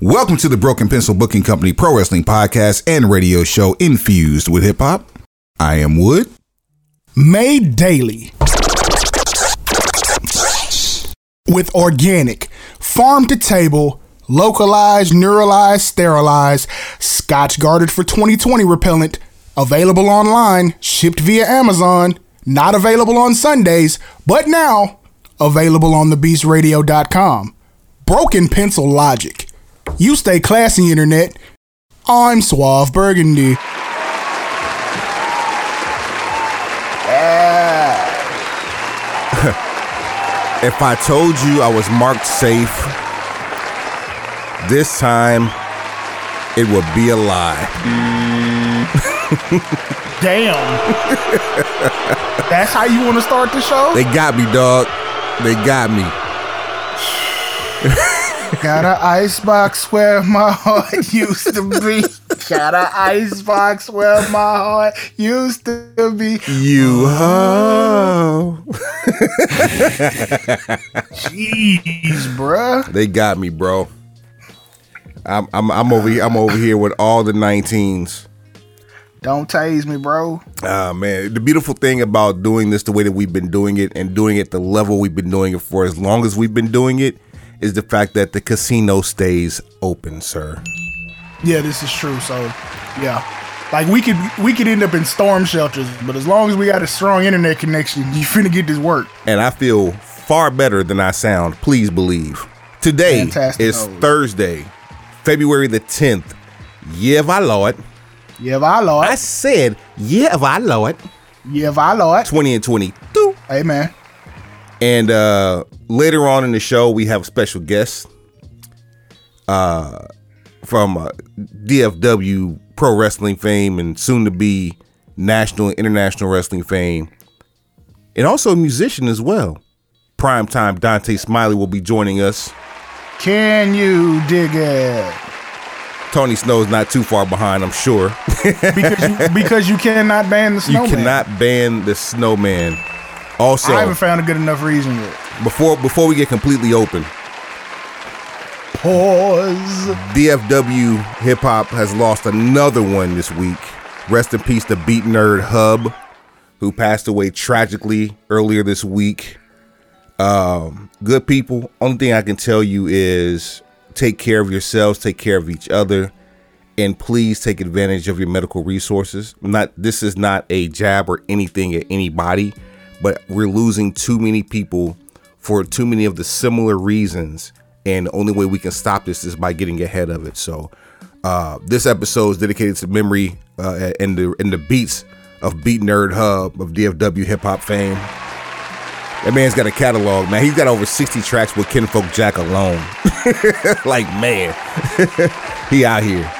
Welcome to the Broken Pencil Booking Company Pro Wrestling Podcast and radio show infused with hip hop. I am Wood. Made daily with organic, farm to table, localized, neuralized, sterilized, scotch guarded for 2020 repellent, available online, shipped via Amazon, not available on Sundays, but now available on thebeastradio.com. Broken pencil logic. You stay classy, internet. I'm Suave Burgundy. If I told you I was marked safe, this time it would be a lie. Damn. That's how you want to start the show? They got me, dog. They got me. Got an icebox where my heart used to be. Got an icebox where my heart used to be. You ho. Jeez, bruh. They got me, bro. I'm I'm I'm over here. I'm over here with all the 19s. Don't tase me, bro. Ah man, the beautiful thing about doing this the way that we've been doing it and doing it the level we've been doing it for as long as we've been doing it is the fact that the casino stays open, sir. Yeah, this is true. So, yeah. Like we could we could end up in storm shelters, but as long as we got a strong internet connection, you finna get this work. And I feel far better than I sound, please believe. Today Fantastic. is Thursday, February the 10th. Yeah, my lord. Yeah, my lord. I said, yeah, my lord. Yeah, my lord. 20 and 22. Hey, man. And uh later on in the show, we have a special guest uh from uh, DFW pro wrestling fame and soon to be national and international wrestling fame. And also a musician as well. Primetime Dante Smiley will be joining us. Can you dig it? Tony Snow's not too far behind, I'm sure. Because you, because you cannot ban the snowman. you cannot ban the snowman. Also, I haven't found a good enough reason yet. before before we get completely open, Pause. DFW Hip Hop has lost another one this week. Rest in peace to Beat Nerd Hub, who passed away tragically earlier this week. Um, good people. Only thing I can tell you is take care of yourselves, take care of each other, and please take advantage of your medical resources. Not this is not a jab or anything at anybody, but we're losing too many people for too many of the similar reasons. And the only way we can stop this is by getting ahead of it. So uh, this episode is dedicated to memory uh, and the and the beats of Beat Nerd Hub of DFW hip hop fame. That man's got a catalog, man. He's got over 60 tracks with Kinfolk Jack alone. like, man, he out here.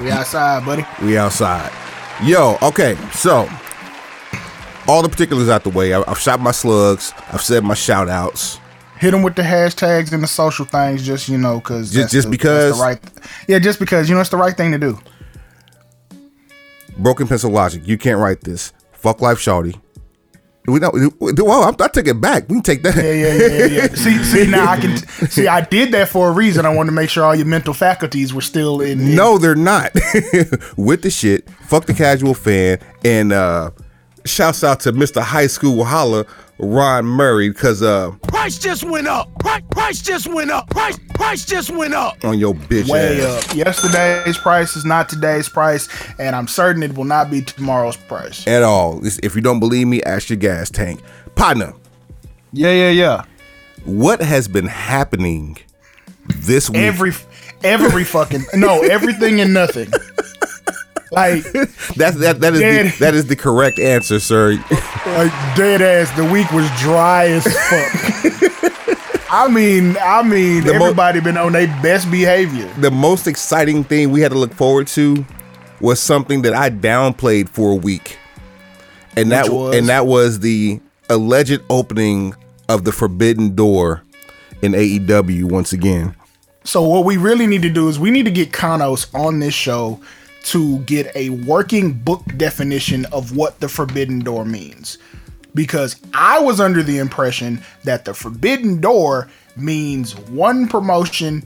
We outside, buddy. We outside. Yo, okay, so all the particulars out the way. I, I've shot my slugs. I've said my shout outs. Hit them with the hashtags and the social things, just you know, because Just- just because? the right, yeah, just because you know it's the right thing to do. Broken pencil logic. You can't write this. Fuck life, shawty. We don't. Well, I, I take it back. We can take that. Yeah, yeah, yeah, yeah. yeah. see, see, now I can see. I did that for a reason. I wanted to make sure all your mental faculties were still in. in- No, they're not. With the shit. Fuck the casual fan. And uh shouts out to Mr. High School Holla, Ron Murray, because uh Price just went up. Price, price just went up. Price, price just went up. on your bitch way ass. up. Yesterday's price is not today's price, and I'm certain it will not be tomorrow's price. At all. If you don't believe me, ask your gas tank. Partner, Yeah, yeah, yeah. what has been happening this week? Every, every fucking no, everything and nothing. Like, That's that that is Dead. the, that is the correct answer, sir. like dead ass. The week was dry as fuck. I mean, I mean, The mo- everybody been on their best behavior. the most exciting thing we had to look forward to was something that I downplayed for a week, and that was? and that was the alleged opening of the Forbidden Door in AEW once again. So what we really need to do is we need to get Kanos on this show to get a working book definition of what the forbidden door means. Because I was under the impression that the forbidden door means one promotion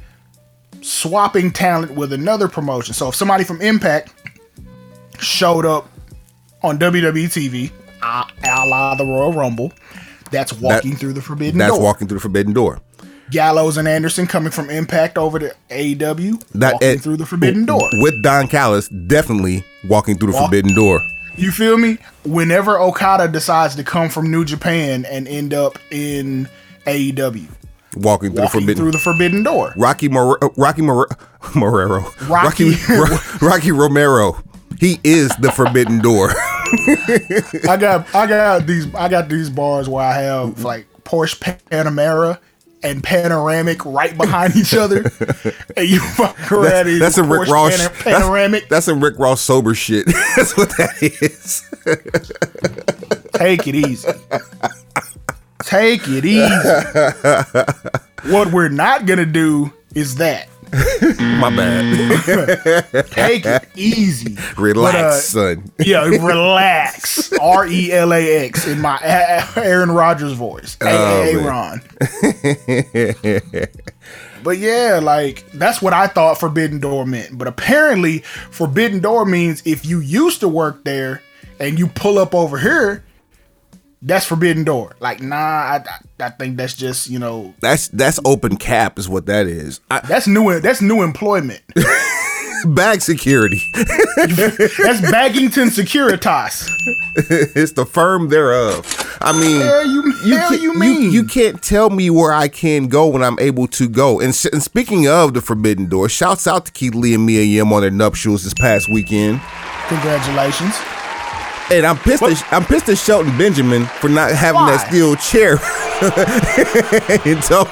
swapping talent with another promotion. So if somebody from Impact showed up on WWE TV, a uh, a la the Royal Rumble, that's walking through the forbidden That's door. That's walking through the forbidden door. Gallows and Anderson coming from Impact over to AEW, That walking through the forbidden door. with Don Callis definitely walking through the Walk- forbidden door. You feel me? Whenever Okada decides to come from New Japan and end up in AEW, Walking through the forbidden through the forbidden door. Rocky Mor- uh, Rocky Mor- Morero. Rocky- Ro- Rocky Romero. He is the forbidden door. I got I got these I got these bars where I have like Porsche Panamera and Panoramic right behind each other, and you fuck around in that's a Rick Ross. That's- Panoramic. That's, some Rick Ross sober shit. that's what that is. Take it easy. Take it easy. what we're not gonna do is that. My bad. Take it easy. Relax, But, uh, son. Yeah, relax. R E L A X in my A- A- Aaron Rodgers voice. Oh, Hey. Ron. but yeah, like that's what I thought Forbidden Door meant. But apparently, Forbidden Door means if you used to work there and you pull up over here, that's Forbidden Door. Like, nah, I, I, think that's just you know That's that's open cap is what that is. I, that's new. That's new employment. bag security. that's Baggington Securitas. it's the firm thereof. I mean, Hell you- hell can't- you mean? You, can't tell me where I can go when I'm able to go. And, and speaking of the Forbidden Door, shouts out to Keith Lee and Mia Yim on their nuptials this past weekend. Congratulations. And I'm pissed. At, I'm pissed at Shelton Benjamin for not having that steel chair in tow.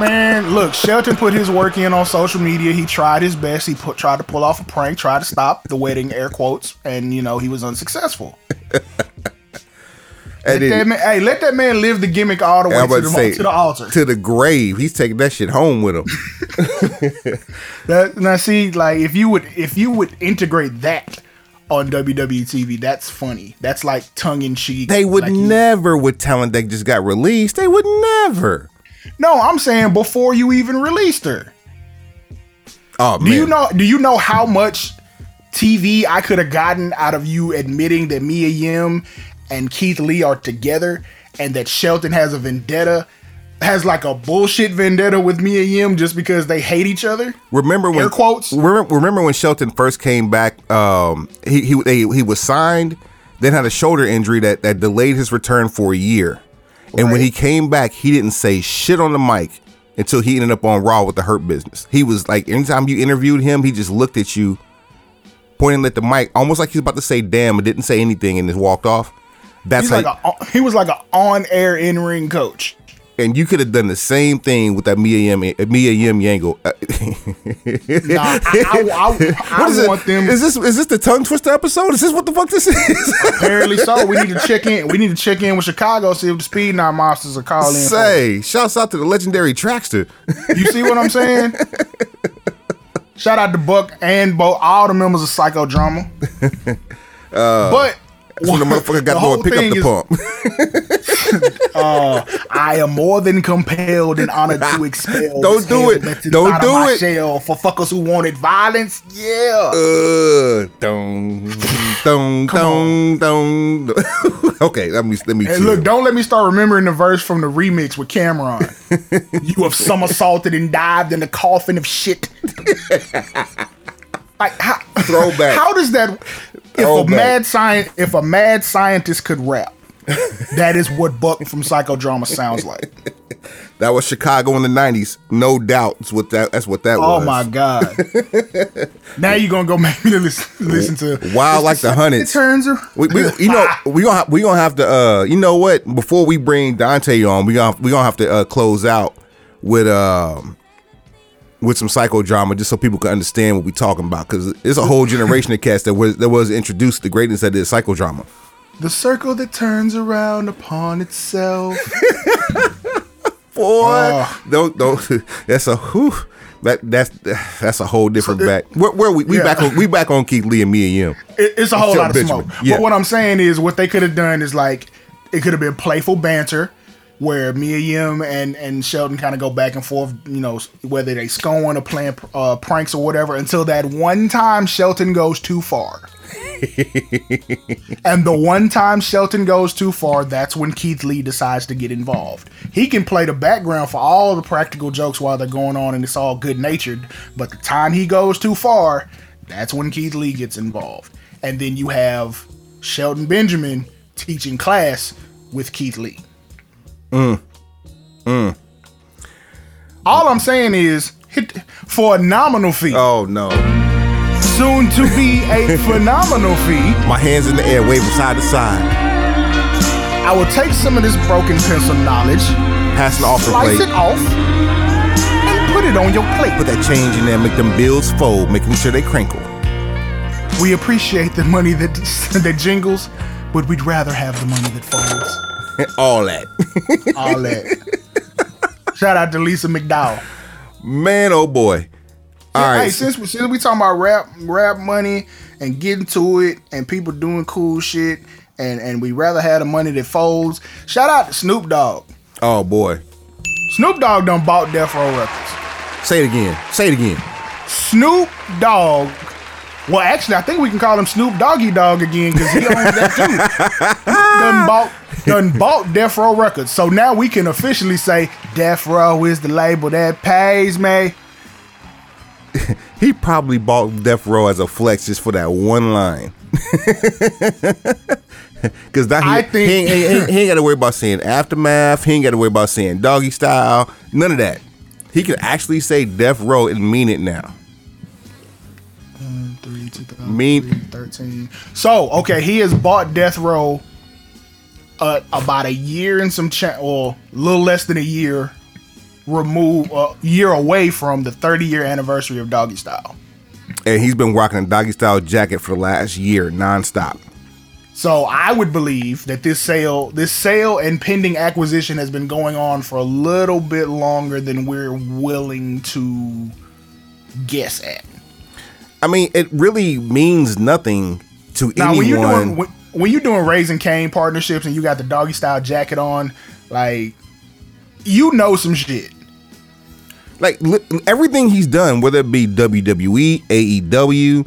Man, look, Shelton put his work in on social media. He tried his best. He put tried to pull off a prank, tried to stop the wedding, air quotes, and you know he was unsuccessful. And Let that man, hey, let that man live the gimmick all the way to the, say to the altar. to the grave. He's taking that shit home with him. That, now, see, like if you would if you would integrate that on WWE TV, that's funny. That's like tongue in cheek. They would Like you- never with talent that just got released. They would never. No, I'm saying before you even released her. Oh Do man, you know? Do you know how much TV I could have gotten out of you admitting that Mia Yim and Keith Lee are together, and that Shelton has a vendetta, has like a bullshit vendetta with Mia Yim just because they hate each other? Remember when Air quotes. Remember, remember when Shelton first came back? Um, he he they, he was signed, then had a shoulder injury that that delayed his return for a year. And when he came back, he didn't say shit on the mic until he ended up on Raw with the Hurt Business. He was like, anytime you interviewed him, he just looked at you, pointing at the mic, almost like he's about to say "damn," and didn't say anything, and just walked off. That's like a, he was like an on-air in-ring coach. And you could have done the same thing with that Mia Yim Mia Yim Yangle. Uh, Nah, I, I, I, I What is want it? them. Is this is this the tongue twister episode? Is this what the fuck this is? apparently so. We need to check in. We need to check in with Chicago see if the Speed Nine Monsters are calling in. Say, shouts out to the legendary Trackster. You see what I'm saying? Shout out to Buck and Bo, all the members of Psychodrama. but When the motherfucker got to go and pick up the pump. I am more than compelled and honored to expel. Don't do it. Don't do it. Shell for fuckers who wanted violence. Yeah. Uh, dun, dun. okay, let me let me. chill. look, don't let me start remembering the verse from the remix with Cameron. you have somersaulted and dived in the coffin of shit. like how, Throwback. How does that? If a mad science, if a mad scientist could rap, that is what Buck from Psychodrama sounds like. that was Chicago in the '90s, no doubt. That's what that. That's what that Oh was. Oh my god! now you're gonna go make me to listen, listen to Wild like the It turns. We, we, you know, we gonna have, we gonna have to. Uh, you know what? Before we bring Dante on, we gonna we gonna have to uh, close out with um with some psychodrama, just so people can understand what we're talking about. Because it's a whole generation of cats that was that was introduced to the greatness that is psychodrama. the circle that turns around upon itself. Boy, Oh. don't don't. That's a whew, that that's that's a whole different back. Where, where we we Yeah. back on we back on Keith Lee and me and you. It- it's a whole lot of Benjamin, smoke. yeah. But what I'm saying is, what they could have done is like it could have been playful banter. Where Mia Yim and and Shelton kind of go back and forth, you know, whether they scorn or playing uh, pranks or whatever. Until that one time Shelton goes too far. and the one time Shelton goes too far, that's when Keith Lee decides to get involved. He can play the background for all the practical jokes while they're going on and it's all good natured, but the time he goes too far, that's when Keith Lee gets involved. And then you have Shelton Benjamin teaching class with Keith Lee. Mm. All I'm saying is, hit for a nominal fee, Oh no. soon to be a phenomenal fee. My hands in the air, waving side to side. I will take some of this broken pencil knowledge, Passing the offer slice plate. it off, and put it on your plate. Put that change in there, make them bills fold, making sure they crinkle. We appreciate the money that that jingles, but we'd rather have the money that folds. All that. All that. Shout out to Lisa McDowell. Man, oh boy. All right. Hey, since we since we talking about rap rap money and getting to it and people doing cool shit and and we rather have the money that folds. Shout out to Snoop Dogg. oh boy. Snoop Dogg done bought Death Row Records. Say it again. Say it again. Snoop Dogg. Well, actually, I think we can call him Snoop Doggy Dogg again because he owns that too. done bought, done bought Death Row Records. So now we can officially say Death Row is the label that pays me. He probably bought Death Row as a flex just for that one line. Cause that he, I think- he, ain't, he ain't- he ain't got to worry about saying aftermath. He ain't got to worry about saying doggy style. None of that. He can actually say Death Row and mean it now. Three, Mean- 13. So, okay, he has bought Death Row uh, about a year and some cha- or a little less than a year remove a year away from the 30 year anniversary of Doggy Style. And he's been rocking a doggy style jacket for the last year nonstop. So I would believe that this sale, this sale and pending acquisition has been going on for a little bit longer than we're willing to guess at. I mean, it really means nothing to Now, anyone. when you're doing when, when you're doing Raising Cane partnerships and you got the doggy style jacket on, like you know some shit. like li- everything he's done, whether it be WWE, AEW,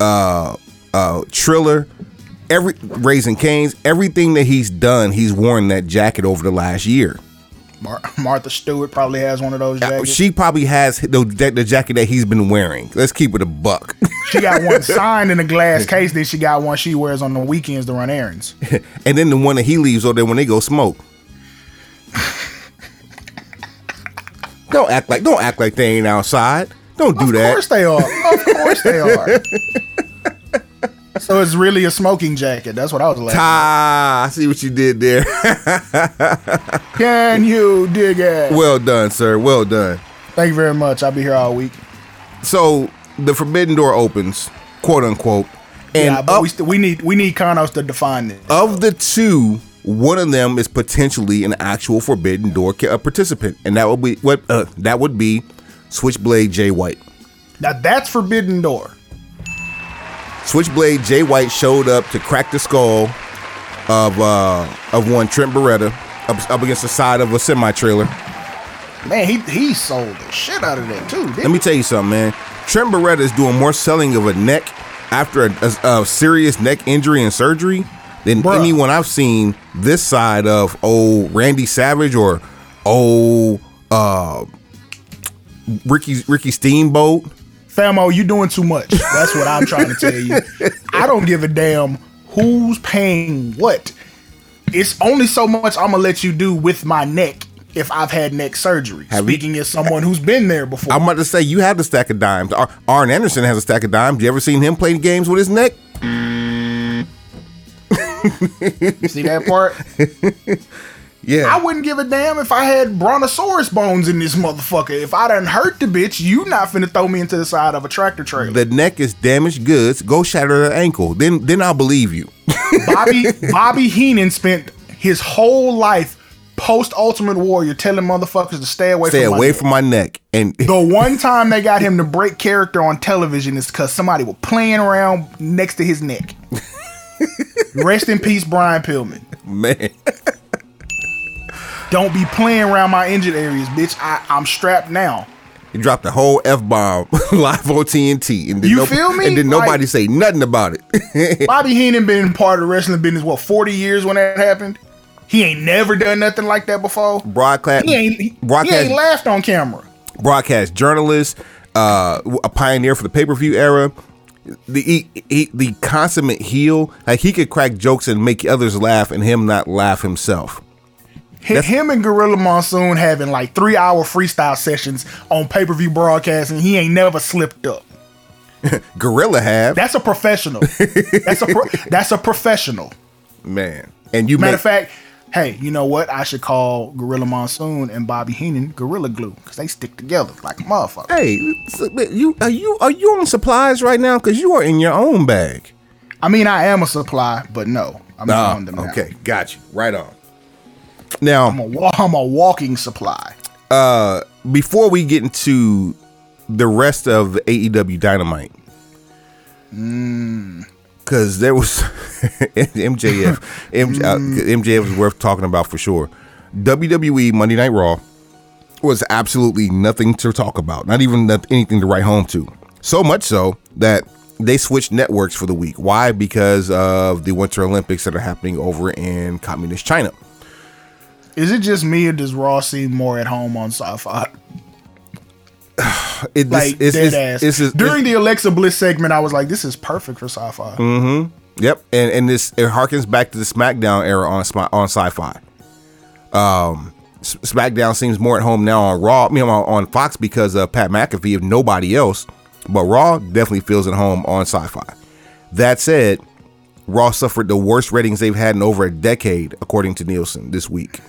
uh, uh, Triller, every Raising Canes, everything that he's done, he's worn that jacket over the last year. Mar- Martha Stewart probably has one of those jackets. She probably has the, the jacket that he's been wearing. Let's keep it a buck. She got one signed in a glass case. Then she got one she wears on the weekends to run errands. and then the one that he leaves over there when they go smoke. don't act like don't act like they ain't outside. Don't do Of that. Of course they are. Of course they are. So it's really a smoking jacket. That's what I was like. Ah, I see what you did there. Can you dig it? well done, sir. Well done. Thank you very much. I'll be here all week. So the forbidden door opens, quote unquote, and yeah, but up- we, st- we need we need Kanos to define this. of the two, one of them is potentially an actual forbidden door ca- uh, participant, and that would be what uh, that would be Switchblade Jay White. Now that's Forbidden Door. Switchblade Jay White showed up to crack the skull of uh, of one Trent Beretta up, up against the side of a semi trailer. Man, he he sold the shit out of that too. Let me tell you something, man. Trent Beretta is doing more selling of a neck after a, a- a serious neck injury and surgery than Bruh. anyone I've seen this side of old Randy Savage or old uh, Ricky Ricky Steamboat. Famo, you doing too much. That's what I'm trying to tell you. I don't give a damn who's paying what. It's only so much I'm gonna let you do with my neck if I've had neck surgery. Have you- Speaking as someone who's been there before. I'm about to say you have the stack of dimes. Ar- Arn Anderson has a stack of dimes. You ever seen him play games with his neck? You See that part? Yeah. I wouldn't give a damn if I had brontosaurus bones in this motherfucker. If I done hurt the bitch, you not finna throw me into the side of a tractor trailer. the neck is damaged goods. Go shatter the ankle. Then then I'll believe you. Bobby Bobby Heenan spent his whole life post Ultimate Warrior telling motherfuckers to stay away Stay from away neck. from my neck. And The one time they got him to break character on television is because somebody was playing around next to his neck. Rest in peace, Brian Pillman. man. Don't be playing around my injured areas, bitch. I, I'm strapped now. He dropped the whole f bomb live on TNT, and then You feel me? And then nobody Like- say nothing about it. Bobby Heenan been part of the wrestling business what 40 years when that happened. He ain't never done nothing like that before. broadcast, He ain't he, he ain't laughed on camera. broadcast journalist, uh, a pioneer for the pay per view era. The he, he, the consummate heel, like he could crack jokes and make others laugh, and him not laugh himself. Hi- Him and Gorilla Monsoon having like three hour freestyle sessions on pay per view broadcast, and he ain't never slipped up. Gorilla have That's a professional. that's a pro- that's a professional. man, and you Matter make of fact, hey, you know what? I should call Gorilla Monsoon and Bobby Heenan Gorilla Glue because they stick together like a motherfucker. Hey, you are you are you on supplies right now? Because you are in your own bag. I mean, I am a supply, but no, I'm not Ah, on them now. okay, got you. Right on. Now, I'm a, I'm a walking supply. Uh, before we get into the rest of the AEW Dynamite, mm. because there was MJF, MJ, uh, mm. MJF was worth talking about for sure. WWE Monday Night Raw was absolutely nothing to talk about, not even anything to write home to. So much so that they switched networks for the week. Why? Because of the Winter Olympics that are happening over in communist China. Is it just me or does Raw seem more at home on sci-fi? It, Like this- dead it's- ass. it's- it's- During the Alexa Bliss segment, I was like, "This is perfect for sci-fi." Yep, and and this it harkens back to the SmackDown era on on Sci-Fi. Um, SmackDown seems more at home now on Raw, I mean on, on Fox because of Pat McAfee, if nobody else. But Raw definitely feels at home on Sci-Fi. That said, Raw suffered the worst ratings they've had in over a decade, according to Nielsen this week.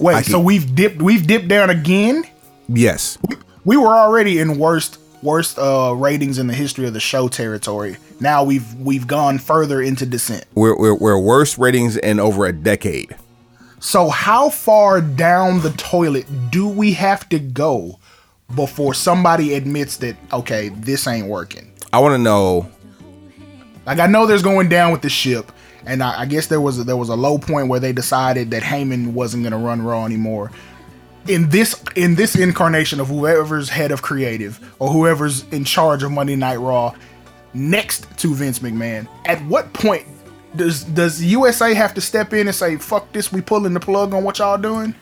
Wait, I so can- we've dipped we've dipped down again? Yes, We were already in worst worst uh ratings in the history of the show territory. Now we've we've gone further into descent. we're we're, we're worst ratings in over a decade. So how far down the toilet do we have to go before somebody admits that okay, this ain't working? I want to know Like I know there's going down with the ship, and I, I guess there was a, there was a low point where they decided that Heyman wasn't going to run Raw anymore. In this in this incarnation of whoever's head of creative or whoever's in charge of Monday Night Raw, next to Vince McMahon, at what point does does USA have to step in and say fuck this? We pulling the plug on what y'all doing?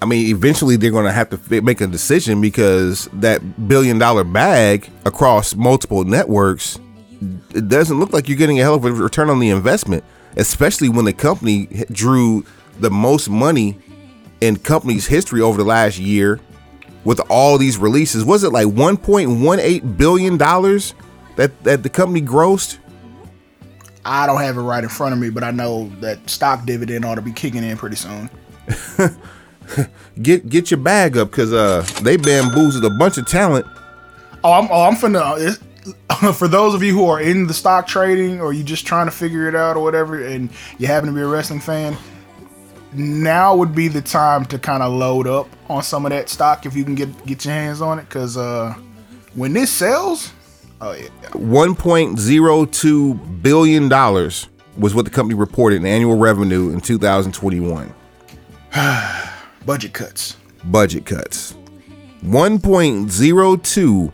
I mean, eventually they're going to have to make a decision because that billion dollar bag across multiple networks, it doesn't look like you're getting a hell of a return on the investment, especially when the company drew the most money in company's history over the last year with all these releases. Was it like 1.18 billion dollars that that the company grossed? I don't have it right in front of me, but I know that stock dividend ought to be kicking in pretty soon. Get get your bag up because uh they bamboozled a bunch of talent. Oh, I'm, oh, I'm finna. For those of you who are in the stock trading or you just trying to figure it out or whatever, and you happen to be a wrestling fan, now would be the time to kind of load up on some of that stock if you can get get your hands on it. Because uh, when this sells, oh yeah, 1.02 billion dollars was what the company reported in annual revenue in 2021. budget cuts. Budget cuts. 1.02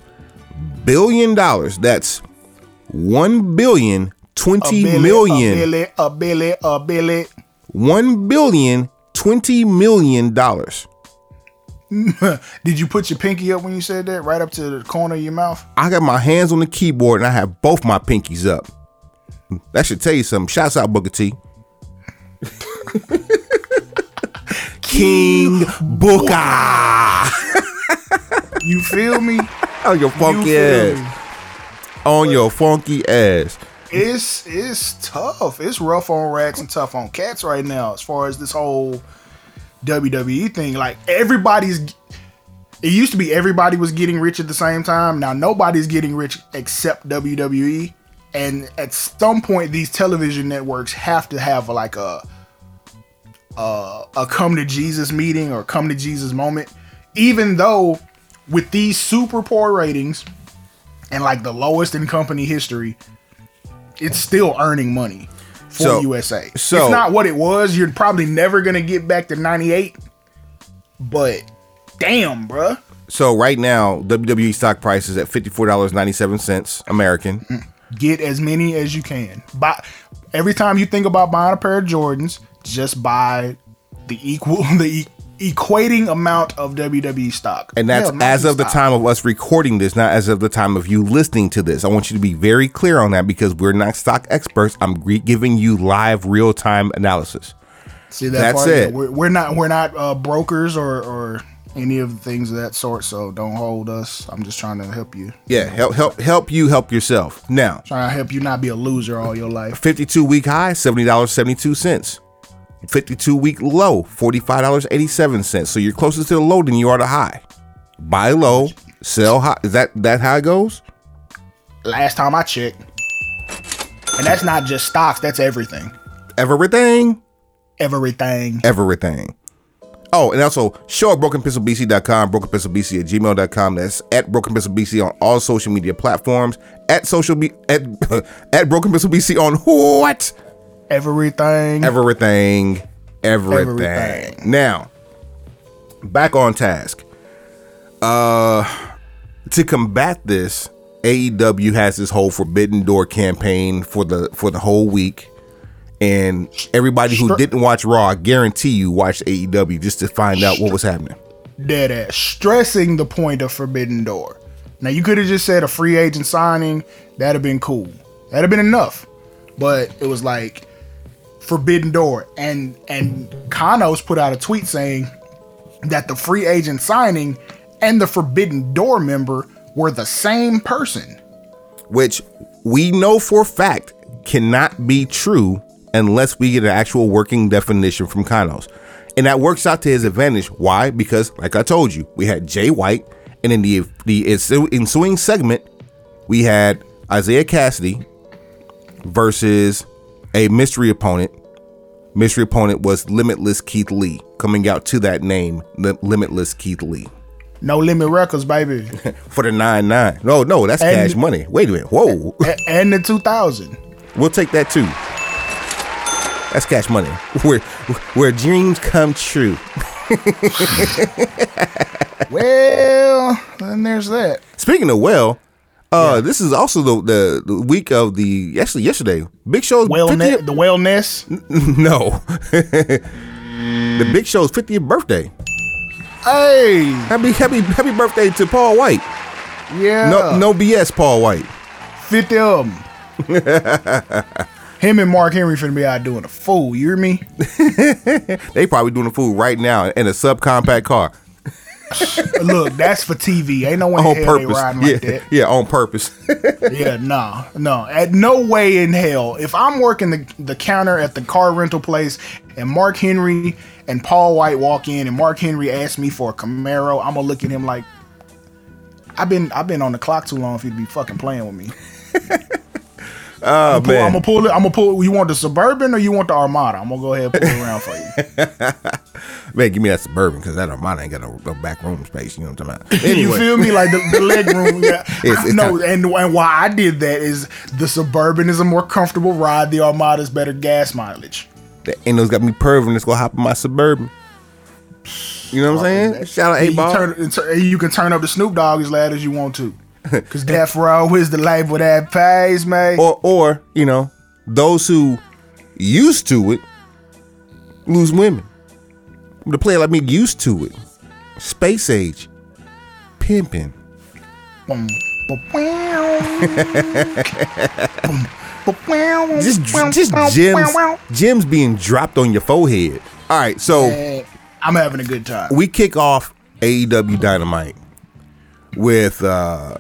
billion dollars. That's 1 billion A 20 billy, million. a billy, a billy, a billy. 1 billion 20 million dollars. Did you put your pinky up when you said that? Right up to the corner of your mouth. I got my hands on the keyboard and I have both my pinkies up. That should tell you something. Shouts out Booker T. King Booker. You feel me? on your You funky me? ass. On your funky ass. it's it's tough. It's rough on racks and tough on cats right now as far as this whole WWE thing. Like everybody's it used to be everybody was getting rich at the same time. Now nobody's getting rich except WWE. And at some point these television networks have to have like a a, a come to Jesus meeting or come to Jesus moment. Even though with these super poor ratings and like the lowest in company history, it's still earning money. for So- USA. so- it's not what it was. You're probably never gonna get back to 98. But damn, bruh. So right now, WWE stock price is at fifty four dollars ninety seven cents American. Get as many as you can. Buy every time you think about buying a pair of Jordans, just buy the equal the equating amount of WWE stock. And that's Hell, as of the time of us recording this, not as of the time of you listening to this. I want you to be very clear on that because we're not stock experts. I'm gre- giving you live, real time analysis. See that That's part? it. We're, we're not we're not uh, brokers or or any of the things of that sort. So don't hold us. I'm just trying to help you. Yeah, help, help, help you help yourself. Now, Trying to help you not be a loser all your life. 52 week high, $70.72. 52 week low, $45.87. So you're closer to the low than you are the high. Buy low, sell high. Is that that how it goes? Last time I checked, and that's not just stocks. That's everything. Everything. Everything. Everything. Oh, and also show at brokenpencilbc.com, brokenpencilbc at gmail.com. That's at brokenpencilbc on all social media platforms. At social be at at brokenpencilbc on what? Everything. everything, everything. Everything. Now, back on task. Uh, to combat this, AEW has this whole Forbidden Door campaign for the for the whole week, and everybody who Str- didn't watch Raw, I guarantee you, watched AEW just to find out what was happening. dead ass stressing the point of Forbidden Door. Now you could have just said a free agent signing. That'd have been cool. That'd have been enough. But it was like Forbidden Door, and and Kanos put out a tweet saying that the free agent signing and the Forbidden Door member were the same person. which we know for fact cannot be true unless we get an actual working definition from Kanos. And that works out to his advantage. Why? Because, like I told you, we had Jay White, and in the the ensu- ensuing segment, we had Isiah Kassidy versus a mystery opponent. Mystery opponent was Limitless Keith Lee, coming out to that name, Li- Limitless Keith Lee, No limit records, baby. for the nine nine. No, no, that's And- cash money. Wait a minute. Whoa. And the 2000. We'll take that too. That's cash money. Where where dreams come true. Well, then there's that. Speaking of well, uh, this is also the, the the week of the actually yesterday. Big Show's Wellness, 50th, the wellness. no. the Big Show's 50th birthday. Hey, Happy happy happy birthday to Paul White. yeah. No no BS Paul White. 50 of them. Him and Mark Henry finna be out doing a fool. You hear me? They probably doing a fool right now in a subcompact car Look, that's for TV. Ain't no way in on purpose. riding Yeah, like that. yeah, on purpose. Yeah, no, no. At no way in hell. If I'm working the, the counter at the car rental place and Mark Henry and Paul White walk in and Mark Henry asks me for a Camaro, I'm gonna look at him like I've been I've been on the clock too long for you to be fucking playing with me. Oh Pull- I'm gonna pull it. I'm gonna pull. You want the suburban or you want the Armada? I'm gonna go ahead and pull it around for you. Man, give me that suburban because that Armada ain't got no, no back room space. You know what I'm talking about? Anyway, You feel me? Like the, the leg room. Yeah. It's- it's kind- and, and why I did that is the Suburban is a more comfortable ride. The Armada's better gas mileage. that Endo's got me perving. Let's go hop in my suburban. You know what I'm saying? Shout out A Ball. turn, you can turn up the Snoop Dogg as loud as you want to. Cause Death Row is the label that pays, man. Or, or you know, those who used to it lose women. The player like me used to it. Space age, pimping. Just, just gems, gems being dropped on your forehead. All right, so. Man, I'm having a good time. we kick off AEW Dynamite with uh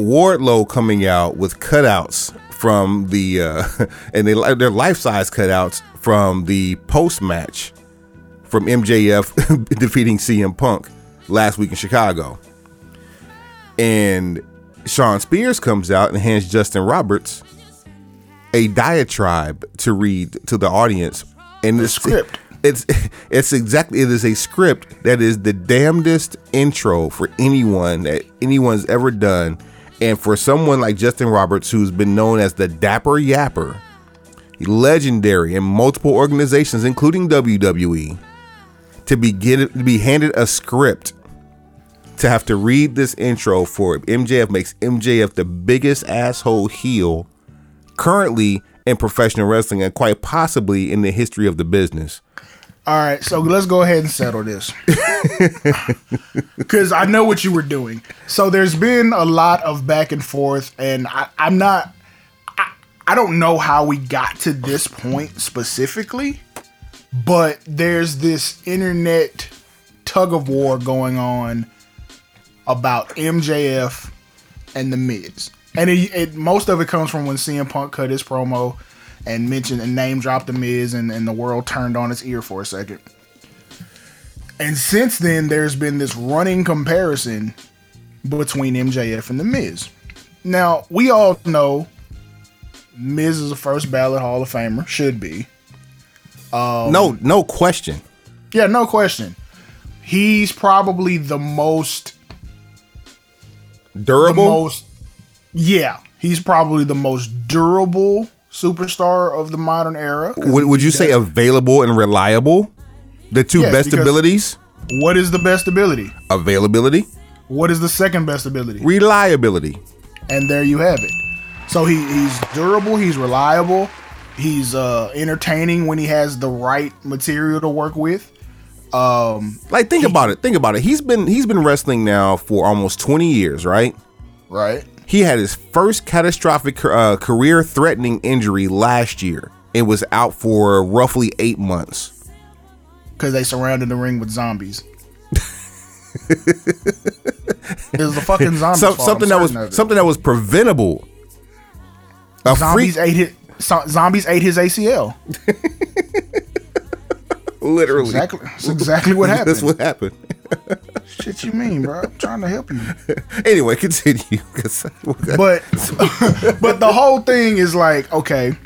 Wardlow coming out with cutouts from the uh and they they're life size cutouts from the post match from MJF defeating CM Punk last week in Chicago. And Shawn Spears comes out and hands Justin Roberts a diatribe to read to the audience and the script. It's it's exactly it is a script that is the damnedest intro for anyone that anyone's ever done, and for someone like Justin Roberts who's been known as the Dapper Yapper, legendary in multiple organizations, including WWE, to be get, to be handed a script to have to read this intro for MJF makes MJF the biggest asshole heel currently in professional wrestling and quite possibly in the history of the business. All right, so let's go ahead and settle this. Because I know what you were doing. So there's been a lot of back and forth, and I, I'm not, I, I don't know how we got to this point specifically, but there's this internet tug of war going on about MJF and The Miz. And it, it, most of it comes from when CM Punk cut his promo and mentioned and name dropped The Miz, and, and the world turned on its ear for a second. And since then, there's been this running comparison between MJF and The Miz. Now, we all know Miz is a first ballot Hall of Famer, should be. Um, no, no question. Yeah, no question. He's probably the most durable. The most, yeah, he's probably the most durable superstar of the modern era. Would, would you say available and reliable? The two yes, best abilities? What is the best ability? Availability. What is the second best ability? Reliability. And there you have it. So he, he's durable, he's reliable, he's uh, entertaining when he has the right material to work with. Um, like think he, about it. Think about it. He's been he's been wrestling now for almost 20 years, right? Right. He had his first catastrophic uh, career threatening injury last year. It was out for roughly eight months. Because they surrounded the ring with zombies. it was a fucking zombie. So, something that was something that was preventable. A zombies ate his zombies ate his ACL. Literally, that's exactly, that's exactly what happened. That's what happened. Shit, you mean, bro? I'm trying to help you. anyway, continue. but but the whole thing is like, okay,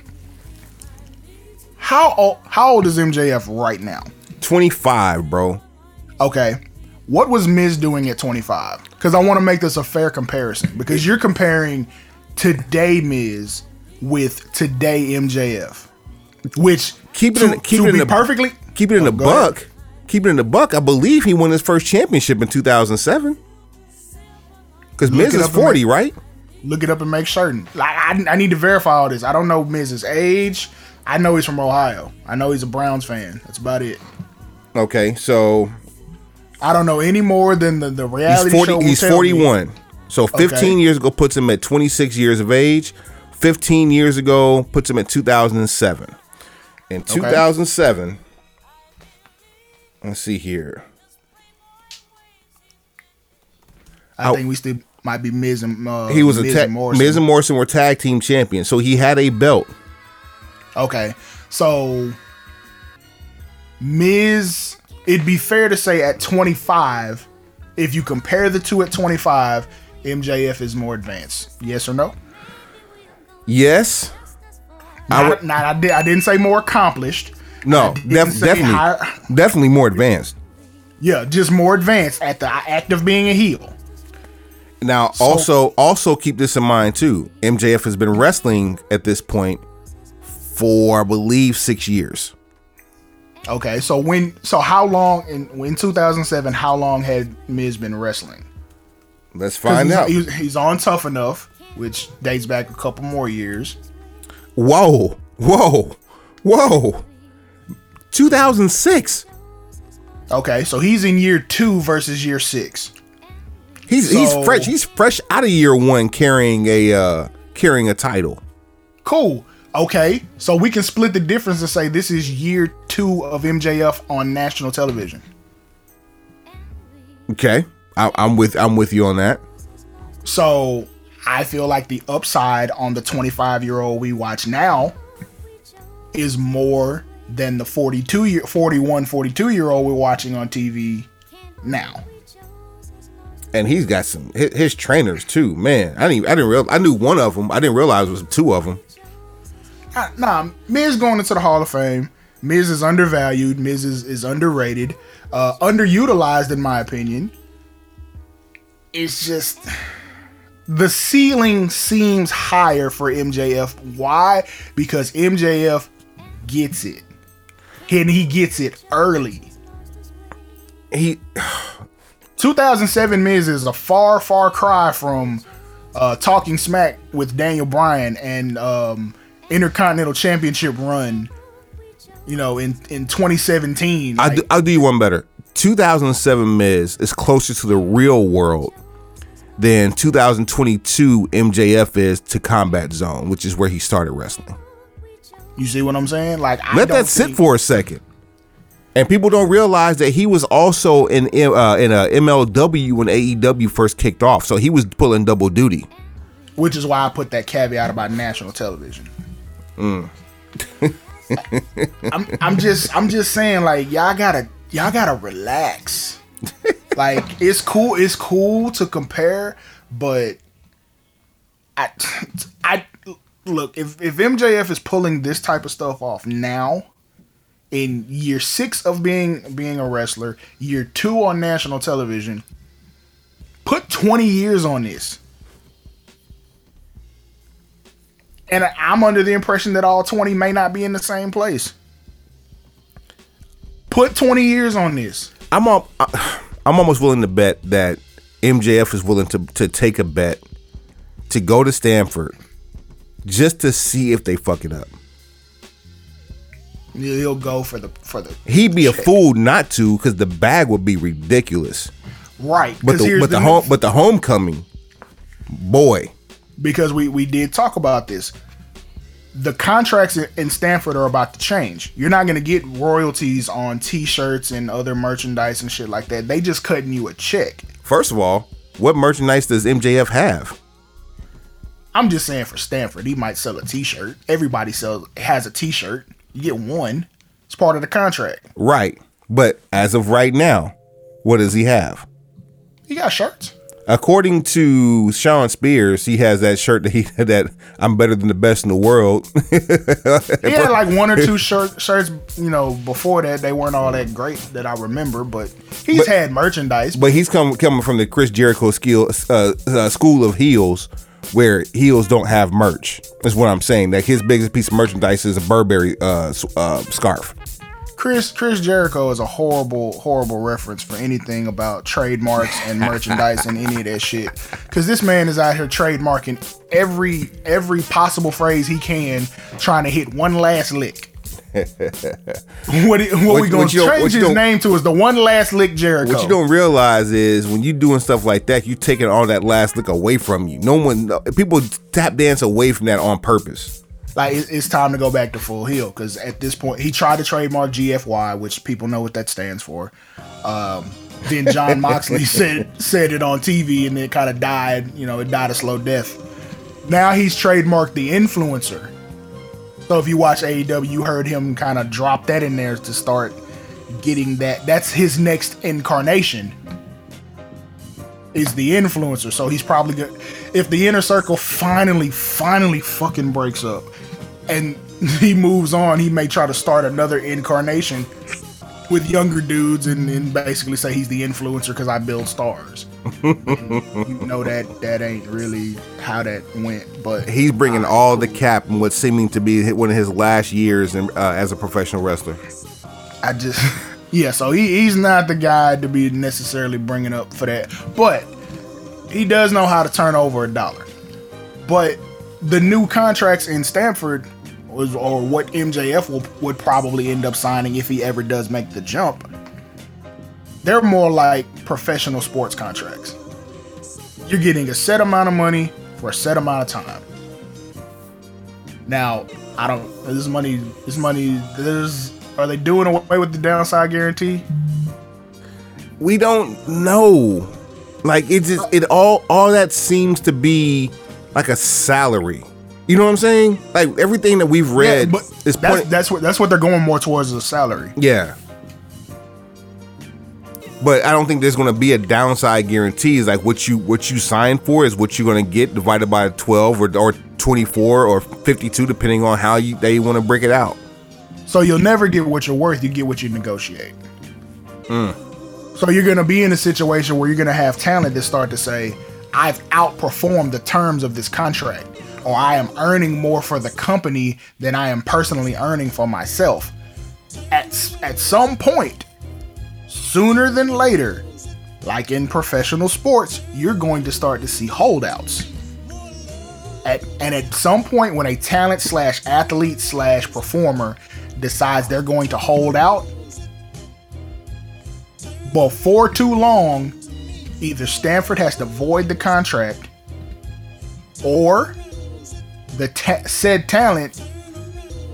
how old, how old is MJF right now? 25, bro. Okay. What was Miz doing at 25? Because I want to make this a fair comparison. Because you're comparing today Miz with today MJF, which keep it to, in, keep it in the perfectly keep it in oh, the buck. Ahead keep it in the buck, I believe he won his first championship in 2007. Because Miz is 40, make, right? Look it up and make certain. Like I, I need to verify all this. I don't know Miz's age. I know he's from Ohio. I know he's a Browns fan. That's about it. Okay, so I don't know any more than the, the reality he's 40, show. He's 41. Me. So 15 okay. years ago puts him at 26 years of age. 15 years ago puts him at 2007. In 2007, okay. Let's see here. I oh. think we still might be Miz and uh, he was Miz a ta- and Morrison. Miz and Morrison were tag team champions, so he had a belt. Okay, so Miz, it'd be fair to say at 25, if you compare the two at 25, MJF is more advanced. Yes or no? Yes. Not, I, would, not, I, did, I didn't say more accomplished. No, def- definitely, definitely more advanced. Yeah, just more advanced at the act of being a heel. Now, so, also, also keep this in mind too. MJF has been wrestling at this point for, I believe, six years. Okay, so when, so how long in in 2007? How long had Miz been wrestling? Let's find he's, out. He's, he's on Tough Enough, which dates back a couple more years. Whoa, whoa, whoa! 2006. Okay, so he's in year two versus year six. He's so, he's fresh. He's fresh out of year one, carrying a uh carrying a title. Cool. Okay, so we can split the difference and say this is year two of MJF on national television. Okay, I, I'm with I'm with you on that. So I feel like the upside on the 25 year old we watch now is more than the 42 year 41 42 year old we're watching on TV now. And he's got some his, his trainers too, man. I didn't I didn't real I knew one of them. I didn't realize it was two of them. Uh, nah, Miz going into the Hall of Fame. Miz is undervalued. Miz is, is underrated, uh, underutilized in my opinion. It's just the ceiling seems higher for MJF. Why? Because MJF gets it. And he gets it early. He 2007 Miz is a far, far cry from uh, talking smack with Daniel Bryan and um, Intercontinental Championship run. You know, in in 2017. I'll, Like, do, I'll do you one better. 2007 Miz is closer to the real world than 2022 MJF is to Combat Zone, which is where he started wrestling. you see what I'm saying? Like, I Let that sit for a second. And people don't realize that he was also in uh, in a MLW when AEW first kicked off, so he was pulling double duty. which is why I put that caveat about national television. Mm. I'm, I'm just I'm just saying like y'all gotta y'all gotta relax. like it's cool it's cool to compare, but I I look if if MJF is pulling this type of stuff off now in year six of being being a wrestler, year two on national television, put 20 years on this. And I- I'm under the impression that all 20 may not be in the same place. Put 20 years on this. I'm al- I'm almost willing to bet that MJF is willing to to take a bet to go to Stamford just to see if they fuck it up. He'll go for the for the He'd be a fool not to, because the bag would be ridiculous. right. But the but the, the home but the homecoming, boy, because we we did talk about this. The contracts in- Stamford are about to change. You're not going to get royalties on T-shirts and other merchandise and shit like that. They just cutting you a check. first of all, what merchandise does MJF have? I'm just saying for Stamford, he might sell a T-shirt. Everybody sells has a T-shirt. You get one. It's part of the contract. Right, but as of right now, what does he have? He got shirts. According to Shawn Spears, he has that shirt that he that I'm better than the best in the world. He had like one or two shirt, shirts, you know, before that. They weren't all that great that I remember, but he's But- had merchandise. but he's come, coming from the Chris Jericho skill, uh, uh, school of heels, where heels don't have merch. That's what I'm saying. That his biggest piece of merchandise is a Burberry uh, uh, scarf. Chris Chris Jericho is a horrible, horrible reference for anything about trademarks and merchandise and any of that shit. Cause this man is out here trademarking every every possible phrase he can, trying to hit one last lick. what what, What- we gonna what you don't- what change his name to is the one last lick Jericho. What you don't realize is when you doing stuff like that, you taking all that last lick away from you. No one, people tap dance away from that on purpose. Like it's time to go back to full heel because at this point he tried to trademark GFY, which people know what that stands for. Um, then Jon Moxley said said it on TV and it kind of died. You know, it died a slow death. Now he's trademarked the influencer. So if you watch AEW, you heard him kind of drop that in there to start getting that. That's his next incarnation. Is the influencer. So he's probably good. If the inner circle finally, finally fucking breaks up and he moves on, he may try to start another incarnation with younger dudes and, and basically say he's the influencer because I build stars. You know that that ain't really how that went, but He's bringing all the cap in what's seeming to be one of his last years in, uh, as a professional wrestler. I just yeah. So he, he's not the guy to be necessarily bringing up for that, but he does know how to turn over a dollar. But the new contracts in Stamford or what MJF will, would probably end up signing if he ever does make the jump. They're more like professional sports contracts. You're getting a set amount of money for a set amount of time. Now, I don't. This money. This money. There's. Are they doing away with the downside guarantee? We don't know. Like it just it all all that seems to be like a salary. You know what I'm saying? Like everything that we've read but is that's point, that's what that's what they're going more towards the salary. Yeah. But I don't think there's going to be a downside guarantee. Is like what you what you sign for is what you're going to get divided by 12 or, or 24 or 52 depending on how you they want to break it out. So you'll never get what you're worth. You get what you negotiate. Mm. So you're gonna be in a situation where you're gonna have talent that start to say, I've outperformed the terms of this contract, or I am earning more for the company than I am personally earning for myself. At, at some point, sooner than later, like in professional sports, you're going to start to see holdouts. At, and at some point, when a talent slash athlete slash performer decides they're going to hold out, before too long, either Stamford has to void the contract or the ta- said talent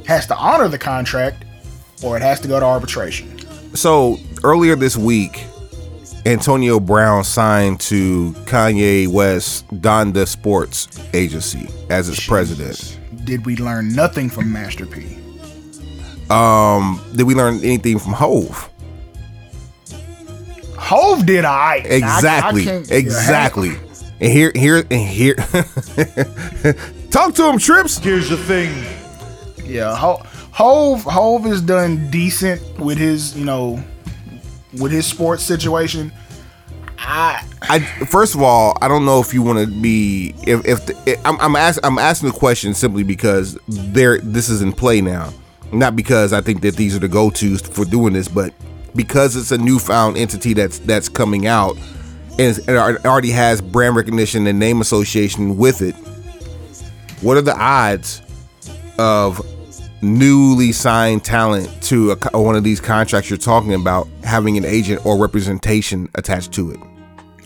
has to honor the contract or it has to go to arbitration. So earlier this week, Antonio Brown signed to Kanye West Donda Sports Agency as its president. Did we learn nothing from Master P? Um, did we learn anything from Hove? Hove did I exactly, I, I exactly. And here, here, and here. Talk to him, Trips. Here's the thing. Yeah, Ho- Hove, Hove has done decent with his, you know, with his sports situation. I, I first of all, I don't know if you want to be if if the, I'm I'm, ask, I'm asking the question simply because there this is in play now, not because I think that these are the go tos for doing this, but because it's a newfound entity that's that's coming out and it already has brand recognition and name association with it. What are the odds of newly signed talent to a, one of these contracts you're talking about having an agent or representation attached to it?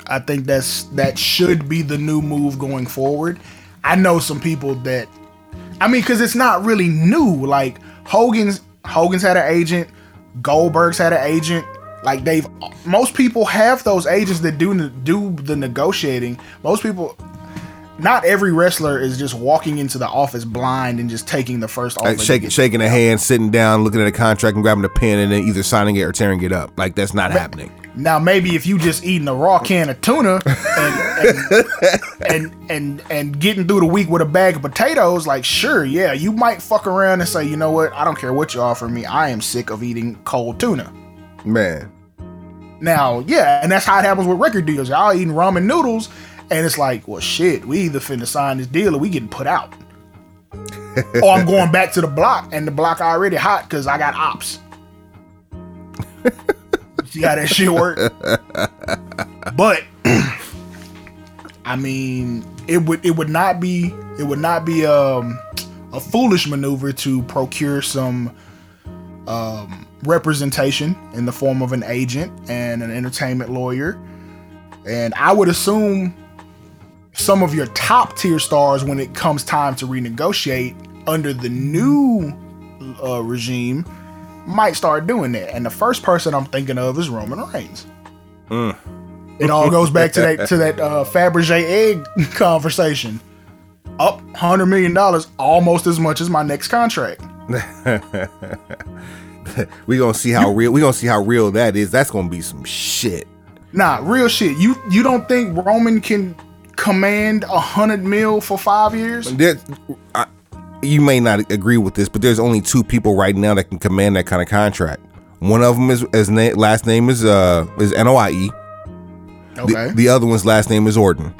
I think that's that should be the new move going forward. I know some people that I mean cuz it's not really new. Like Hogan's Hogan's had an agent, Goldberg's had an agent. Like they've most people have those agents that do do the negotiating. Most people not every wrestler is just walking into the office blind and just taking the first offer. Like shaking, shaking a hand, sitting down, looking at a contract, and grabbing a pen, and then either signing it or tearing it up. Like that's not but, happening. Now maybe if you just eating a raw can of tuna and and, and and and getting through the week with a bag of potatoes, like sure, yeah, you might fuck around and say, you know what, I don't care what you offer me, I am sick of eating cold tuna. Man. Now, yeah, and that's how it happens with record deals. Y'all eating ramen noodles and it's like, well, shit, we either finna sign this deal or we getting put out. or I'm going back to the block, and the block already hot because I got ops. See how that shit work? but I mean, it would it would not be it would not be um, a foolish maneuver to procure some um, representation in the form of an agent and an entertainment lawyer. And I would assume some of your top tier stars when it comes time to renegotiate under the new uh, regime might start doing that. And the first person I'm thinking of is Roman Reigns. Mm. It all goes back to that to that uh, Fabergé egg conversation. Up hundred million dollars, almost as much as my next contract. we gonna see how real we gonna see how real that is. That's gonna be some shit. Nah, real shit. You you don't think Roman can command a hundred mil for five years? There, I, you may not agree with this, but there's only two people right now that can command that kind of contract. One of them is his na- last name is uh is Anoa'i. Okay. The, the other one's last name is Orton.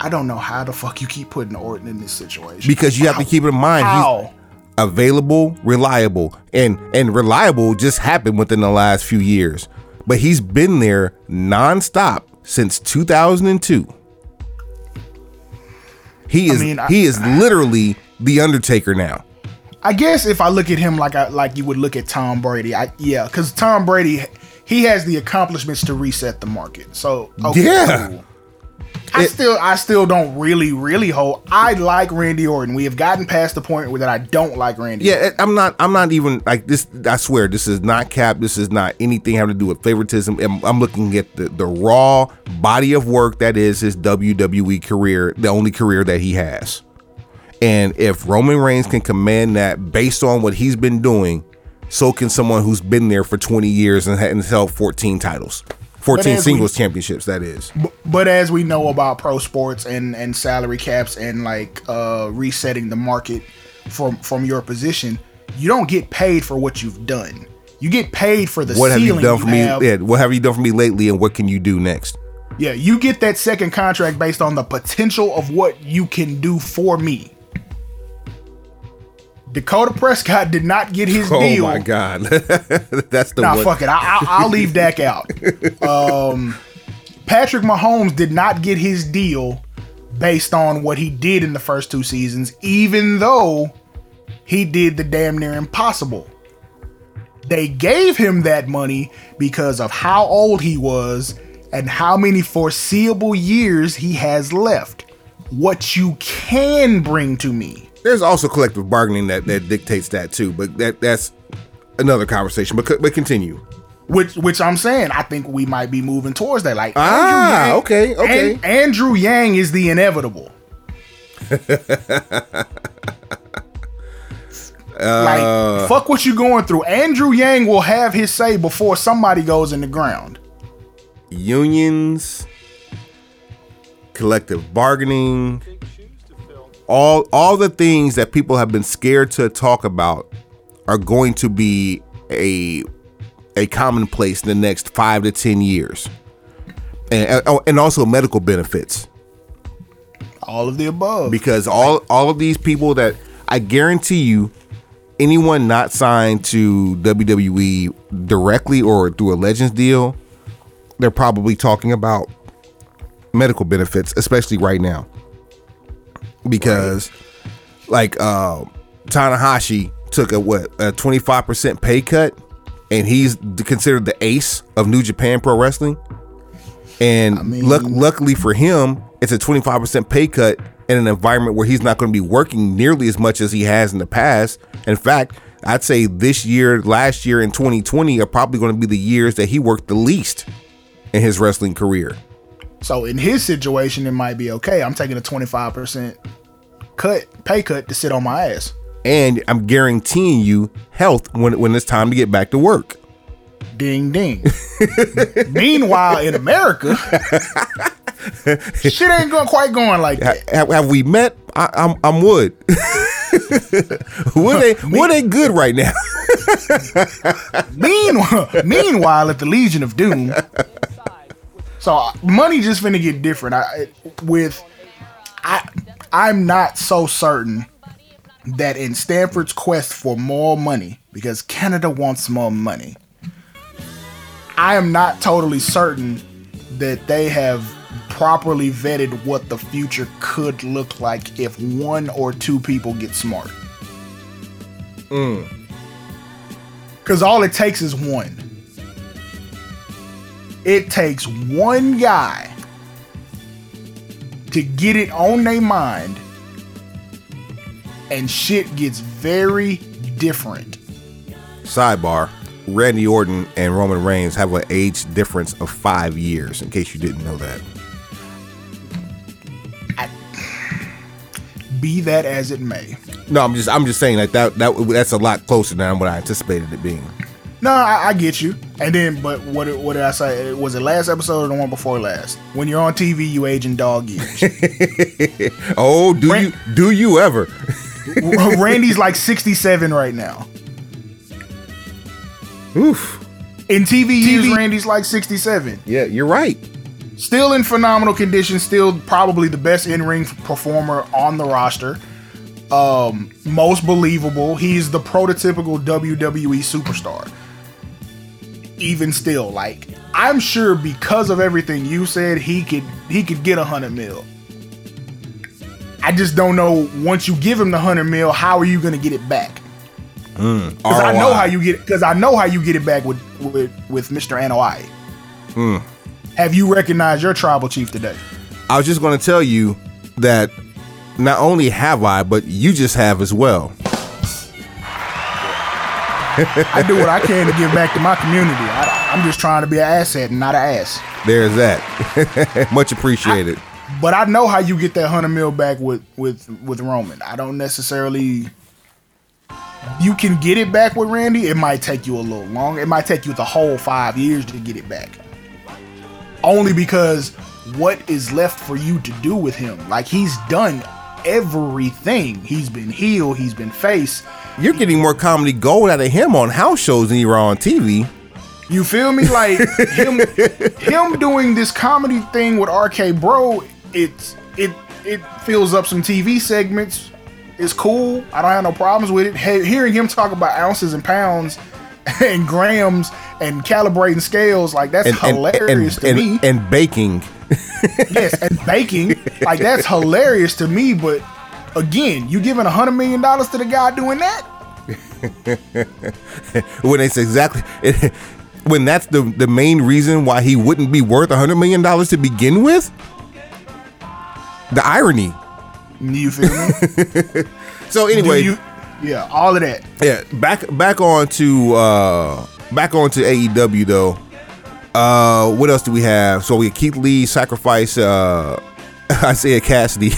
I don't know how the fuck you keep putting Orton in this situation. Because you how? have to keep in mind. How? He's available, reliable, and and reliable just happened within the last few years. But he's been there nonstop since 2002. He is I mean, he is literally the Undertaker now. I guess if I look at him like I like you would look at Tom Brady, I yeah, because Tom Brady he has the accomplishments to reset the market. So okay, yeah, cool. I it, still I still don't really really hold. I like Randy Orton. We have gotten past the point where that I don't like Randy. Yeah, Orton. I'm not. I'm not even like this. I swear, this is not cap. This is not anything having to do with favoritism. I'm, I'm looking at the the raw body of work that is his WWE career, the only career that he has. And if Roman Reigns can command that based on what he's been doing, so can someone who's been there for 20 years and, and held 14 titles. 14 singles we, championships that is but, but, as we know about pro sports and and salary caps and like uh resetting the market from from your position you don't get paid for what you've done you get paid for the what have you done for you me have. yeah what have you done for me lately and what can you do next Yeah, you get that second contract based on the potential of what you can do for me. Dakota Prescott did not get his Oh deal. Oh my god, that's the Nah, one. fuck it. I, I, I'll leave Dak out. Um, Patrick Mahomes did not get his deal based on what he did in the first two seasons, even though he did the damn near impossible. They gave him that money because of how old he was and how many foreseeable years he has left. What you can bring to me. There's also collective bargaining that, that dictates that too, but that that's another conversation. But but continue. Which, which I'm saying, I think we might be moving towards that. Like, Ah, Yang- okay, okay. An- Andrew Yang is the inevitable. Uh. like, fuck what you're going through. Andrew Yang will have his say before somebody goes in the ground. Unions, collective bargaining, all all the things that people have been scared to talk about are going to be a a commonplace in the next five to ten years, and and oh, also medical benefits. All of the above. because all all of these people that I guarantee you, anyone not signed to WWE directly or through a Legends deal, they're probably talking about medical benefits, especially right now, because like uh, Tanahashi took a what a twenty five percent pay cut, and he's considered the ace of New Japan Pro Wrestling. And mean- luck, luckily for him, it's a 25% pay cut in an environment where he's not going to be working nearly as much as he has in the past. In fact, I'd say this year, last year, and 2020 are probably going to be the years that he worked the least in his wrestling career. So in his situation, it might be okay. I'm taking a 25% cut, pay cut to sit on my ass. And I'm guaranteeing you health when, when it's time to get back to work. Ding ding. Meanwhile, in America, shit ain't going quite going like that. Have, have we met? I, I'm, I'm Wood. Wood ain't, Wood ain't good right now. Meanwhile, meanwhile, at the Legion of Doom, so uh, money just finna get different. I with I I'm not so certain that in Stamford's quest for more money, because Canada wants more money, I am not totally certain that they have properly vetted what the future could look like if one or two people get smart. Because all it takes is one. It takes one guy to get it on their mind, and shit gets very different. Sidebar: Randy Orton and Roman Reigns have an age difference of five years. In case you didn't know that. Be that as it may. No, I'm just I'm just saying like that that that's a lot closer than what I anticipated it being. No, I, I get you. And then, but what did- what did I say? Was it last episode or the one before last? When you're on TV, you age in dog years. Oh, do Ran- you do you ever? Randy's like 67 right now. Oof. In TV, years, Randy's like 67. Yeah, you're right. Still in phenomenal condition. Still probably the best in ring performer on the roster. Um, most believable. He's the prototypical WWE superstar. Even still, like I'm sure because of everything you said, he could he could get a hundred mil. I just don't know. Once you give him the hundred mil, how are you to get it back? Mm, because I know how you get. Because I know how you get it back with with, with Mr. Anoa'i. Mm. Have you recognized your tribal chief today? I was just to tell you that not only have I, but you just have as well. I do what I can to give back to my community. I, I'm just trying to be an asset and not an ass. There's that. Much appreciated. But I know how you get that hundred mil back with with with Roman. I don't necessarily. You can get it back with Randy. It might take you a little long. It might take you the whole five years to get it back. Only because what is left for you to do with him? Like he's done everything. He's been heel. He's been face. You're getting more comedy gold out of him on house shows than you are on TV. You feel me? Like him him doing this comedy thing with RK Bro, it's it it fills up some TV segments. It's cool. I don't have no problems with it. Hey, hearing him talk about ounces and pounds and grams and calibrating scales, like that's hilarious and, to and, me. and baking. yes, and baking, like that's hilarious to me. But again, you giving a hundred million dollars to the guy doing that? when it's exactly when that's the the main reason why he wouldn't be worth a hundred million dollars to begin with. The irony. You feel me? So anyway, you- yeah, all of that. yeah, back back on to uh back on to AEW though. Uh what else do we have? So we Keith Lee sacrifice uh Isiah Kassidy.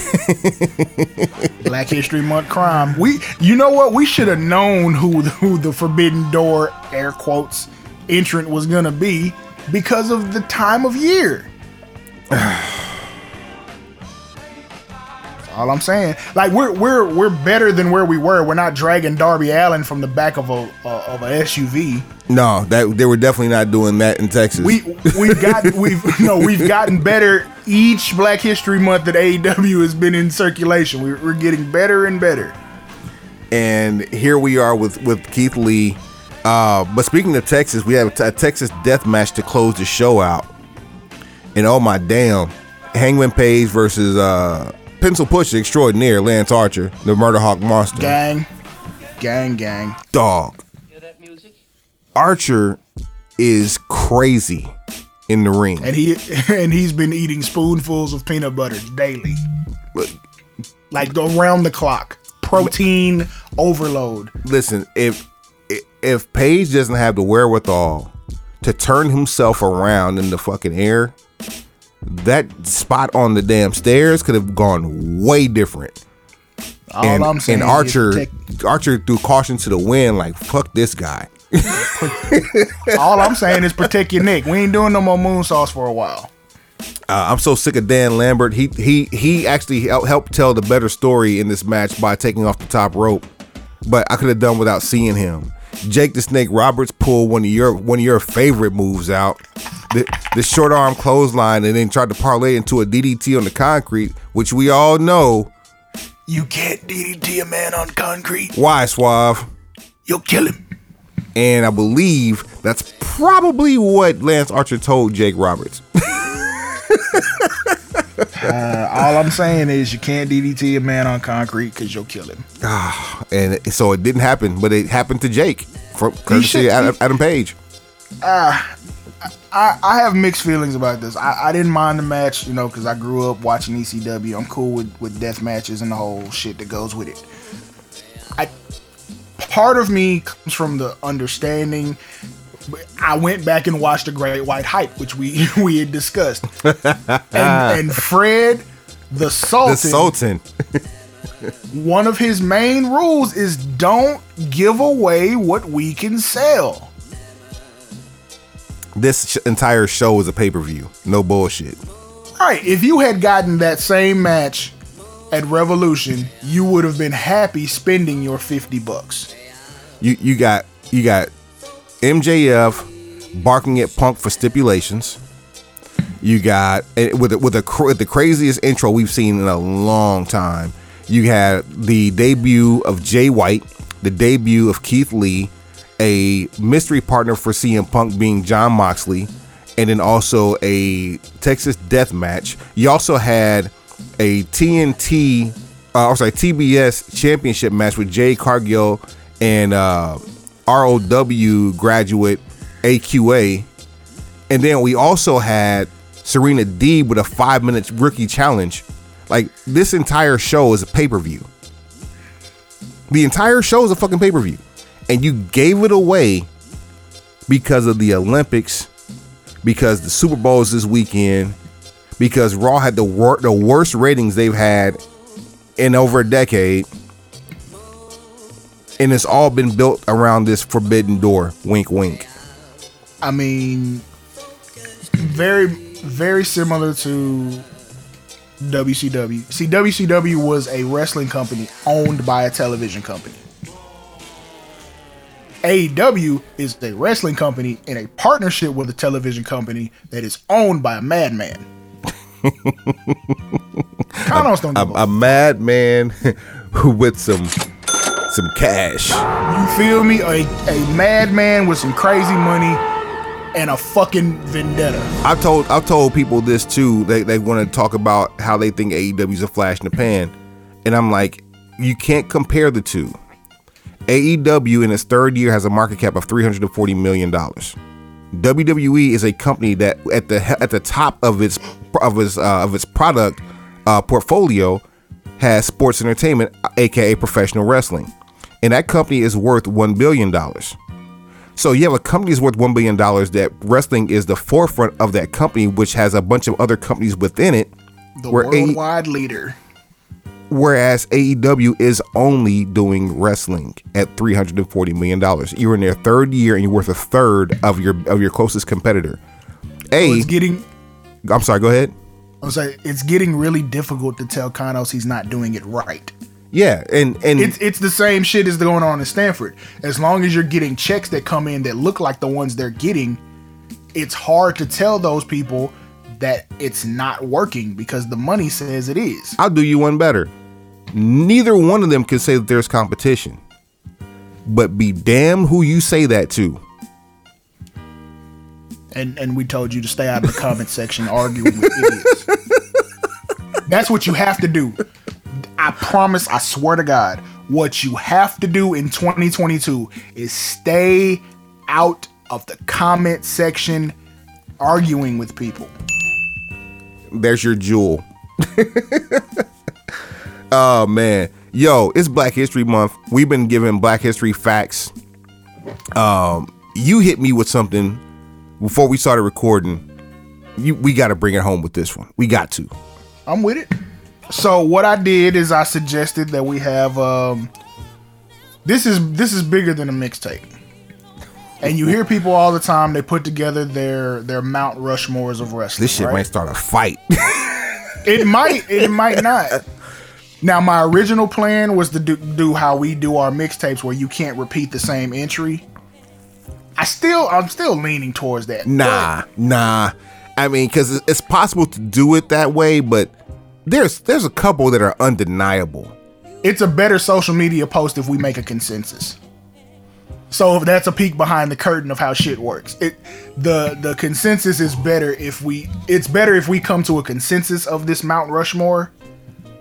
Black History Month crime. We, you know what? We should have known who who the Forbidden Door air quotes entrant was gonna be because of the time of year. All I'm saying. Like we're we're we're better than where we were. We're not dragging Darby Allin from the back of a, a of a SUV. no, that they were definitely not doing that in Texas. We we've got we've no we've gotten better each Black History Month that AEW has been in circulation. We're, we're getting better and better. and here we are with with Keith Lee. Uh, but speaking of Texas, we have a, t- a Texas death match to close the show out. And oh my damn, Hangman Page versus uh, Pencil Push Extraordinaire Lance Archer, the Murder Hawk Monster. Gang, gang, gang. Dog. Archer is crazy in the ring. And he and he's been eating spoonfuls of peanut butter daily, like around the clock. Protein overload. listen, if if Page doesn't have the wherewithal to turn himself around in the fucking air, that spot on the damn stairs could have gone way different. All and, I'm saying and is Archer protect- Archer threw caution to the wind, like fuck this guy. all I'm saying is protect your neck. We ain't doing no more moonsaults for a while. Uh, I'm so sick of Dan Lambert. He he he actually hel- helped tell the better story in this match by taking off the top rope, but I could have done without seeing him. Jake the Snake Roberts pulled one of your one of your favorite moves out, the, the short arm clothesline, and then tried to parlay into a DDT on the concrete, which we all know You can't DDT a man on concrete. why Suave. You'll kill him. And I believe that's probably what Lance Archer told Jake Roberts. Uh, all I'm saying is you can't DDT a man on concrete because you'll kill him. Ah, and it- so it didn't happen, but it happened to Jake from courtesy should- of Adam, Adam Page. I, I have mixed feelings about this. I, I didn't mind the match, you know, because I grew up watching ECW. I'm cool with, with death matches and the whole shit that goes with it. I part of me comes from the understanding. I went back and watched the Great White Hype, which we we had discussed, and, and Fred the Sultan. The Sultan. one of his main rules is don't give away what we can sell. This sh- entire show is a pay per view. No bullshit. Right. If you had gotten that same match at Revolution, you would have been happy spending your 50 bucks. You you got you got MJF barking at Punk for stipulations. You got with a, with a with the craziest intro we've seen in a long time. You had the debut of Jay White, the debut of Keith Lee, a mystery partner for CM Punk being Jon Moxley, and then also a Texas Death Match. You also had a TNT, uh, or sorry, TBS Championship match with Jade Cargill and uh, ROW graduate AQA, and then we also had Serena Deeb with a five minutes rookie challenge. Like this entire show is a pay per view. The entire show is a fucking pay per view, and you gave it away because of the Olympics, because the Super Bowl is this weekend, because Raw had the wor- the worst ratings they've had in over a decade, and it's all been built around this forbidden door. Wink, wink. I mean, very, very similar to WCW. See, WCW was a wrestling company owned by a television company. AEW is a wrestling company in a partnership with a television company that is owned by a madman. Kanos don't A, give a madman with some some cash. You feel me? A, a madman with some crazy money and a fucking vendetta. I've told I've told people this too. They they want to talk about how they think AEW is a flash in the pan, and I'm like, you can't compare the two. AEW in its third year has a market cap of 340 million dollars. WWE is a company that at the at the top of its of its uh, of its product uh, portfolio has sports entertainment, aka professional wrestling, and that company is worth one billion dollars. So you have a company that's worth one billion dollars. That wrestling is the forefront of that company, which has a bunch of other companies within it. The worldwide leader. Whereas AEW is only doing wrestling at three hundred and forty million dollars. You're in their third year and you're worth a third of your of your closest competitor. A, It's getting I'm sorry. Go ahead. I was like, it's getting really difficult to tell Kanos he's not doing it right. Yeah, and and It's it's the same shit as going on in Stamford. As long as you're getting checks that come in that look like the ones they're getting, it's hard to tell those people that it's not working because the money says it is. I'll do you one better. Neither one of them can say that there's competition, but be damned who you say that to. And and we told you to stay out of the comment section arguing with idiots. That's what you have to do. I promise, I swear to God, what you have to do in 2022 is stay out of the comment section arguing with people. There's your jewel. oh man. Yo, it's Black History Month. We've been giving Black History facts. Um, you hit me with something before we started recording. You we gotta bring it home with this one. We got to. I'm with it. So what I did is I suggested that we have um this is this is bigger than a mixtape. And you hear people all the time they put together their their Mount Rushmores of wrestling. This shit right? might start a fight. It might, it might not. Now, my original plan was to do, do how we do our mixtapes, where you can't repeat the same entry. I still, I'm still leaning towards that. Nah, nah. I mean, because it's possible to do it that way, but there's there's a couple that are undeniable. It's a better social media post if we make a consensus. So that's a peek behind the curtain of how shit works. It the the consensus is better if we it's better if we come to a consensus of this Mount Rushmore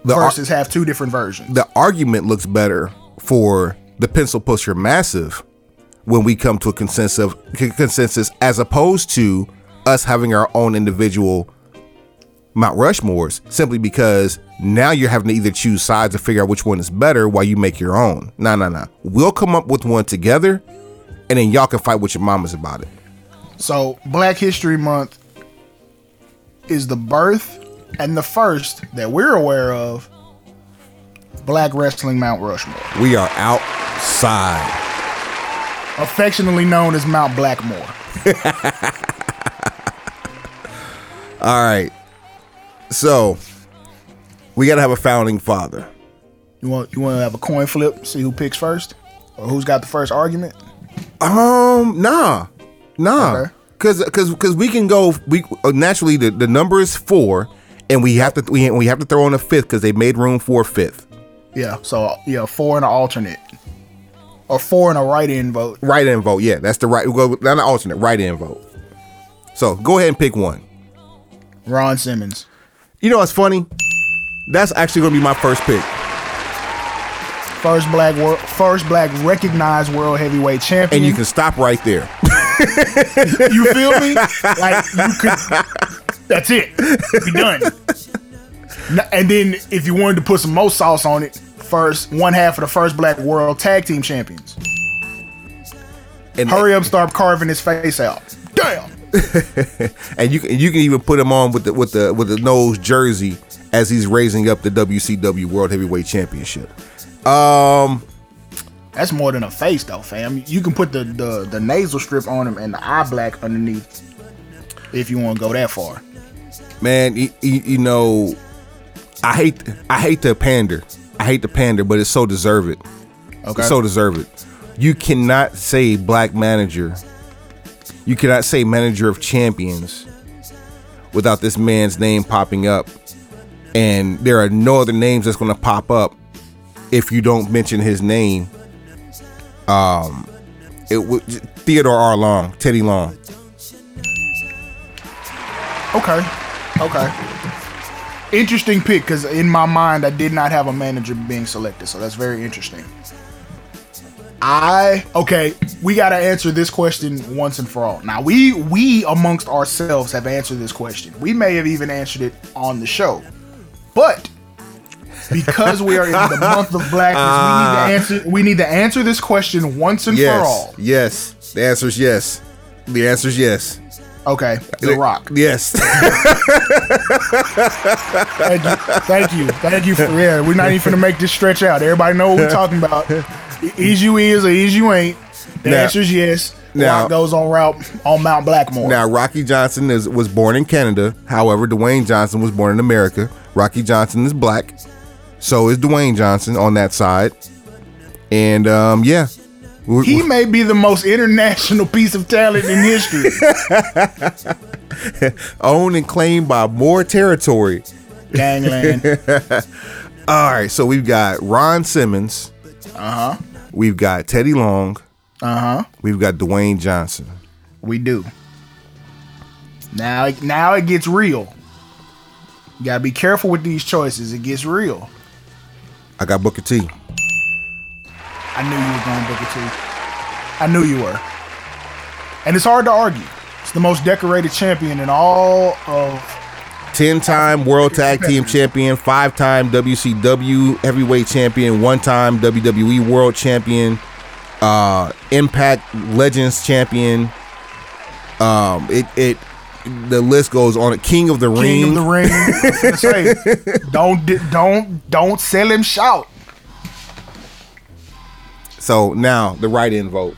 The ar- have two different versions. the argument looks better for the pencil pusher massive when we come to a consensus consensus as opposed to us having our own individual Mount Rushmores simply because now you're having to either choose sides to figure out which one is better while you make your own. No, no, no. We'll come up with one together and then y'all can fight with your mamas about it. So, Black History Month is the birth and the first that we're aware of Black Wrestling Mount Rushmore, We are outside. affectionately known as Mount Blackmore. All right. So we gotta have a founding father. You want you want to have a coin flip, see who picks first, or who's got the first argument? Um, nah, nah, Okay. cause cause cause we can go. We uh, naturally the, the number is four, and we have to we, we have to throw in a fifth because they made room for a fifth. Yeah, so yeah, four and an alternate, or four and a write-in vote. Right in vote. Yeah, that's the right. Go not an alternate. Right in vote. So go ahead and pick one. Ron Simmons. You know what's funny? That's actually gonna be my first pick. First black world, first black recognized world heavyweight champion. And you can stop right there. You feel me? like you could. That's it. Be done. And then if you wanted to put some more sauce on it, first one half of the first black world tag team champions. And Hurry up, start carving his face out. Damn. and you can you can even put him on with the with the with the nose jersey as he's raising up the WCW World Heavyweight Championship. Um, That's more than a face though, fam. You can put the the, the nasal strip on him and the eye black underneath if you want to go that far. Man, you, you, you know, I hate I hate to pander. I hate to pander, but it's so deserved. Okay. It's so deserved. You cannot say black manager. You cannot say manager of champions without this man's name popping up. And there are no other names that's going to pop up if you don't mention his name. Um, it would Theodore R. Long, Teddy Long. Okay. Okay. Interesting pick because in my mind I did not have a manager being selected, so that's very interesting. I okay, we got to answer this question once and for all. Now we we amongst ourselves have answered this question. We may have even answered it on the show, but because we are in the month of blackness, we need to uh, answer we need to answer this question once and Yes. for all. Yes. The answer is yes. The answer is yes. Okay, The Rock. Yes. Thank you, thank you, thank you for yeah. We're not even gonna make this stretch out. Everybody know what we're talking about. Is you is or is you ain't. The Now- answer is yes. now- Rock goes on route on Mount Blackmore. Now, Rocky Johnson is was born in Canada. However, Dwayne Johnson was born in America. Rocky Johnson is black. So is Dwayne Johnson on that side. And um, yeah. We're- he may be the most international piece of talent in history. owned and claimed by more territory. Gangland. All right, so we've got Ron Simmons. Uh huh. We've got Teddy Long. Uh huh. We've got Dwayne Johnson. We do. Now, now it gets real. You gotta be careful with these choices. It gets real. I got Booker T. I knew you were going Booker T. I knew you were. And it's hard to argue. It's the most decorated champion in all of 10-time World Tag Team Champion, five-time WCW Heavyweight Champion, one-time WWE World Champion, uh, Impact Legends Champion. Um, it it the list goes on. King of the Ring. King of the Ring. I was say, don't don't don't sell him shout. So now the write-in vote.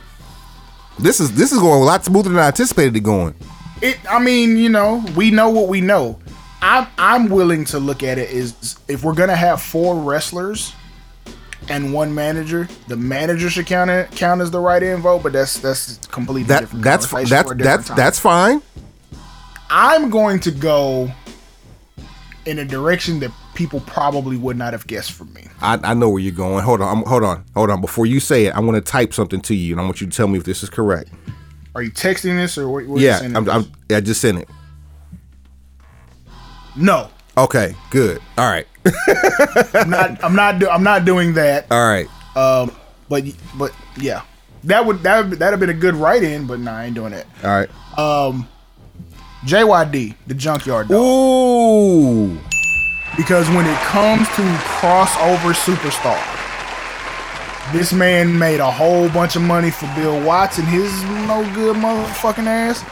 This is this is going a lot smoother than I anticipated it going. It. I mean, you know, we know what we know. I'm I'm willing to look at it is if we're gonna have four wrestlers and one manager, the manager should count it count as the right in vote. But that's that's completely That different. that's that's different that's that's fine. I'm going to go in a direction that people probably would not have guessed from me. I, I know where you're going. Hold on, I'm, hold on, hold on. Before you say it, I want to type something to you, and I want you to tell me if this is correct. Are you texting this or what? what Yeah, I'm. I'm, I just sent it. no, Okay, good. All right, I'm not. I'm not. Do, I'm not doing that. all right. Um, but but yeah, that would that would that'd have been a good write in. But nah, I ain't doing that. All right. Um. JYD, the Junkyard Dog, Ooh, because when it comes to crossover superstar, this man made a whole bunch of money for Bill Watts and his no good motherfucking ass,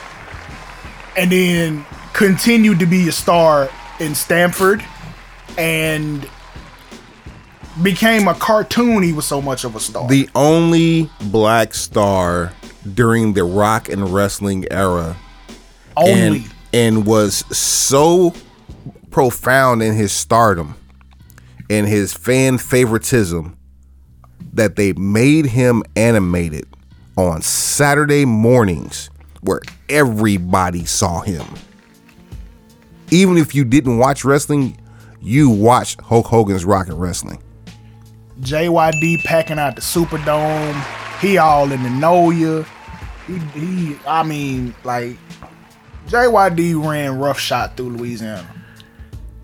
and then continued to be a star in Stamford, and became a cartoon. He was so much of a star. the only black star during the rock and wrestling era, only. and and was so profound in his stardom and his fan favoritism that they made him animated on Saturday mornings where everybody saw him. Even if you didn't watch wrestling, you watched Hulk Hogan's Rock and Wrestling. JYD packing out the Superdome. He all in the know ya. He, he, I mean, like JYD ran rough shot through Louisiana.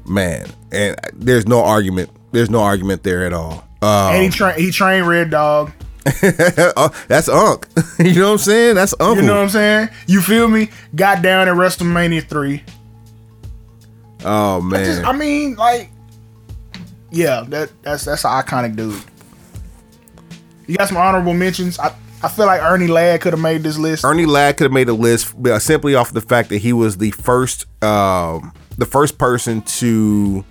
Man, and there's no argument. There's no argument there at all. Um, and he trained he trained Red Dog. uh, that's Unc. you know what I'm saying? That's Uncle. You know what I'm saying? You feel me? Got down at WrestleMania three. oh man. Just, I mean, like, yeah, that that's that's an iconic dude. You got some honorable mentions. I I feel like Ernie Ladd could have made this list. Ernie Ladd could have made a list uh, simply off the fact that he was the first, um, the first person to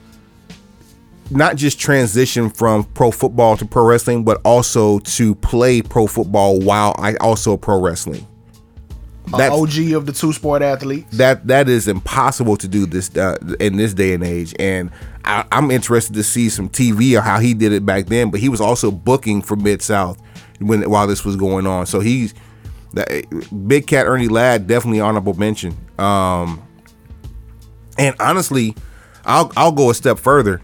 not just transition from pro football to pro wrestling, but also to play pro football while I also pro wrestling. That OG of the two sport athletes. that that is impossible to do this uh, in this day and age and I, i'm interested to see some tv on how he did it back then but he was also booking for mid-south when while this was going on so he's that big cat ernie ladd definitely honorable mention um and honestly i'll i'll go a step further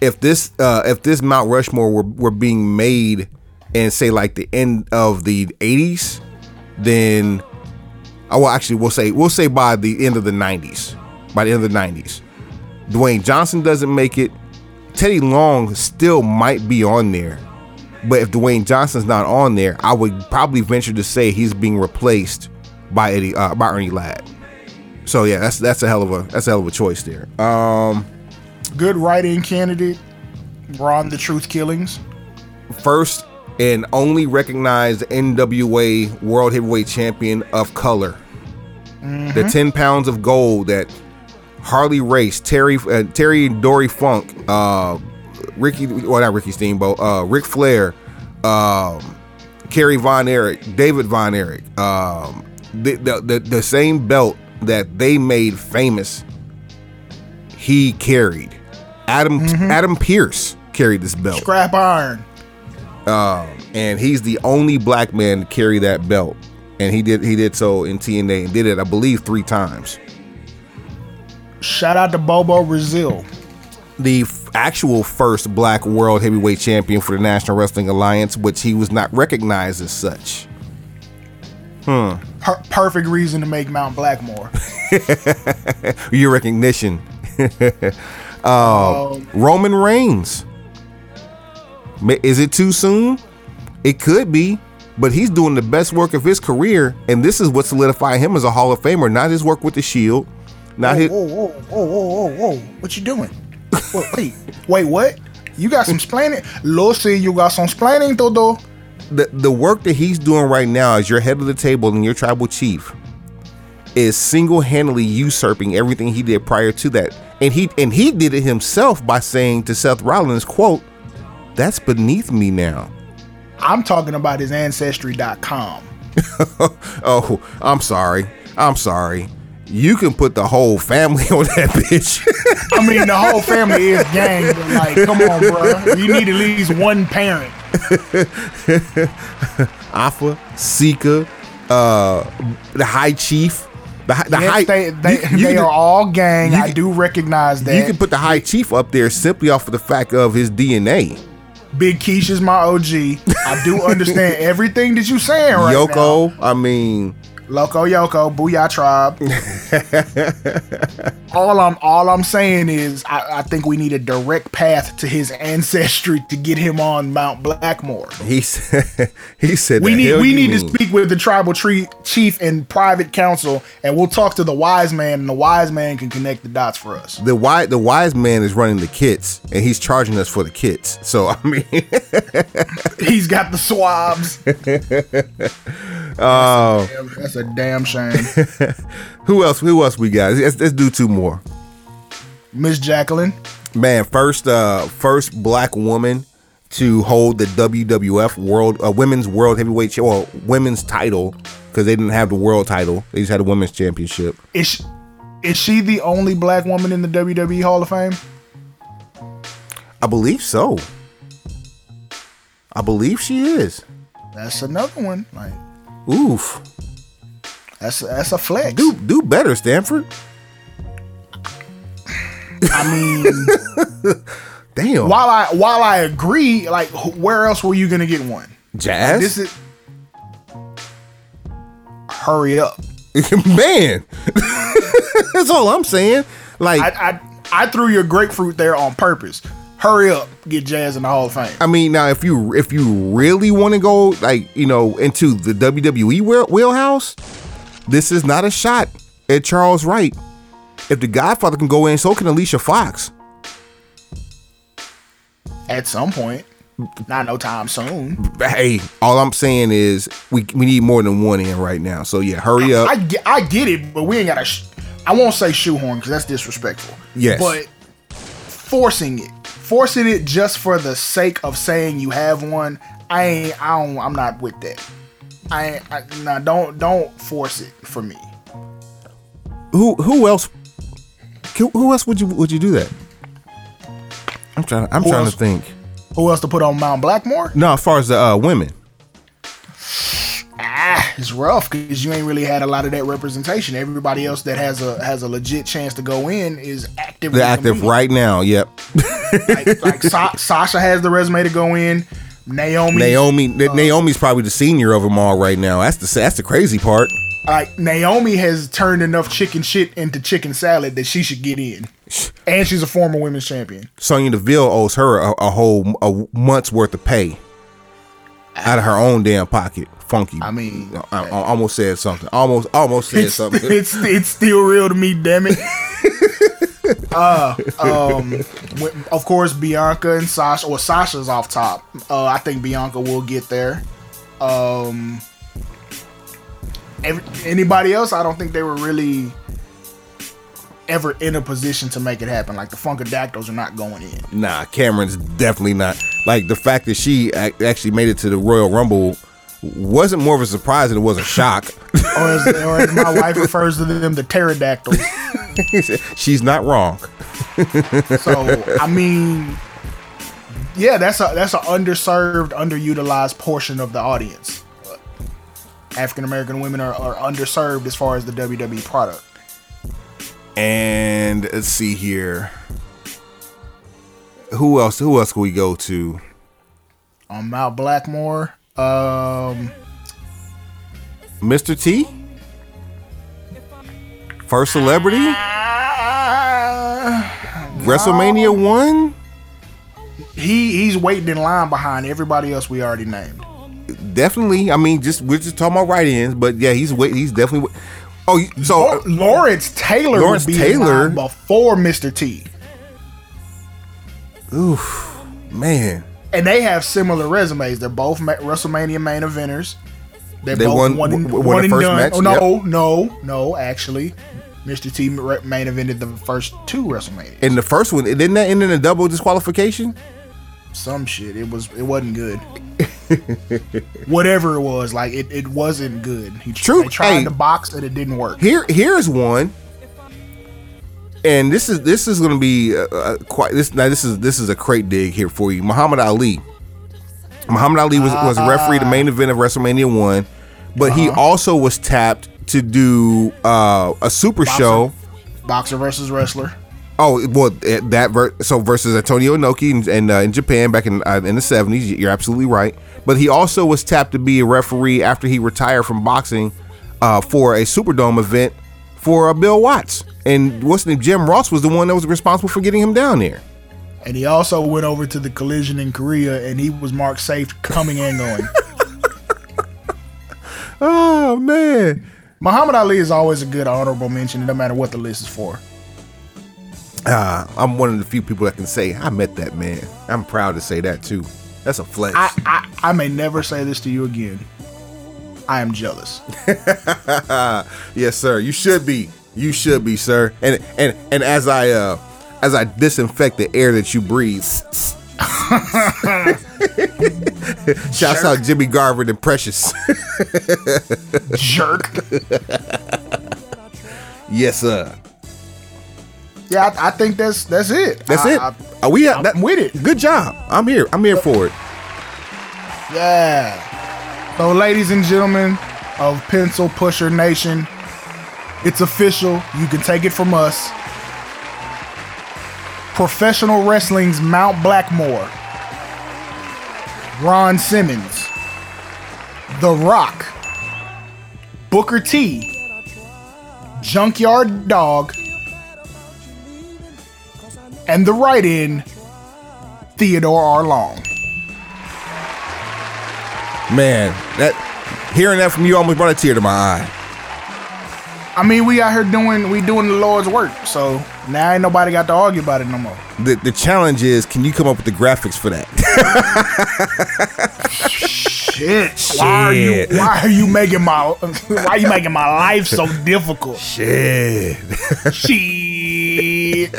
if this uh if this mount rushmore were, were being made in say like the end of the 80s then I will actually we'll say we'll say by the end of the 90s. By the end of the 90s. Dwayne Johnson doesn't make it. Teddy Long still might be on there. But if Dwayne Johnson's not on there, I would probably venture to say he's being replaced by Eddie uh, by Ernie Ladd. So yeah, that's that's a hell of a that's a hell of a choice there. Um Good write-in candidate. Ron the Truth Killings. first and only recognized NWA World Heavyweight Champion of color. The 10 pounds of gold that Harley Race, Terry, uh, Terry Dory Funk, uh, Ricky, well not Ricky Steamboat, uh, Ric Flair, um, Kerry Von Erich, David Von Erich, um, the, the the the same belt that they made famous. He carried. Adam mm-hmm. Adam Pearce carried this belt Scrap Iron. Um, and he's the only black man to carry that belt. And he did he did so in TNA and did it, I believe, three times. Shout out to Bobo Brazil. The f- actual first black world heavyweight champion for the National Wrestling Alliance, which he was not recognized as such. Hmm. Per- perfect reason to make Mount Blackmore. Your recognition. uh, Roman Reigns. Is it too soon? It could be, but he's doing the best work of his career, and this is what solidified him as a Hall of Famer. Not his work with the Shield, not his. Whoa, whoa, whoa, whoa, whoa, whoa! What you doing? Wait, wait, what? You got some splaining? Lo see, you got some splaining, Todo. The the work that he's doing right now as your head of the table and your tribal chief is single-handedly usurping everything he did prior to that. And he and he did it himself by saying to Seth Rollins, quote, that's beneath me now. I'm talking about his ancestry.com. Oh, I'm sorry. I'm sorry. You can put the whole family on that bitch. I mean, the whole family is gang, but like, come on, bro. You need at least one parent. Afa, Sika, uh, the High Chief, the, the Yes, High. they they, you- you they can- are all gang. I can- do recognize that. You can put the High Chief up there simply off of the fact of his DNA. Big Keish is my OG. I do understand everything that you saying right now. Yoko, I mean, Loco Yoko, Booyah Tribe. all I'm all I'm saying is I, I think we need a direct path to his ancestry to get him on Mount Blackmore. he said, he said, We need we need to speak with the tribal tree chief and private council, and we'll talk to the wise man, and the wise man can connect the dots for us. The wise, the wise man is running the kits, and he's charging us for the kits. So I mean, He's got the swabs. oh, Damn, That's a damn shame. who else? Who else we got? Let's, let's do two more. Miss Jacqueline. Man, first, uh, first black woman to hold the WWF World uh, Women's World Heavyweight Cha- well, women's title because they didn't have the world title; they just had a women's championship. Is she, is she the only black woman in the WWE Hall of Fame? I believe so. I believe she is. That's another one. Like Oof. That's that's a flex. Do do better, Stamford. I mean, Damn. while I while I agree, like where else were you gonna get one? Jazz. This is hurry up. Man. That's all I'm saying. Like I, I I threw your grapefruit there on purpose. Hurry up, get Jazz in the Hall of Fame. I mean, now if you if you really want to go like you know into the WWE wheel- wheelhouse, this is not a shot at Charles Wright. If the Godfather can go in, so can Alicia Fox. At some point, not no time soon. Hey, all I'm saying is we we need more than one in right now. So yeah, hurry up. I get I get it, but we ain't got to. Sh- I won't say shoehorn because that's disrespectful. Yes. but forcing it, forcing it just for the sake of saying you have one, I ain't. I don't. I'm not with that. I, I nah, don't don't force it for me. Who who else? Who else would you would you do that? I'm trying. I'm Who trying else? to think. Who else to put on Mount Blackmore? No, as far as the uh, women, Ah, it's rough because you ain't really had a lot of that representation. Everybody else that has a has a legit chance to go in is actively they're active competing. right now. Yep. Like, like Sa- Sasha has the resume to go in. Naomi, Naomi. Uh, Naomi's probably the senior of them all right now. That's the that's the crazy part. like Naomi has turned enough chicken shit into chicken salad that she should get in, and she's a former women's champion. Sonya Deville owes her a, a whole a month's worth of pay out of her own damn pocket. Funky. I mean, I, I almost said something. Almost almost said It's, something. it's it's still real to me, damn it. uh, um, of course, Bianca and Sasha, or Sasha's off top. Uh, I think Bianca will get there. Um, every, anybody else, I don't think they were really ever in a position to make it happen. Like the Funkadactyls are not going in. Nah, Cameron's definitely not. Like the fact that she actually made it to the Royal Rumble wasn't more of a surprise than it was a shock. Or as, or as my wife refers to them, the pterodactyls. She's not wrong. So I mean, yeah, that's a that's an underserved, underutilized portion of the audience. African American women are, are underserved as far as the WWE product. And let's see here. Who else? Who else can we go to? On Mount Blackmore, um, Mr. T? First celebrity? WrestleMania 1? he he's waiting in line behind everybody else we already named. Definitely. I mean, just we're just talking about right ins, but yeah, he's wait. He's definitely. Wait. Oh, so Law- Lawrence Taylor Lawrence would be Taylor? in line before Mr. T, oof, man, and they have similar resumes. They're both WrestleMania main eventers. They're They both won- one, and, w- won one the and first done. match, Oh no, yep. Oh, no, no. Actually, Mr. T main evented the first two WrestleMania. in the first one, didn't that end in a double disqualification? Some shit. It was. It wasn't good. Whatever it was, like it, it wasn't good. He True. They tried Hey. to box and it didn't work. Here, here's one, and this is this is going to be uh, uh, quite this. Now this is this is a crate dig here for you. Muhammad Ali. Muhammad Ali was was a referee the main event of WrestleMania one, but he also was tapped to do uh, a super show. Boxer versus wrestler. Oh well, eh, that ver- so versus Antonio Inoki in, in, uh, in Japan back in uh, in the seventies. You're absolutely right. But he also was tapped to be a referee after he retired from boxing uh, for a Superdome event for uh, Bill Watts. And what's name? Jim Ross was the one that was responsible for getting him down there. And he also went over to the collision in Korea and he was marked safe coming and going. Oh man. Muhammad Ali is always a good honorable mention, no matter what the list is for. Uh, I'm one of the few people that can say I met that man. I'm proud to say that too. That's a flex. I, I, I may never say this to you again. I am jealous. Yes, sir. You should be. You should be, sir. And and and as I uh as I disinfect the air that you breathe. Shouts out Jimmy Garvin and Precious. Jerk. yes, sir. Yeah, I, I think that's that's it. That's I- it. I- Are we I'm that, with it. Good job. I'm here. I'm here for it. Yeah. So, ladies and gentlemen of Pencil Pusher Nation, it's official. You can take it from us. Professional Wrestling's Mount Blackmore, Ron Simmons, The Rock, Booker T, Junkyard Dog, and the right in Theodore R. Long. Man, that hearing that from you almost brought a tear to my eye. I mean, we out here doing we doing the Lord's work, so now ain't nobody got to argue about it no more. The the challenge is can you come up with the graphics for that? Shit. Shit. Why are you why are you making my why are you making my life so difficult? Shit. Shit.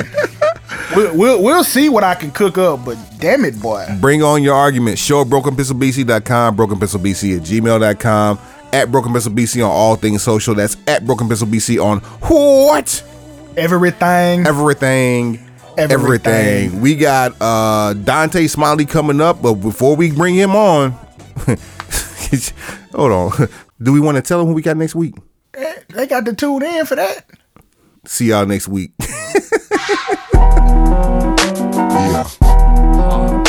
we'll, we'll we'll see what I can cook up, but damn it, boy. Bring on your argument. Show at brokenpencilbc.com, brokenpencilbc at gmail.com. at Broken Pencil BC on all things social. That's at Broken Pencil BC on what? Everything. Everything. Everything. Everything. We got uh Dante Smiley coming up, but before we bring him on, hold on. Do we want to tell him who we got next week? They got to tune in for that. See y'all next week. Yeah. Hardcore. Yeah.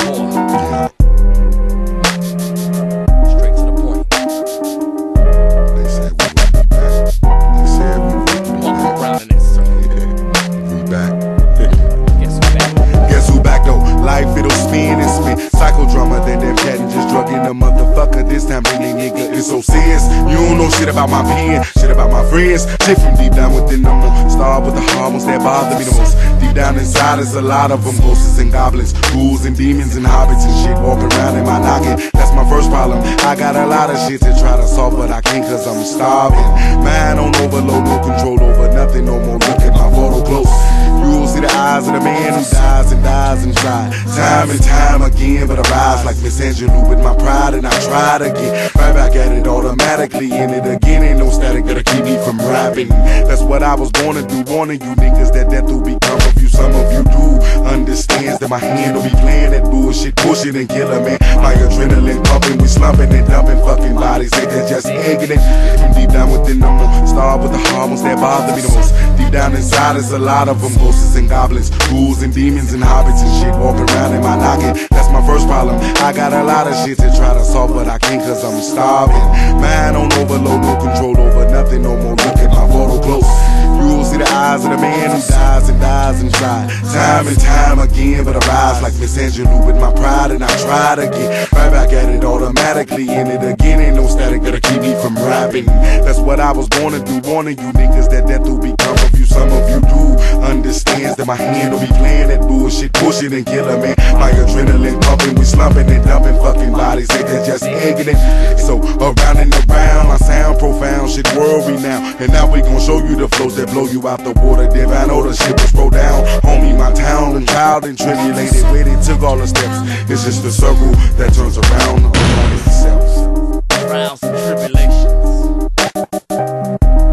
The motherfucker. This time bringing nigga is so serious. You don't know shit about my pen, shit about my friends. Shit from deep down within them. Star with the hormones that bother me the most. Deep down inside is a lot of them. Ghosts and goblins, ghouls and demons and hobbits and shit walking around in my noggin. That's my first problem. I got a lot of shit to try to solve, but I can't cause I'm starving. Mind on overload, no control over nothing no more. Look at my photo close. You'll see the eyes of the man who dies and dies and tries. Time and time again, but I rise like Miss Angelou with my pride and I try to get right back at it automatically. In it again, ain't no static that'll keep me from rapping. That's what I was born to do. Warning you niggas that death will become of you. Some of you do understands that my hand will be playing that bullshit, pushing and killing man. My adrenaline pumping, we slumping and dumping fucking bodies. That just egging it? Deep down within them, star with the hormones that bother me the most. Deep down inside there's a lot of them, ghosts and goblins, ghouls and demons and hobbits and shit walking around in my noggin. That's my first problem. I got a lot of shit to try to solve, but I can't cause I'm starving. Mind on overload, no control over nothing no more. Look at my photo close. See the eyes of the man who dies and dies and tries. Time and time again, but I rise like Miss Angelou with my pride and I try to get right back at it automatically. In it again, ain't no static that'll keep me from rapping. That's what I was born to do. Warning you niggas that death will become of you. Some of you do understands that my hand will be playing that bullshit, pushing and killing man. My adrenaline pumping, we slumping and dumping fucking bodies. That just egging it? So around and around, my sound profound, shit world renowned. And now we gon' show you the flows that blow you out the water. Divine order, shit was throw down. Homie, my town and child and tribulated, waited, took all the steps. It's just a circle that turns around on itself. Trials and tribulations.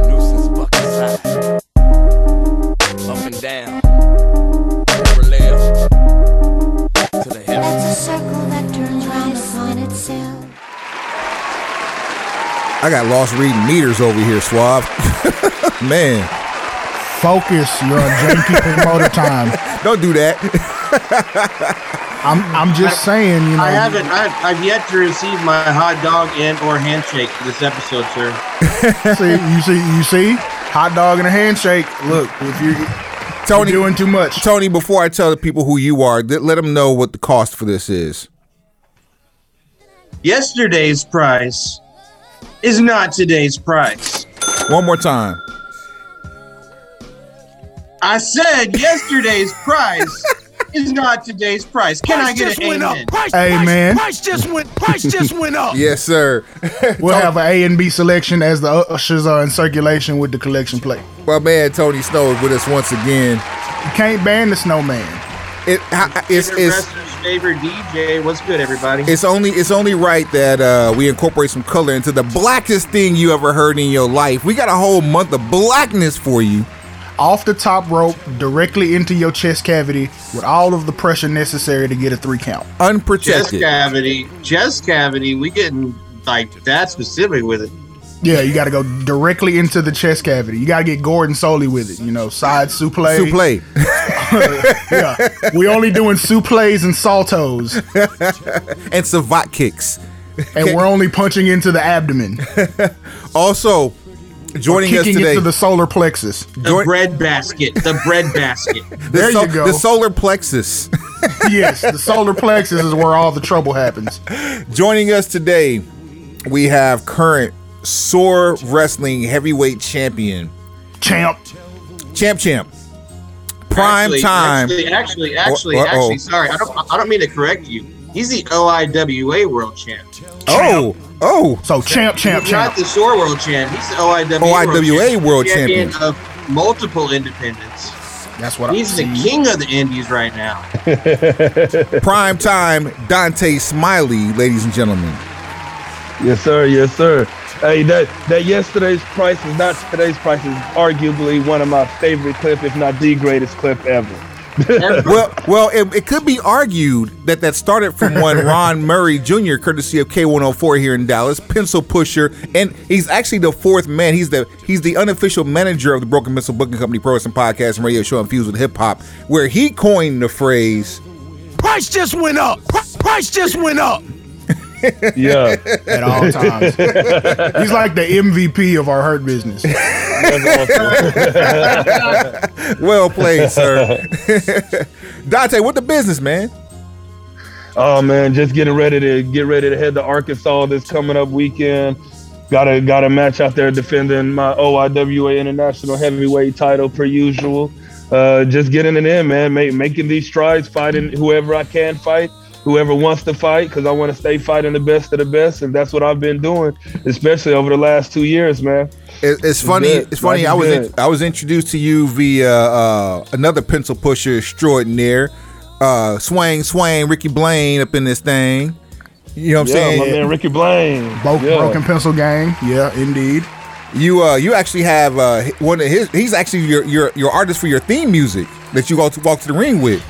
Nuisance buck inside. Up and down. To the It's a circle that turns round upon itself. I got lost reading meters over here, Suave. Man, Focus. You're on janky promoter time. don't do that. I'm I'm just saying, you know. I haven't. I've, I've yet to receive my hot dog and or handshake for this episode, sir. see, you see, you see, hot dog and a handshake. Look, if you're, Tony, you're doing too much, Tony, before I tell the people who you are, th- let them know what the cost for this is. Yesterday's price is not today's price. One more time. I said yesterday's price is not today's price. Can I get just an went amen? up. Price, Hey, price. Price just went. Price just went up. Yes, sir. we'll have an A and B selection as the ushers are in circulation with the collection plate. My man Tony Snow is with us once again. You can't ban the snowman. It, it's, Favorite it's, favorite DJ. What's good, everybody? it's only it's only right that uh, we incorporate some color into the blackest thing you ever heard in your life. We got a whole month of blackness for you. Off the top rope, directly into your chest cavity, with all of the pressure necessary to get a three count. Unprotected. chest cavity. Chest cavity. We getting like that specific with it. Yeah, you got to go directly into the chest cavity. You got to get Gordon Solie with it. You know, side suplex. Supplé. Yeah, we only doing suplees and saltos, and savate kicks. and we're only punching into the abdomen, Also, joining us today, into the solar plexus. The Join- bread basket. The bread basket. the, there you go. the solar plexus. yes, the solar plexus is where all the trouble happens. Joining us today, we have current Soar Wrestling Heavyweight Champion, Champ. Champ Champ, Prime actually, Time. Actually, actually, actually, Uh- uh-oh. actually, sorry. I don't, I don't mean to correct you. He's the OIWA World Champ. oh, oh, So champ, champ, He's not champ. the SOAR World Champ. He's the OIWA, OIWA World champion Champion. of multiple independents. That's what I'm saying. He's the I king of the Indies right now. Prime Time Dante Smiley, ladies and gentlemen. Yes, sir. Yes, sir. Hey, that that yesterday's price is not today's price is arguably one of my favorite clip, if not the greatest clip ever. Well, well, it, it could be argued that that started from one Ron Murray Jr., courtesy of K104 here in Dallas, pencil pusher, and he's actually the fourth man. He's the he's the unofficial manager of the Broken Pencil Booking Company Pro Wrestling Podcast and Radio Show infused with hip hop, where he coined the phrase. Price just went up. Price just went up. Yeah, at all times. He's like the MVP of our hurt business. Well played, sir. Dante, what the business, man? Oh man, just getting ready to get ready to head to Arkansas this coming up weekend. Got a got a match out there defending my OIWA International Heavyweight title per usual. Uh, just getting it in, man. Make, making these strides, fighting whoever I can fight, whoever wants to fight, because I want to stay fighting the best of the best, and that's what I've been doing, especially over the last two years, man. It, it's funny. good. It's funny. Life I was in. I was introduced to you via uh, another pencil pusher extraordinaire, uh, Swain Swain Ricky Blaine up in this thing. You know what I'm Yeah, saying? my man Ricky Blaine. Bo- Yeah. Broken Pencil Gang. Yeah, indeed. You uh, you actually have uh, one of his. He's actually your your your artist for your theme music that you go to walk to the ring with.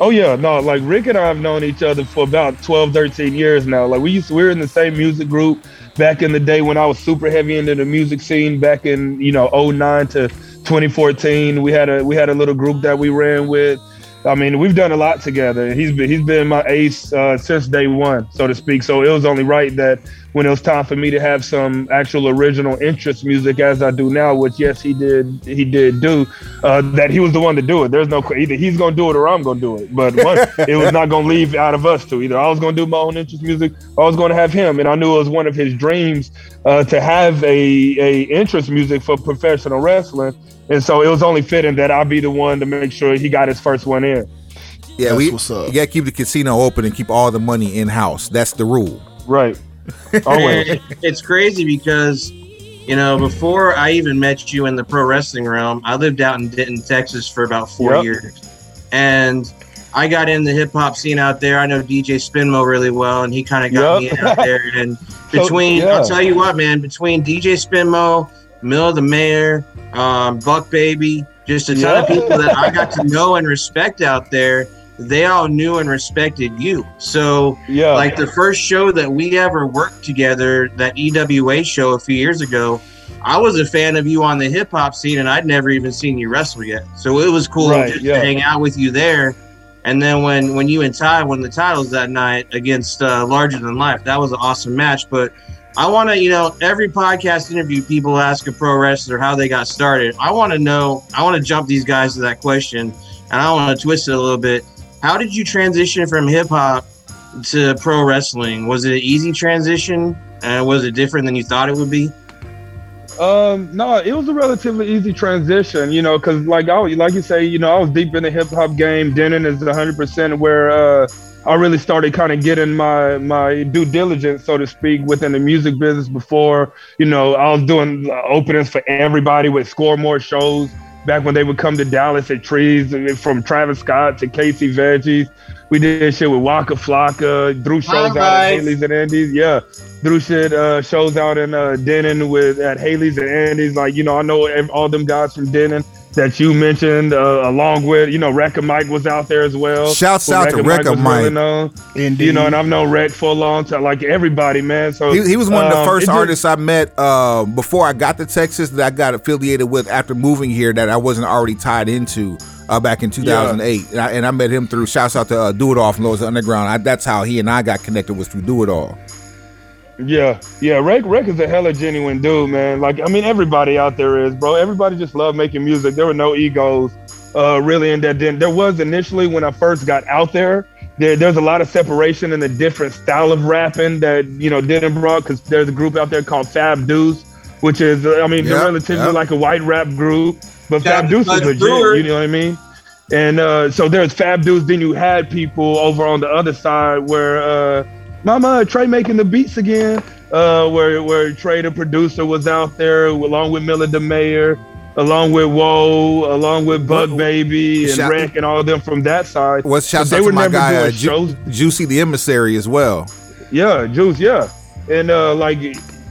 Oh yeah, no, like Rick and I have known each other for about 12, 13 years now. Like we used to, we were in the same music group back in the day when I was super heavy into the music scene back in, you know, 09 to 2014. We had a we had a little group that we ran with. I mean, we've done a lot together. He's been he's been my ace uh, since day one, so to speak. So it was only right that when it was time for me to have some actual original interest music as I do now, which yes, he did he did do, uh, that he was the one to do it. There's no either he's gonna do it or I'm gonna do it. But one, it was not gonna leave out of us two. Either I was gonna do my own interest music, or I was gonna have him. And I knew it was one of his dreams uh, to have a a interest music for professional wrestling. And so it was only fitting that I be the one to make sure he got his first one in. Yeah, That's we what's up. you gotta keep the casino open and keep all the money in house. That's the rule. Right. Always. And it's crazy because, you know, before I even met you in the pro wrestling realm, I lived out in Denton, Texas for about four Yep. years. And I got in the hip hop scene out there. I know DJ Spinmo really well, and he kind of got Yep. me out there. And So, between, yeah. I'll tell you what, man, between DJ Spinmo, Mill the Mayor, um, Buck Baby, just a ton Yeah. of people that I got to know and respect out there, they all knew and respected you. So, Yeah. like the first show that we ever worked together, that EWA show a few years ago, I was a fan of you on the hip hop scene, and I'd never even seen you wrestle yet. So it was cool Right, just yeah. to hang out with you there. And then when when you and Ty won the titles that night against uh, Larger Than Life, that was an awesome match. But I want to, you know, every podcast interview, people ask a pro wrestler how they got started. I want to know. I want to jump these guys to that question, and I want to twist it a little bit. How did you transition from hip hop to pro wrestling? Was it an easy transition? And was it different than you thought it would be? Um, no, it was a relatively easy transition, you know, because like I, like you say, you know, I was deep in the hip hop game. Denton is 100 percent where uh, I really started kind of getting my my due diligence, so to speak, within the music business. Before, you know, I was doing openings for everybody with ScoreMore shows back when they would come to Dallas at Trees, from Travis Scott to Casey Veggies. We did shit with Waka Flocka, Drew shows out at Hailey's and Andy's. Yeah, Drew shit uh, shows out in uh, Denton with at Hailey's and Andy's. Like you know, I know all them guys from Denton that you mentioned, uh, along with you know, Rekka Mike was out there as well. Shouts Who out to Rekka was Mike. really known. Indeed. You know, and I've known Rek for a long time. Like everybody, man. So He, he was one of the um, first it just- artists I met uh, before I got to Texas that I got affiliated with after moving here that I wasn't already tied into uh, back in 2008. And, I, and I met him through, shouts out to uh, Do It All from Lowe's Underground. I, that's how he and I got connected was through Do It All. Yeah, yeah. Rek Rek is a hella genuine dude, man. Like I mean, everybody out there is, bro. Everybody just love making music. There were no egos, uh, really in that. Then there was initially when I first got out there. There, there's a lot of separation in the different style of rapping that you know didn't brought because there's a group out there called Fab Deuce, which is uh, I mean they're Yep, relatively yep. like a white rap group, but Fab Fab Deuce is legit. Brewer. You know what I mean? And uh, so there's Fab Deuce. Then you had people over on the other side where uh, Mama Trey making the beats again. Uh, where where Trey the producer was out there along with Miller the mayor, along with Woe, along with Bug Baby and Shout- Rec and all of them from that side. What's shouts But out to my guy uh, Ju-. Juicy the Emissary as well. Yeah, Juice, yeah. And uh like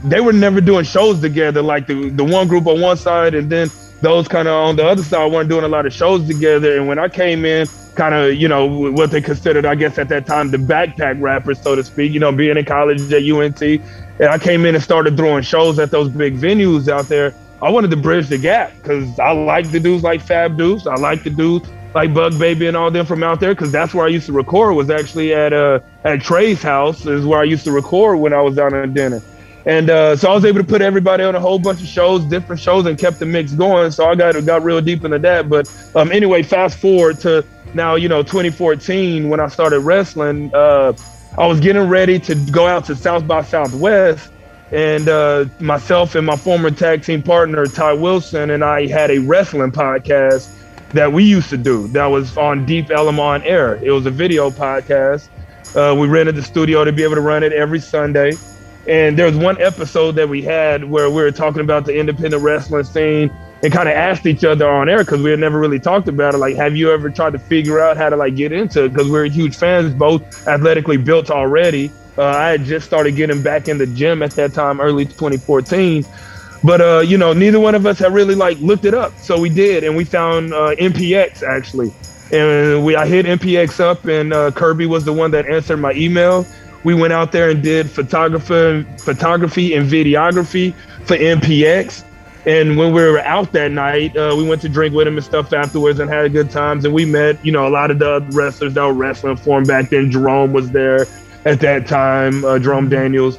they were never doing shows together. Like the the one group on one side, and then those kind of on the other side weren't doing a lot of shows together. And when I came in, kind of you know what they considered, I guess at that time, the backpack rappers, so to speak. You know, being in college at UNT, and I came in and started throwing shows at those big venues out there. I wanted to bridge the gap because I like the dudes like Fab Deuce. I like the dudes like Bug Baby and all them from out there because that's where I used to record. Was actually at uh at Trey's house is where I used to record when I was down in Denton. And uh, so I was able to put everybody on a whole bunch of shows, different shows, and kept the mix going. So I got got real deep into that. But um, anyway, fast forward to now, you know, 2014 when I started wrestling. Uh, I was getting ready to go out to South by Southwest, and uh, myself and my former tag team partner Ty Wilson and I had a wrestling podcast that we used to do. That was on Deep on Air. It was a video podcast. Uh, we rented the studio to be able to run it every Sunday. And there was one episode that we had where we were talking about the independent wrestling scene and kind of asked each other on air because we had never really talked about it. Like, have you ever tried to figure out how to like get into it? Because we are huge fans, both athletically built already. Uh, I had just started getting back in the gym at that time, early 2014. But uh, you know, neither one of us had really like looked it up, so we did, and we found uh, MPX actually, and we I hit MPX up, and uh, Kirby was the one that answered my email. We went out there and did photography, photography and videography for MPX. And when we were out that night, uh, we went to drink with him and stuff afterwards and had good times. And we met, you know, a lot of the wrestlers that were wrestling for him back then. Jerome was there at that time, uh, Jerome Daniels.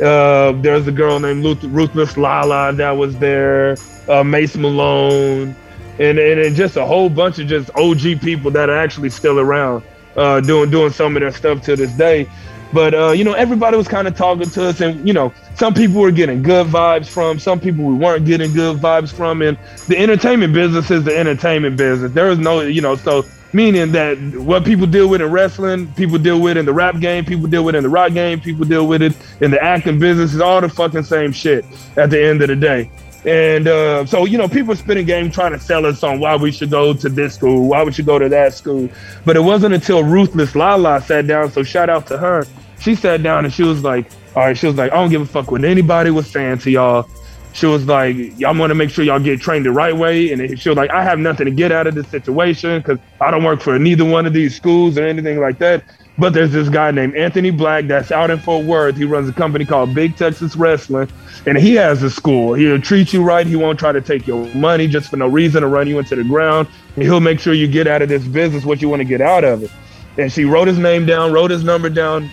Uh, there's a girl named Ruth, Ruthless Lala that was there, uh, Mace Malone, and, and and just a whole bunch of just OG people that are actually still around, uh, doing doing some of their stuff to this day. But uh, you know, everybody was kind of talking to us, and you know, some people were getting good vibes from, some people we weren't getting good vibes from, and the entertainment business is the entertainment business. There is no, you know, so meaning that what people deal with in wrestling, people deal with in the rap game, people deal with in the rock game, people deal with it in the acting business. It's all the fucking same shit at the end of the day. And uh, so, you know, people spinning game trying to sell us on why we should go to this school, why we should go to that school. But it wasn't until Ruthless Lala sat down. So shout out to her. She sat down and she was like, all right, she was like, I don't give a fuck what anybody was saying to y'all. She was like, y'all want to make sure y'all get trained the right way. And she was like, I have nothing to get out of this situation because I don't work for neither one of these schools or anything like that. But there's this guy named Anthony Black that's out in Fort Worth. He runs a company called Big Texas Wrestling, and he has a school. He'll treat you right. He won't try to take your money just for no reason to run you into the ground. He'll make sure you get out of this business what you want to get out of it. And she wrote his name down, wrote his number down,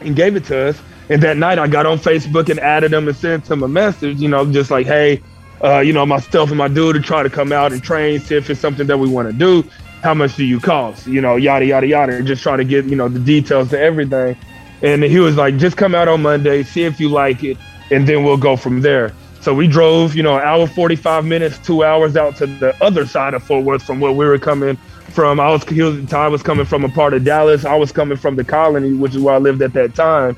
and gave it to us. And that night I got on Facebook and added him and sent him a message, you know, just like, hey, uh, you know, myself and my dude to try to come out and train, see if it's something that we want to do how much do you cost? You know, yada yada yada, just try to get you know the details to everything. And he was like, just come out on Monday, see if you like it, and then we'll go from there. So we drove, you know, an hour 45 minutes, two hours out to the other side of Fort Worth from where we were coming from. I was, he was, Ty was coming from a part of Dallas. I was coming from the colony, which is where I lived at that time.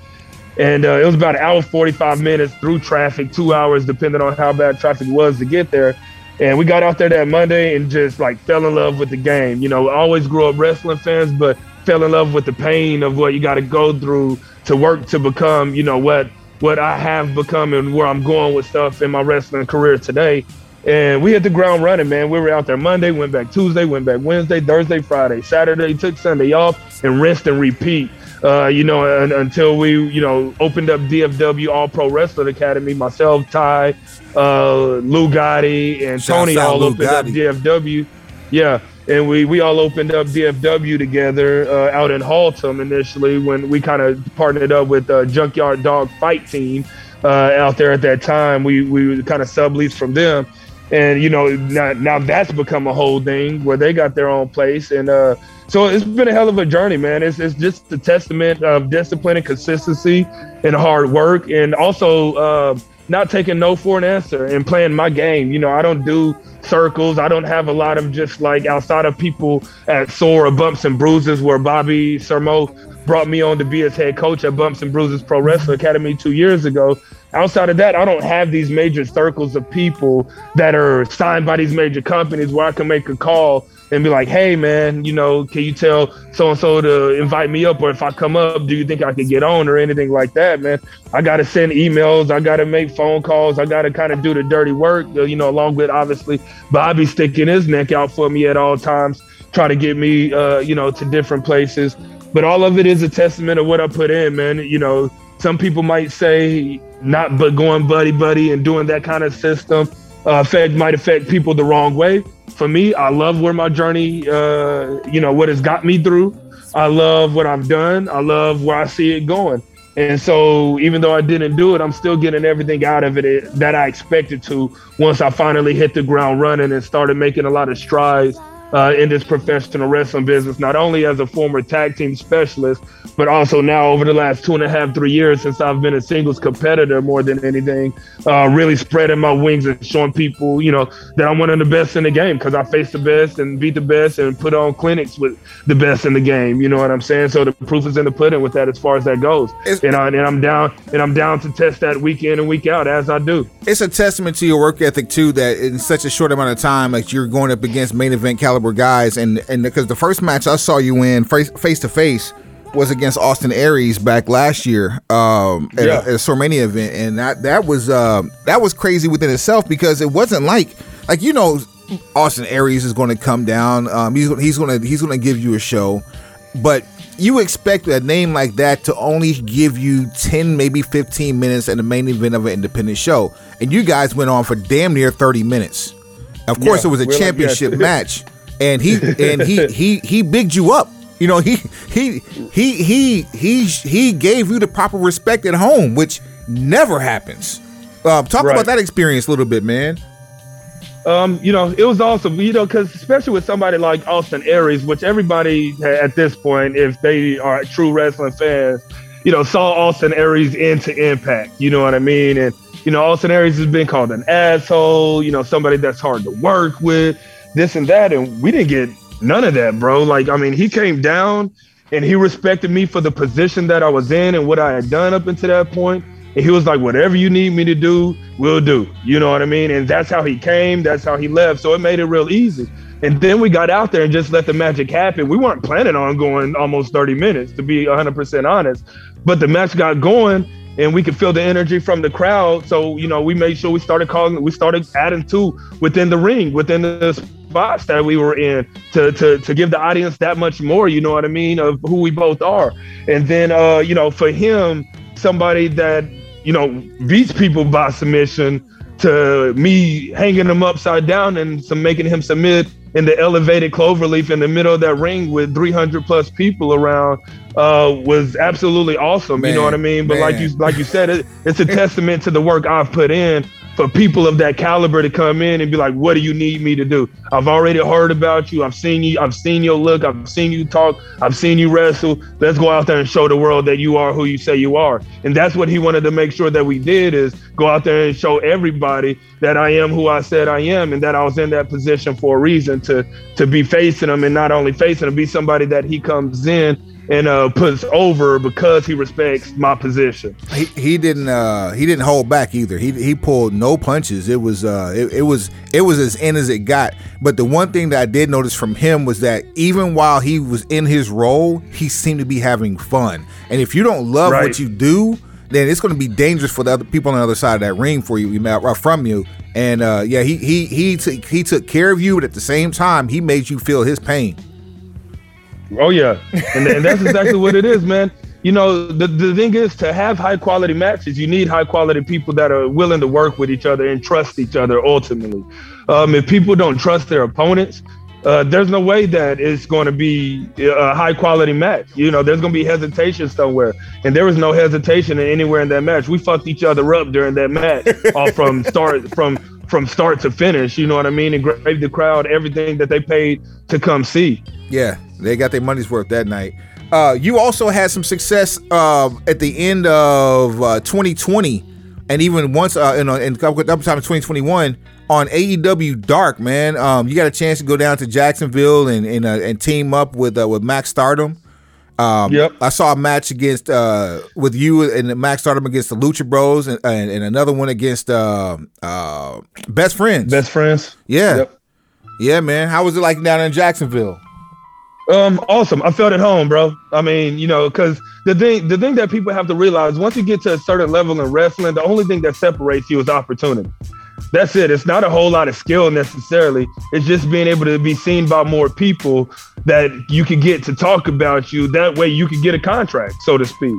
And uh, it was about an hour 45 minutes through traffic, two hours, depending on how bad traffic was to get there. And we got out there that Monday and just like fell in love with the game. You know, always grew up wrestling fans, but fell in love with the pain of what you got to go through to work to become, you know, what what I have become and where I'm going with stuff in my wrestling career today. And we hit the ground running, man. We were out there Monday, went back Tuesday, went back Wednesday, Thursday, Friday, Saturday, took Sunday off and rest and repeat. Uh, you know, and, until we, you know, opened up DFW All Pro Wrestling Academy, myself, Ty, uh, Lou Gotti, and Shouts Tony all Lou opened up DFW. Yeah, and we we all opened up DFW together uh, out in Haltom initially when we kind of partnered up with uh, Junkyard Dog Fight Team uh, out there at that time. We we kind of subleased from them, and you know now now that's become a whole thing where they got their own place and. uh so it's been a hell of a journey, man. It's, it's just a testament of discipline and consistency and hard work, and also uh, not taking no for an answer and playing my game. You know, I don't do circles. I don't have a lot of just like outside of people at SOAR or bumps and bruises where Bobby Sermo brought me on to be his head coach at Bumps and Bruises Pro Wrestling Academy two years ago. Outside of that, I don't have these major circles of people that are signed by these major companies where I can make a call and be like, hey man, you know, can you tell so and so to invite me up, or if I come up, do you think I can get on or anything like that, man? I gotta send emails, I gotta make phone calls, I gotta kind of do the dirty work, uh, you know, along with obviously Bobby sticking his neck out for me at all times, trying to get me, uh, you know, to different places. But all of it is a testament of what I put in, man. You know, some people might say not, but going buddy buddy and doing that kind of system uh, affect might affect people the wrong way. For me, I love where my journey, uh, you know, what has got me through. I love what I've done. I love where I see it going. And so, even though I didn't do it, I'm still getting everything out of it that I expected to once I finally hit the ground running and started making a lot of strides uh, in this professional wrestling business, not only as a former tag team specialist, but also now over the last two and a half, three years since I've been a singles competitor more than anything, uh, really spreading my wings and showing people, you know, that I'm one of the best in the game because I face the best and beat the best and put on clinics with the best in the game. You know what I'm saying? So the proof is in the pudding with that as far as that goes. It's- and, I, and I'm down and I'm down to test that week in and week out as I do. it's a testament to your work ethic too that in such a short amount of time like you're going up against main event caliber guys and and because the first match I saw you in face face to face was against Austin Aries back last year um at, Yeah. a, at a Sormania event and that that was um that was crazy within itself because it wasn't like like you know Austin Aries is going to come down um he's he's going to he's going to give you a show but you expect a name like that to only give you 10 maybe 15 minutes in the main event of an independent show and you guys went on for damn near 30 minutes of course Yeah, it was a like, championship yes. match and he and he he he bigged you up you know he he he he he he gave you the proper respect at home which never happens uh, talk Right. about that experience a little bit man Um, you know, it was awesome, you know, because especially with somebody like Austin Aries, which everybody at this point, if they are true wrestling fans, you know, saw Austin Aries into Impact. You know what I mean? And you know, Austin Aries has been called an asshole. You know, somebody that's hard to work with, this and that, and we didn't get none of that, bro. Like, I mean, he came down and he respected me for the position that I was in and what I had done up until that point. And he was like, whatever you need me to do, we'll do. You know what I mean? And that's how he came. That's how he left. So it made it real easy. And then we got out there and just let the magic happen. We weren't planning on going almost 30 minutes, to be 100% honest. But the match got going and we could feel the energy from the crowd. So, you know, we made sure we started calling, we started adding to within the ring, within the spots that we were in to, to, to give the audience that much more, you know what I mean, of who we both are. And then, uh, you know, for him, somebody that, you know, beats people by submission to me hanging him upside down and some making him submit in the elevated cloverleaf in the middle of that ring with 300 plus people around uh, was absolutely awesome. you know what I mean? But like you like you said, it, it's a testament to the work I've put in for people of that caliber to come in and be like, "What do you need me to do? I've already heard about you. I've seen you. I've seen your look. I've seen you talk. I've seen you wrestle. Let's go out there and show the world that you are who you say you are." And that's what he wanted to make sure that we did is go out there and show everybody that I am who I said I am, and that I was in that position for a reason to to be facing him, and not only facing him, be somebody that he comes in and uh, puts over because he respects my position. he, he didn't uh he didn't hold back either he he pulled no punches it was uh it, it was it was as in as it got but the one thing that i did notice from him was that even while he was in his role he seemed to be having fun and if you don't love what you do then it's going to be dangerous for the other people on the other side of that ring for you, uh, from you. And uh, yeah, he he he took he took care of you, but at the same time, he made you feel his pain. Oh yeah, and, and that's exactly what it is, man. You know, the, the thing is to have high quality matches, you need high quality people that are willing to work with each other and trust each other. Ultimately, um, if people don't trust their opponents, uh, there's no way that it's going to be a high quality match. You know, there's going to be hesitation somewhere, and there was no hesitation anywhere in that match. We fucked each other up during that match, all from start from from start to finish. You know what I mean? And gave the crowd everything that they paid to come see. Yeah, they got their money's worth that night. Uh, you also had some success uh, at the end of uh, 2020, and even once uh, in, in a couple couple times in 2021 on AEW Dark. Man, um, you got a chance to go down to Jacksonville and and, uh, and team up with uh, with Max Stardom. Um, Yep. I saw a match against uh, with you and Max Stardom against the Lucha Bros, and, and, and another one against uh, uh, Best Friends. Best friends. Yeah. Yep. Yeah, man. How was it like down in Jacksonville? Um, awesome. I felt at home, bro. I mean, you know, because the thing, the thing that people have to realize once you get to a certain level in wrestling, the only thing that separates you is opportunity. That's it. It's not a whole lot of skill necessarily. It's just being able to be seen by more people that you can get to talk about you. That way, you can get a contract, so to speak.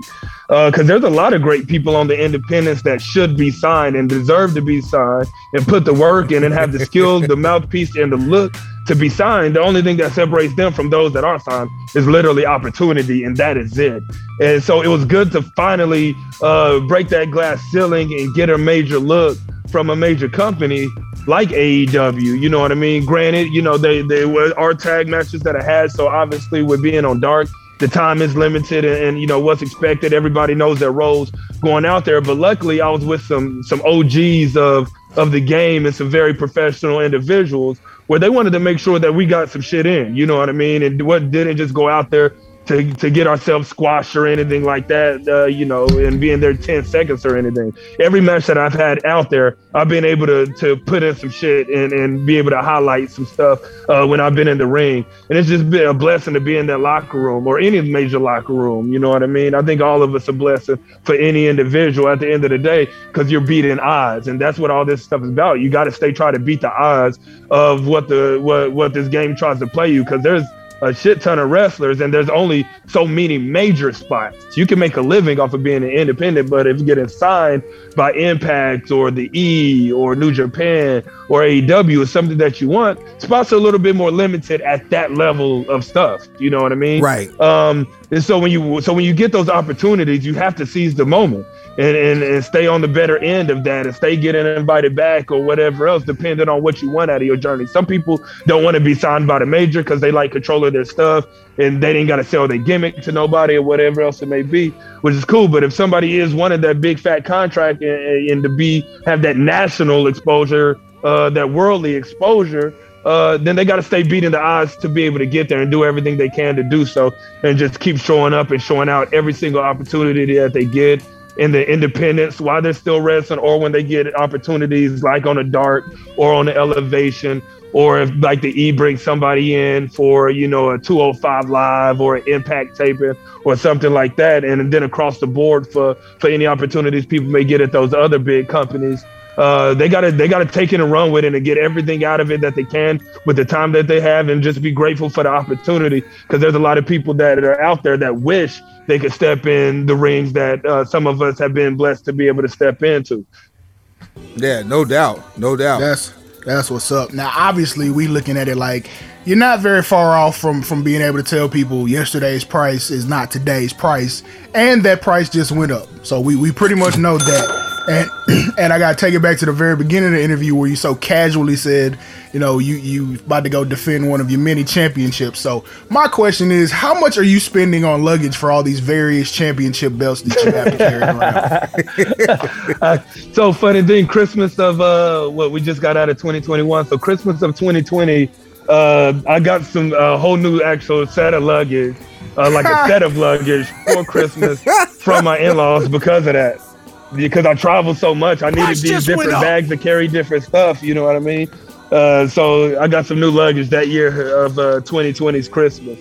Uh, because there's a lot of great people on the independents that should be signed and deserve to be signed and put the work in and have the skill, the mouthpiece, and the look to be signed. The only thing that separates them from those that aren't signed is literally opportunity, and that is it. And so it was good to finally uh, break that glass ceiling and get a major look from a major company like AEW. You know what I mean? Granted, you know they they were our tag matches that I had, so obviously with being on Dark, the time is limited and, and, you know what's expected. Everybody knows their roles going out there. But luckily, I was with some some OGs of of the game and some very professional individuals where they wanted to make sure that we got some shit in. You know what I mean? And what didn't just go out there to, to get ourselves squashed or anything like that, uh, you know, and being there 10 seconds or anything. Every match that I've had out there, I've been able to, to put in some shit and, and be able to highlight some stuff uh, when I've been in the ring. And it's just been a blessing to be in that locker room or any major locker room. You know what I mean? I think all of us a blessing for any individual at the end of the day because you're beating odds. And that's what all this stuff is about. You got to stay trying to beat the odds of what the what, what this game tries to play you because there's a shit ton of wrestlers, and there's only so many major spots. You can make a living off of being an independent, but if you're getting signed by Impact or the E or New Japan or AEW or something that you want, spots are a little bit more limited at that level of stuff. You know what I mean? Right. Um, and so when you so when you get those opportunities, you have to seize the moment and, and, and stay on the better end of that and stay getting invited back or whatever else, depending on what you want out of your journey. Some people don't want to be signed by the major because they like control of their stuff and they didn't got to sell their gimmick to nobody or whatever else it may be, which is cool. But if somebody is wanted that big fat contract and, and to be have that national exposure, uh, that worldly exposure, uh, then they got to stay beating the odds to be able to get there and do everything they can to do so and just keep showing up and showing out every single opportunity that they get in the independence while they're still wrestling or when they get opportunities like on a dark or on the elevation or if like the E brings somebody in for you know a 205 live or an impact taping or something like that and then across the board for for any opportunities people may get at those other big companies uh, they gotta they gotta take it and run with it and get everything out of it that they can with the time that they have and just be grateful for the opportunity because there's a lot of people that are out there that wish they could step in the rings that uh, some of us have been blessed to be able to step into. Yeah, no doubt, no doubt. That's that's what's up. Now, obviously, we looking at it like you're not very far off from from being able to tell people yesterday's price is not today's price, and that price just went up. So we we pretty much know that. And and I gotta take it back to the very beginning of the interview where you so casually said, you know, you you about to go defend one of your many championships. So my question is, how much are you spending on luggage for all these various championship belts that you have to carry around? uh, so funny thing, Christmas of uh, what we just got out of 2021. So Christmas of 2020, uh, I got some uh, whole new actual set of luggage, uh, like a set of luggage for Christmas from my in-laws because of that. Because I travel so much, I needed these different bags to carry different stuff. You know what I mean? Uh, so I got some new luggage that year of uh, 2020's Christmas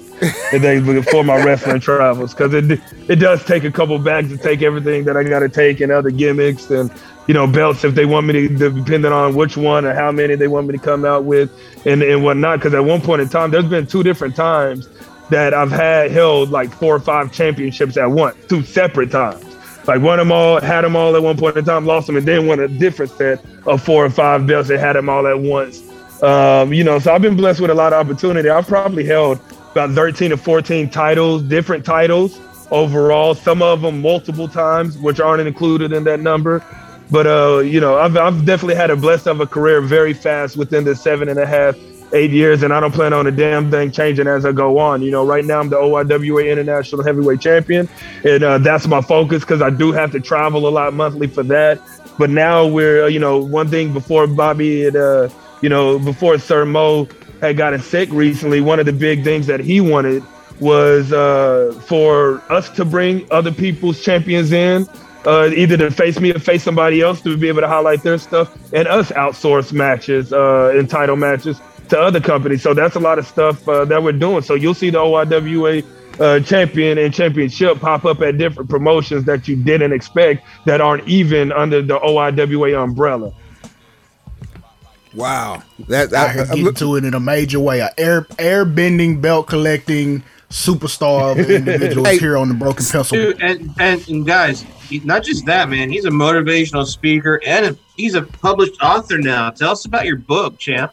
and then for my wrestling travels because it it does take a couple bags to take everything that I got to take and other gimmicks and you know belts if they want me to depending on which one or how many they want me to come out with and and whatnot because at one point in time there's been two different times that I've had held like four or five championships at once two separate times like won them all, had them all at one point in time, lost them, and then won a different set of four or five belts and had them all at once. Um, you know, so I've been blessed with a lot of opportunity. I've probably held about 13 to 14 titles, different titles overall, some of them multiple times, which aren't included in that number. But, uh, you know, I've, I've definitely had a blessed of a career very fast within the seven and a half, eight years, and I don't plan on a damn thing changing as I go on. You know, right now I'm the OIWA International Heavyweight Champion, and uh, that's my focus because I do have to travel a lot monthly for that. But now we're, you know, one thing before Bobby had, uh, you know, before Sir Mo had gotten sick recently, one of the big things that he wanted was uh, for us to bring other people's champions in, uh, either to face me or face somebody else to be able to highlight their stuff, and us outsource matches uh, and title matches to other companies. So that's a lot of stuff uh, that we're doing. So you'll see the OIWA uh, champion and championship pop up at different promotions that you didn't expect that aren't even under the OIWA umbrella. Wow, that, out here that getting to it in a major way. A air air bending, belt collecting superstar of individuals Hey. here on the Broken Pencil. Dude, and, and and guys, not just that, man. He's a motivational speaker and a, he's a published author now. Tell us about your book, champ.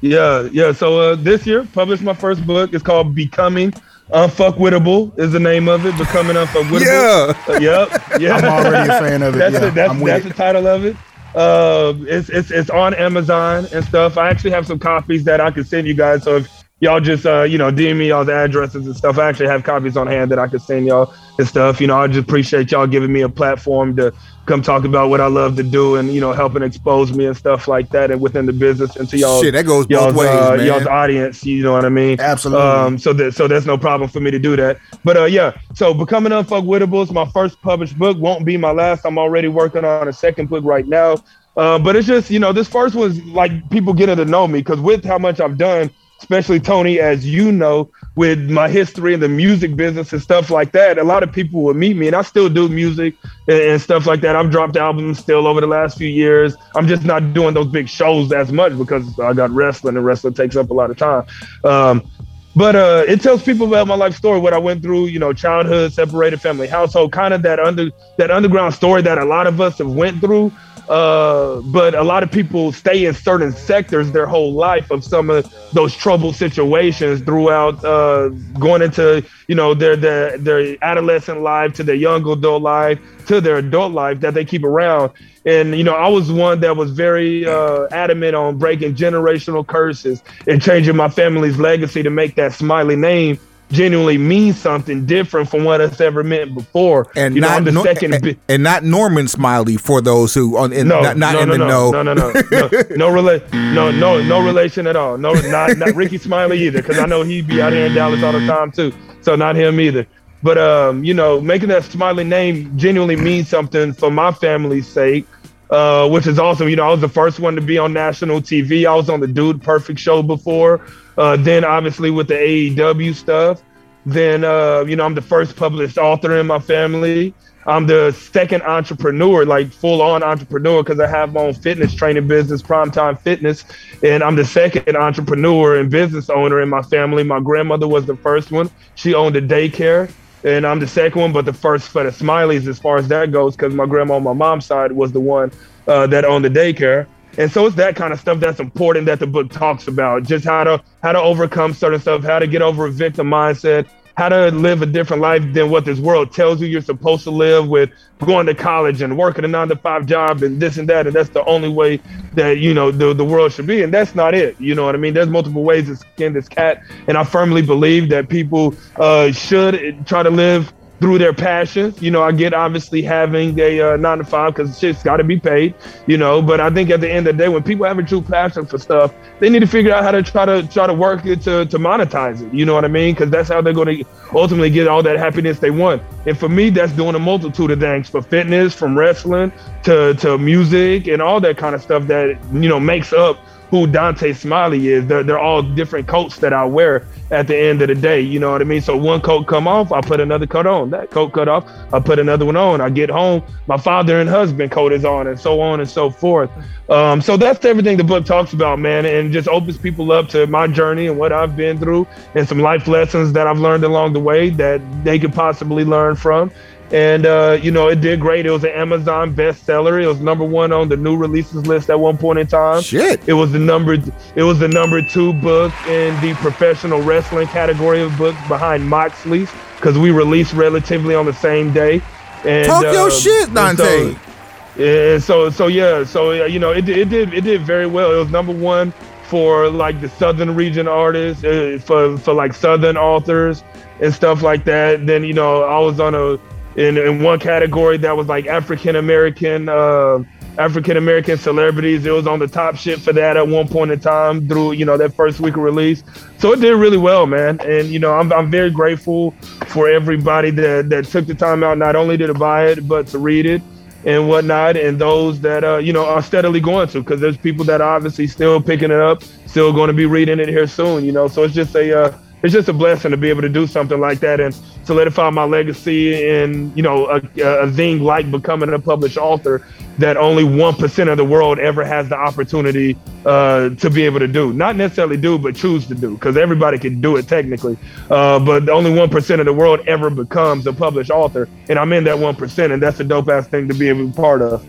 Yeah, yeah. So uh, this year, published my first book. It's called Becoming Unfuckwittable. Is the name of it? Becoming Unfuckwittable. Yeah. Uh, yep. Yeah. I'm already a fan of it. That's Yeah, the, that's, that's the title of it. Uh, it's it's it's on Amazon and stuff. I actually have some copies that I can send you guys. So if y'all just uh you know DM me y'all's addresses and stuff, I actually have copies on hand that I can send y'all and stuff. You know, I just appreciate y'all giving me a platform to come talk about what I love to do and you know helping expose me and stuff like that and within the business and to y'all Shit, that goes both y'all's, ways, uh, man. y'all's audience. You know what I mean? Absolutely. Um, so that so there's no problem for me to do that. But uh, yeah, so becoming unfuckwittable is my first published book. Won't be my last. I'm already working on a second book right now. Uh, but it's just you know this first one's like people getting to know me because with how much I've done, especially Tony, as you know, with my history in the music business and stuff like that, a lot of people will meet me, and I still do music and, and stuff like that. I've dropped albums still over the last few years. I'm just not doing those big shows as much because I got wrestling, and wrestling takes up a lot of time. Um, but uh, it tells people about my life story, what I went through, you know, childhood, separated family, household, kind of that under that underground story that a lot of us have went through. Uh, but a lot of people stay in certain sectors their whole life of some of those troubled situations throughout uh, going into you know their their their adolescent life to their young adult life to their adult life that they keep around. And you know, I was one that was very uh, adamant on breaking generational curses and changing my family's legacy to make that smiley name genuinely mean something different from what it's ever meant before. and you know, not Nor- second. and, bi- and not Norman Smiley for those who on in, no, not, not no, in no, the no, know. no, no, no, no, no, rela- no, no, no relation at all. No, not not Rickey Smiley either, because I know he'd be out here in Dallas all the time too. So not him either. But um, you know, making that Smiley name genuinely means something for my family's sake, uh, which is awesome. You know, I was the first one to be on national TV. I was on the Dude Perfect show before. Uh, then obviously with the AEW stuff. Then uh, you know, I'm the first published author in my family. I'm the second entrepreneur, like full on entrepreneur, because I have my own fitness training business, Primetime Fitness. And I'm the second entrepreneur and business owner in my family. My grandmother was the first one. She owned a daycare. And I'm the second one, but the first for the Smileys as far as that goes, because my grandma on my mom's side was the one uh, that owned the daycare. And so it's that kind of stuff that's important that the book talks about, just how to how to overcome certain stuff, how to get over a victim mindset, how to live a different life than what this world tells you you're supposed to live with going to college and working a nine to five job and this and that. And that's the only way that, you know, the, the world should be. And that's not it. You know what I mean? There's multiple ways to skin this cat. And I firmly believe that people uh, should try to live through their passions. You know, I get obviously having a uh, nine to five because shit's got to be paid, you know, but I think at the end of the day, when people have a true passion for stuff, they need to figure out how to try to try to work it to, to monetize it. You know what I mean? Because that's how they're going to ultimately get all that happiness they want. And for me, that's doing a multitude of things for fitness, from wrestling to, to music and all that kind of stuff that, you know, makes up who Dontae Smiley is. They're, they're all different coats that I wear at the end of the day. You know what I mean? So one coat come off, I put another coat on. That coat cut off, I put another one on. I get home, my father and husband coat is on, and so on and so forth. Um, so that's everything the book talks about, man, and just opens people up to my journey and what I've been through, and some life lessons that I've learned along the way that they could possibly learn from. And uh, you know, it did great. It was an Amazon bestseller. It was number one on the new releases list at one point in time. Shit. It was the number. It was the number two book in the professional wrestling category of books behind Moxley's because we released relatively on the same day. And, Talk your uh, shit, and Dontae. So, and so, so yeah, so uh, you know, it, it did it did very well. It was number one for like the southern region artists, uh, for for like southern authors and stuff like that. Then you know, I was on a in, in one category that was like African American uh, African American celebrities. It was on the top shit for that at one point in time through you know that first week of release. So it did really well, man. And you know I'm I'm very grateful for everybody that that took the time out not only to buy it but to read it. and whatnot, and those that uh, you know are steadily going to, because there's people that are obviously still picking it up, still going to be reading it here soon. You know, so it's just a uh, it's just a blessing to be able to do something like that and solidify my legacy in you know a, a thing like becoming a published author that only one percent of the world ever has the opportunity uh, to be able to do. Not necessarily do, but choose to do, because everybody can do it technically. Uh, but only one percent of the world ever becomes a published author, and I'm in that one percent, and that's a dope ass thing to be a part of.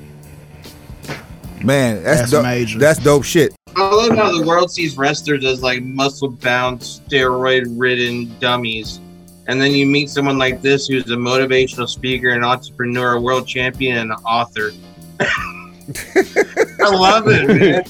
Man, that's, That's dope. major. That's dope shit. I love how the world sees wrestlers as like muscle bound, steroid ridden dummies. And then you meet someone like this who's a motivational speaker, an entrepreneur, a world champion, and an author. I love it, man.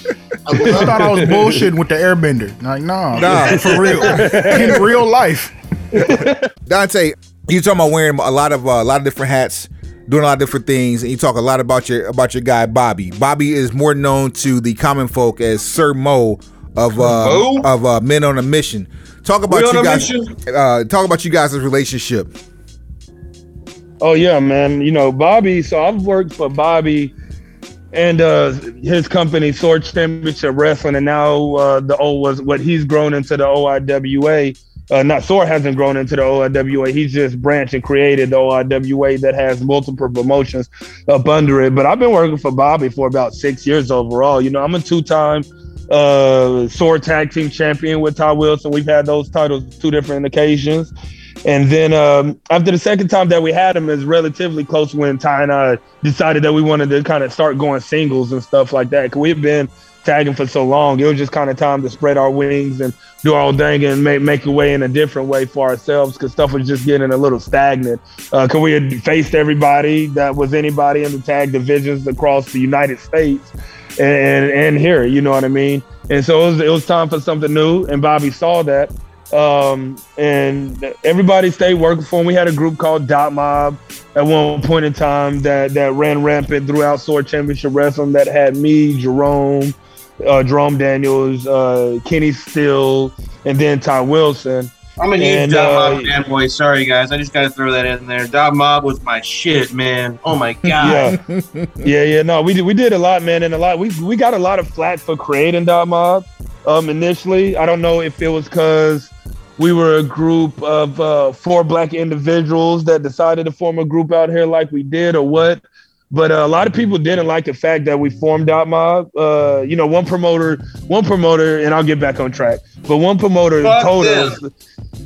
I I love thought I was bullshitting with the airbender. Like, nah, Nah. for real. In real life. Dontae, you talking about wearing a lot of uh, a lot of different hats, doing a lot of different things, and you talk a lot about your about your guy Bobby. Bobby is more known to the common folk as Sir Mo of uh, of uh, Men on a Mission. Talk about We you guys. Uh, talk about you guys' relationship. Oh yeah, man. You know, Bobby. So I've worked for Bobby and uh, his company, SOAR Championship Wrestling, and now uh, the O was what he's grown into the OIWA. Uh, not SOAR hasn't grown into the OIWA. He's just branched and created the OIWA that has multiple promotions up under it. But I've been working for Bobby for about six years overall. You know, I'm a two-time uh, SOAR Tag Team Champion with Ty Wilson. We've had those titles two different occasions. And then um, after the second time that we had him is relatively close when Ty and I decided that we wanted to kind of start going singles and stuff like that. Cause we've been tagging for so long. It was just kind of time to spread our wings and do our thing and make, make a way in a different way for ourselves because stuff was just getting a little stagnant. Uh, cause we had faced everybody that was anybody in the tag divisions across the United States and, and here, you know what I mean? And so it was, it was time for something new. And Bobby saw that um, and everybody stayed working for him. We had a group called Dot Mob at one point in time that that ran rampant throughout SOAR Championship Wrestling. That had me, Jerome, uh, Jerome Daniels, uh, Kenny Steele, and then Ty Wilson. I'm a huge And, Dot uh, Mob fanboy. Sorry, guys. I just got to throw that in there. Dot Mob was my shit, man. Oh, my God. Yeah, yeah, yeah. No, we did we did a lot, man, and a lot. We we got a lot of flack for creating Dot Mob. Um, initially, I don't know if it was because we were a group of uh, four black individuals that decided to form a group out here like we did, or what. But uh, a lot of people didn't like the fact that we formed Dot Mob. Uh, you know, one promoter, one promoter, and I'll get back on track. But one promoter Fuck told them. us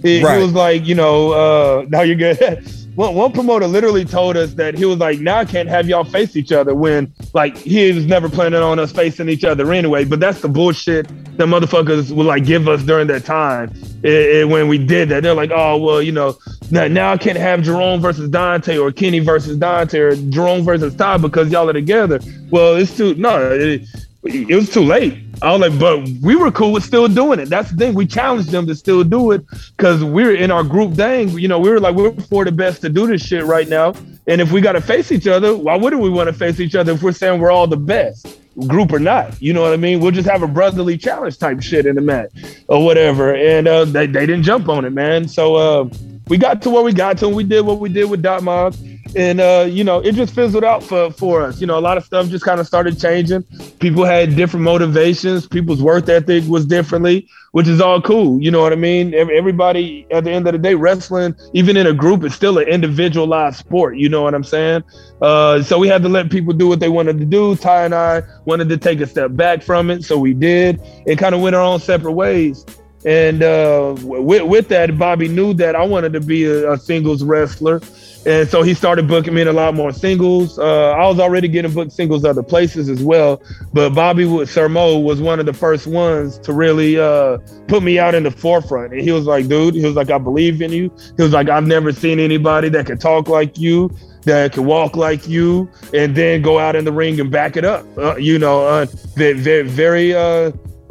he, he Right. was like, you know, uh, now you're good. one, one promoter literally told us that he was like, now I can't have y'all face each other when like he was never planning on us facing each other anyway. But that's the bullshit that motherfuckers would like give us during that time eh, eh, when we did that. They're like, oh well, you know, now, now I can't have Jerome versus Dontae or Kenny versus Dontae or Jerome versus Todd because y'all are together. Well, it's too no, it, it was too late. I was like, but we were cool with still doing it. That's the thing. We challenged them to still do it because we're in our group thing. You know, we were like, we're for the best to do this shit right now. And if we got to face each other, why wouldn't we want to face each other if we're saying we're all the best, group or not? You know what I mean? We'll just have a brotherly challenge type shit in the match or whatever. And uh, they, they didn't jump on it, man. So uh, we got to where we got to, and we did what we did with Dot Mob. And uh, you know, it just fizzled out for, for us. You know, a lot of stuff just kind of started changing. People had different motivations. People's work ethic was differently, which is all cool. You know what I mean? Everybody at the end of the day, wrestling, even in a group, is still an individualized sport. You know what I'm saying? Uh, so we had to let people do what they wanted to do. Ty and I wanted to take a step back from it, so we did, and kind of went our own separate ways. And uh, with, with that, Bobby knew that I wanted to be a, a singles wrestler. And so he started booking me in a lot more singles. Uh, I was already getting booked singles other places as well. But Bobby Wood Sir Mo was one of the first ones to really uh, put me out in the forefront. And he was like, dude, he was like, I believe in you. He was like, I've never seen anybody that can talk like you, that can walk like you, and then go out in the ring and back it up. Uh, you know, uh, very, very,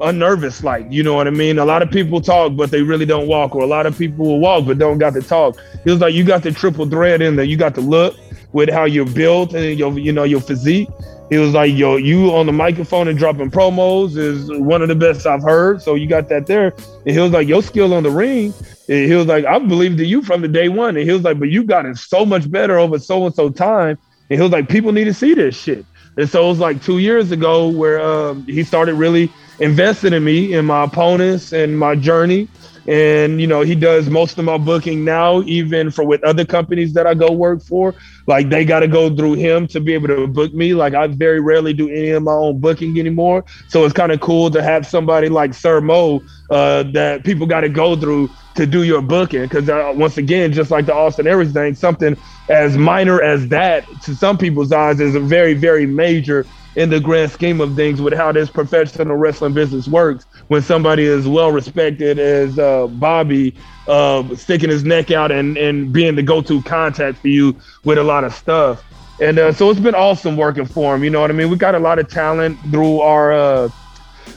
unnervous like you know what i mean? A lot of people talk but they really don't walk or a lot of people will walk but don't got to talk. It was like you got the triple thread in there. You got the look with how you're built and your you know your physique. It was like yo you on the microphone and dropping promos is one of the best i've heard. So you got that there. And he was like your skill on the ring and he was like i believed in you from the day one. And he was like but you got it so much better over so and so time. And he was like, people need to see this shit. And so it was like two years ago where um, he started really investing in me, in my opponents, and my journey. And you know, he does most of my booking now, even for with other companies that I go work for. Like they got to go through him to be able to book me. Like I very rarely do any of my own booking anymore. So it's kind of cool to have somebody like Sir Mo uh, that people got to go through to do your booking. Because uh, once again, just like the Austin Aries thing, something as minor as that to some people's eyes is a very, very major in the grand scheme of things with how this professional wrestling business works when somebody is well respected as uh, Bobby uh, sticking his neck out and, and being the go-to contact for you with a lot of stuff. And uh, so it's been awesome working for him. You know what I mean? We got a lot of talent through our. Uh,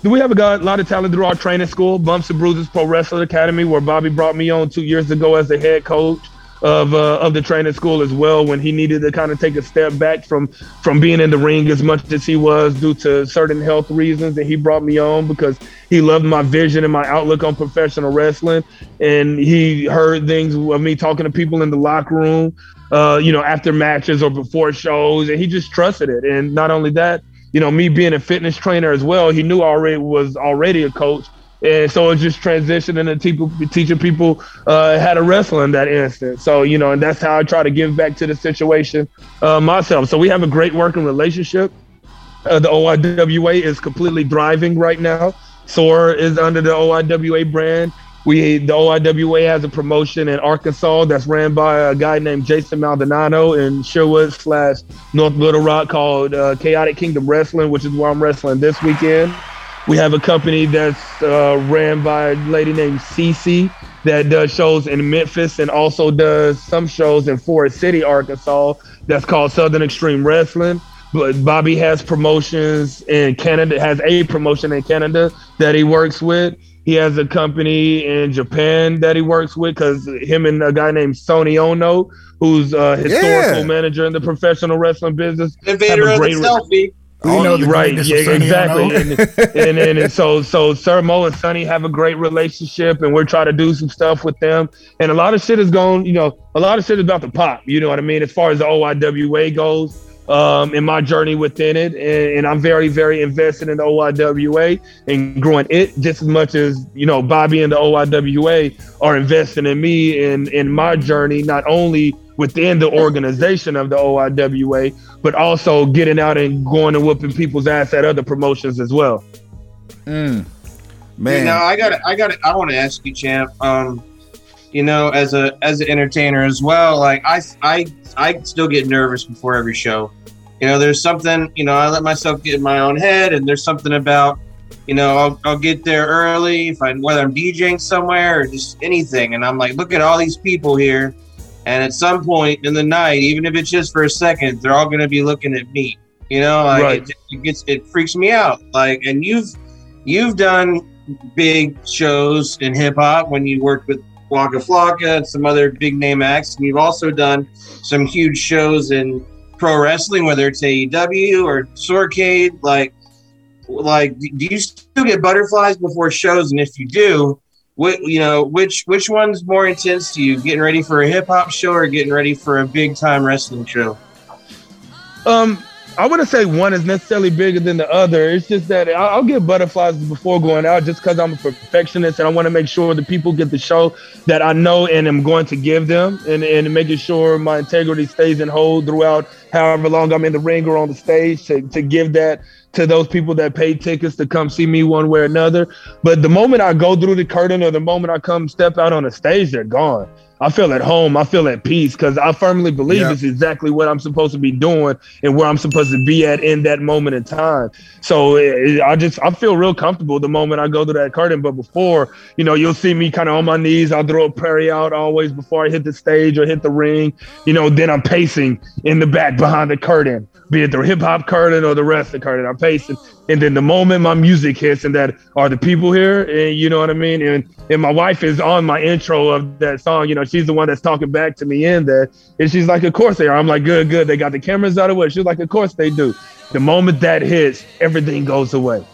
we have a got a lot of talent through our training school, Bumps and Bruises Pro Wrestling Academy, where Bobby brought me on two years ago as the head coach of uh, of the training school as well when he needed to kind of take a step back from from being in the ring as much as he was due to certain health reasons and he brought me on because he loved my vision and my outlook on professional wrestling. And he heard things of me talking to people in the locker room uh, you know after matches or before shows and he just trusted it. And not only that you know me being a fitness trainer as well he knew already was already a coach and so it's just transitioning and people teaching people uh, how to wrestle in that instance. So you know, and that's how I try to give back to the situation uh, myself. So we have a great working relationship. Uh, the OIWA is completely thriving right now. SOAR is under the OIWA brand. We the OIWA has a promotion in Arkansas that's ran by a guy named Jason Maldonado in Sherwood slash North Little Rock called uh, Chaotic Kingdom Wrestling, which is where I'm wrestling this weekend. We have a company that's uh, ran by a lady named Cece that does shows in Memphis and also does some shows in Forest City, Arkansas. That's called Southern Extreme Wrestling. But Bobby has promotions in Canada, has a promotion in Canada that he works with. He has a company in Japan that he works with because him and a guy named Sonny Onoo, who's a historical Yeah. manager in the professional wrestling business, have Invader a of the great selfie. We know the right, yeah, exactly. And, and, and, and so, so Sir Mo and Sonny have a great relationship, and we're trying to do some stuff with them. And a lot of shit is going, you know, a lot of shit is about to pop. You know what I mean? As far as the OIWA goes, um, in my journey within it, and, and I'm very, very invested in the OIWA and growing it just as much as you know Bobby and the OIWA are investing in me and in my journey, not only within the organization of the OIWA, but also getting out and going and whooping people's ass at other promotions as well. Mm. Man, You know, I got, I got, I want to ask you, champ. Um, you know, as a as an entertainer as well, like I, I, I still get nervous before every show. You know, there's something. You know, I let myself get in my own head, and there's something about. You know, I'll, I'll get there early if I whether I'm DJing somewhere or just anything, and I'm like, look at all these people here, and at some point in the night, even if it's just for a second, they're all going to be looking at me. You know, like Right. it, it gets it freaks me out. Like, and you've you've done big shows in hip hop when you worked with Waka Flocka and some other big name acts, you've also done some huge shows in pro wrestling, whether it's AEW or Sorcade. Like, like, do you still get butterflies before shows? And if you do, what you know, which which one's more intense to you? Getting ready for a hip hop show or getting ready for a big time wrestling show? Um, I wouldn't say one is necessarily bigger than the other. It's just that I'll get butterflies before going out just because I'm a perfectionist and I want to make sure the people get the show that I know and am going to give them and, and making sure my integrity stays in hold throughout however long I'm in the ring or on the stage to, to give that to those people that pay tickets to come see me one way or another. But the moment I go through the curtain or the moment I come step out on the stage, they're gone. I feel at home. I feel at peace because I firmly believe Yeah. it's exactly what I'm supposed to be doing and where I'm supposed to be at in that moment in time. So eh, I just I feel real comfortable the moment I go through that curtain. But before, you know, you'll see me kind of on my knees. I'll throw a prairie out always before I hit the stage or hit the ring. You know, then I'm pacing in the back behind the curtain, be it the hip hop curtain or the rest of the curtain. I'm pacing, and then the moment my music hits and that are the people here, and you know what I mean. And and my wife is on my intro of that song. You know, she's the one that's talking back to me in there, and she's like, "Of course they are." I'm like, "Good, good." They got the cameras out of way. She's like, "Of course they do." The moment that hits, everything goes away.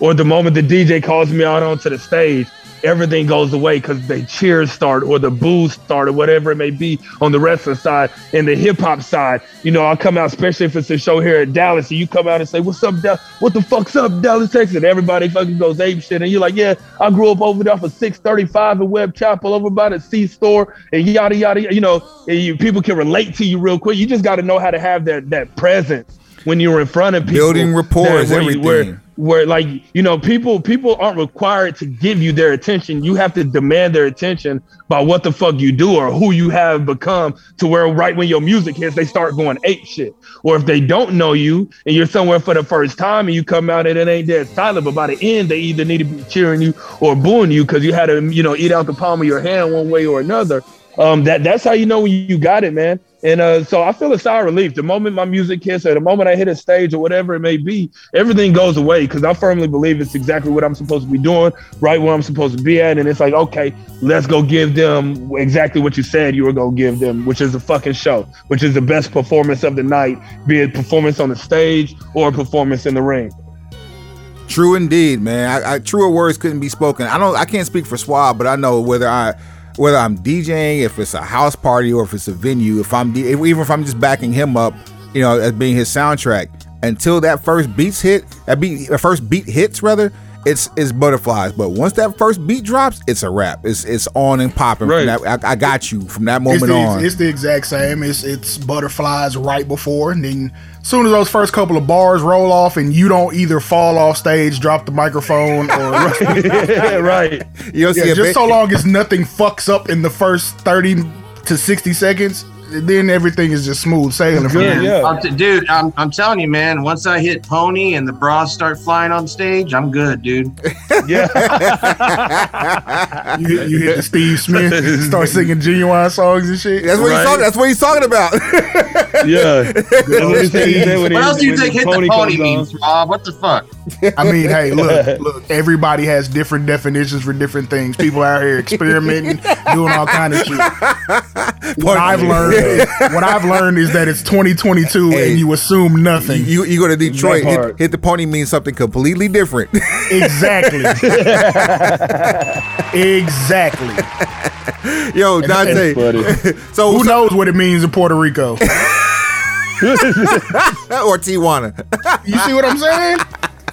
Or the moment the DJ calls me out onto the stage, everything goes away because the cheers start or the boos start or whatever it may be on the wrestling side and the hip hop side. You know, I'll come out, especially if it's a show here at Dallas, and you come out and say, What's up, Dallas? What the fuck's up, Dallas, Texas? And everybody fucking goes ape shit. And you're like, Yeah, I grew up over there for 635 in Webb Chapel over by the C store and yada yada. You know, you, people can relate to you real quick. You just gotta know how to have that that presence when you're in front of people. Building rapport where everything. where- where like you know people people aren't required to give you their attention you have to demand their attention by what the fuck you do or who you have become to where right when your music hits they start going ape shit or if they don't know you and you're somewhere for the first time and you come out and it ain't dead silent but by the end they either need to be cheering you or booing you because you had to you know eat out the palm of your hand one way or another um that that's how you know when you got it man and uh, so I feel a sigh of relief. The moment my music hits, or the moment I hit a stage, or whatever it may be, everything goes away because I firmly believe it's exactly what I'm supposed to be doing, right where I'm supposed to be at. And it's like, okay, let's go give them exactly what you said you were gonna give them, which is a fucking show, which is the best performance of the night, be it performance on the stage or performance in the ring. True indeed, man. I, I, truer words couldn't be spoken. I don't. I can't speak for Swab, but I know whether I, whether I'm DJing, if it's a house party or if it's a venue, if I'm even if I'm just backing him up, you know, as being his soundtrack. Until that first beats hit, that beat, the first beat hits rather, it's it's butterflies. But once that first beat drops, it's a wrap. It's it's on and popping. Right. That, I, I got you from that It's moment the, on. it's the exact same. It's it's butterflies right before, and then as soon as those first couple of bars roll off, and you don't either fall off stage, drop the microphone, or right. you don't see yeah, a just bit- so long as nothing fucks up in the first thirty to sixty seconds, then everything is just smooth sailing. from Good, yeah. I'm t- dude, I'm, I'm telling you, man. Once I hit pony and the bras start flying on stage, I'm good, dude. Yeah. You hit, you hit the Steve Smith, start singing Ginuwine songs and shit. That's what he's talking. That's what he's talking about. yeah. That's what he said- he said when What he- else do you think hit the pony comes on. means, Rob? What the fuck? I mean, hey, look, look. Everybody has different definitions for different things. People out here experimenting, doing all kind of shit. What I've learned, what I've learned is that it's 2022 Hey. and you assume nothing. you you go to Detroit, hit, hit the pony means something completely different. exactly, exactly. Yo, Dontae. Buddy. so Who knows what it means in Puerto Rico? or Tijuana. You see what I'm saying?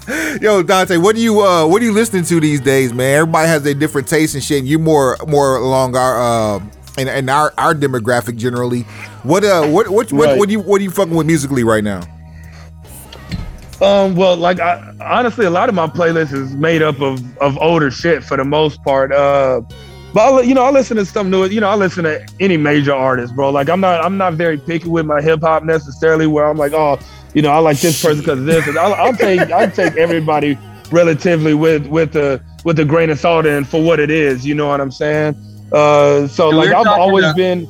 Yo, Dontae, what do you uh what are you listening to these days, man? Everybody has their different tastes and shit. And you're more more along our uh in, in our our demographic generally. What uh what what what, Right. what do you what are you fucking with musically right now? Um, well, like I, honestly, a lot of my playlist is made up of of older shit for the most part. Uh, but I, you know, I listen to some new. You know, I listen to any major artist, bro. Like I'm not I'm not very picky with my hip hop necessarily. Where I'm like, oh, you know, I like this person because of this. And I'll, I'll take I'll take everybody relatively with with the with the grain of salt and for what it is. You know what I'm saying? Uh, so We like I've always to- been.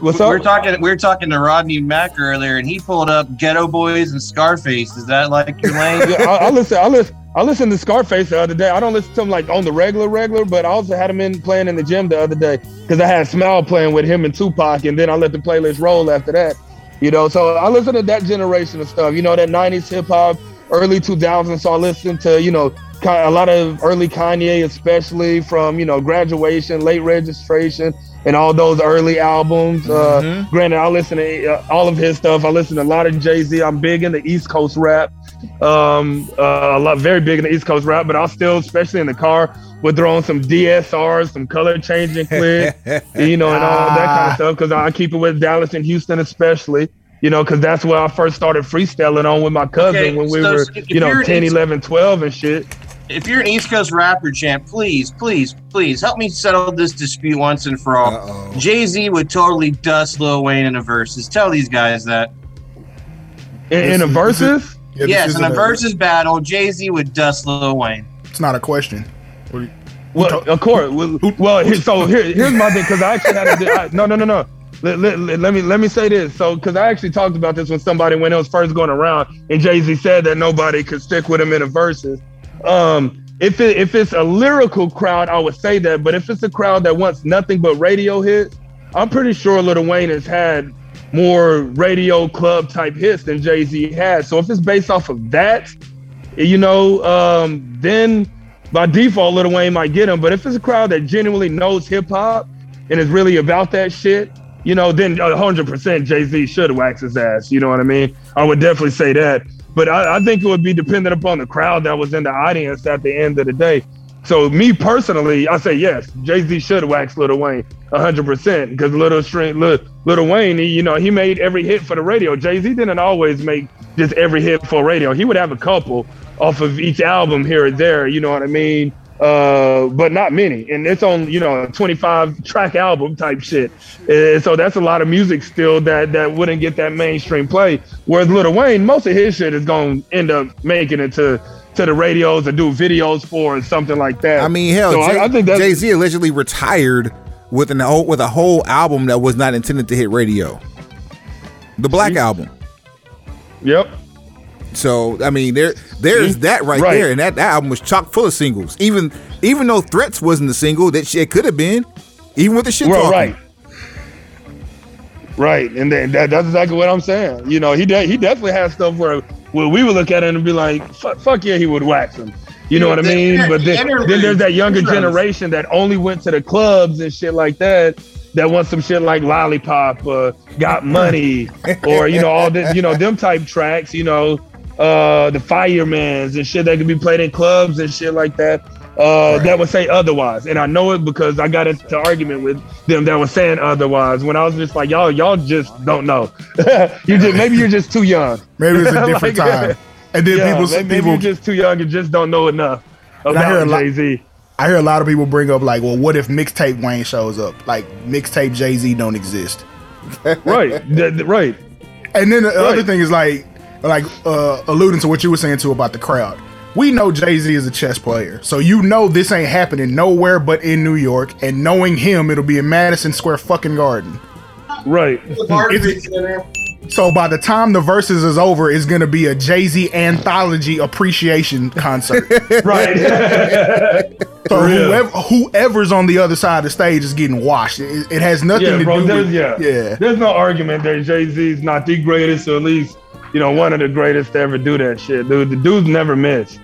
What's we up? were talking. We were talking to Rodney Mack earlier, and he pulled up Geto Boys and Scarface. Is that like your lane? yeah, I, I listen. I listen. I listened to Scarface the other day. I don't listen to him like on the regular, regular, but I also had him in playing in the gym the other day because I had Smile playing with him and Tupac, and then I let the playlist roll after that. You know, so I listen to that generation of stuff. You know, that '90s hip hop, early 2000s. So I listen to you know a lot of early Kanye, especially from you know Graduation, Late Registration, and all those early albums. Uh, granted, I listen to uh, all of his stuff. I listen to a lot of Jay Z. I'm big into East Coast rap um uh, a lot very big in the east coast rap but i'll still especially in the car would throw on some dsrs some Color Changing Click you know and all that kind of stuff because i keep it with dallas and houston especially you know because that's where i first started freestyling on with my cousin Okay, when we so were you know you're 10 in- 11 12 and shit if you're an East Coast rapper champ, please, please, please help me settle this dispute once and for all. Jay Z would totally dust Lil Wayne in a verses. Tell these guys that. in, in a is- versus Yeah, yes, in isn't a versus battle, Jay Z would dust Lil Wayne. It's not a question. What do you- Well, of course. Well, well here, so here, here's my thing because I actually had a I, no, no, no, no. Let, let, let- let me let me say this. So because I actually talked about this when somebody when it was first going around, and Jay Z said that nobody could stick with him in a verses. Um, if it, if it's a lyrical crowd, I would say that. But if it's a crowd that wants nothing but radio hits, I'm pretty sure Lil Wayne has had more radio club type hits than Jay Z has. So if it's based off of that, you know, um, then by default, Lil Wayne might get him. But if it's a crowd that genuinely knows hip hop and is really about that shit, you know, then 100% Jay Z should wax his ass. You know what I mean? I would definitely say that. But I, I think it would be dependent upon the crowd that was in the audience at the end of the day. So me personally, I say yes, Jay Z should wax Lil Wayne 100% because Little Lil Wayne, he, you know, he made every hit for the radio. Jay Z didn't always make just every hit for radio. He would have a couple off of each album here or there. You know what I mean? Uh, but not many. And it's on, you know, a 25 track album type shit. And so that's a lot of music still that that wouldn't get that mainstream play. Whereas Little Wayne, most of his shit is to end up making it to to the radios and do videos for or something like that. I mean, hell, So Jay, I, I think Jay Z allegedly retired with an with a whole album that was not intended to hit radio. The Black Album. Yep. So I mean, there there's See? that right, Right. there, and that, that album was chock full of singles. Even even though Threats wasn't the single, that shit could have been. Even with the shit Well, talking. right. Right, and then that, that's exactly what I'm saying. You know, he de- he definitely has stuff where where we would look at it and be like, fuck, fuck yeah, he would wax him. You know Yeah, what I mean? yeah, but then, then there's that younger generation that only went to the clubs and shit like that. That wants some shit like Lollipop, uh, Got Money, or you know all the you know them type tracks. You know, uh, the Firemans and shit that could be played in clubs and shit like that. Uh, that would say otherwise, and I know it because I got into argument with them that was saying otherwise. When I was just like, y'all, y'all just don't know. you just maybe you're just too young. Maybe it's a different Like, time. And then yeah, people, maybe, maybe people you're just too young and just don't know enough I hear a about Jay Z. I hear a lot of people bring up like, well, what if mixtape Wayne shows up? Like mixtape Jay Z don't exist. right, th- right. And then the other thing is like, like uh, alluding to what you were saying too about the crowd. We know Jay Z is a chess player, so you know this ain't happening nowhere but in New York. And knowing him, it'll be in Madison Square fucking Garden. Right. So by the time the verses is over, it's gonna be a Jay Z anthology appreciation concert. right. So whoever, whoever's on the other side of the stage is getting washed. It, it has nothing yeah, to bro. do with yeah, yeah. There's no argument that Jay Z is not the greatest, or at least you know one of the greatest to ever do that shit, dude. The dude's never missed.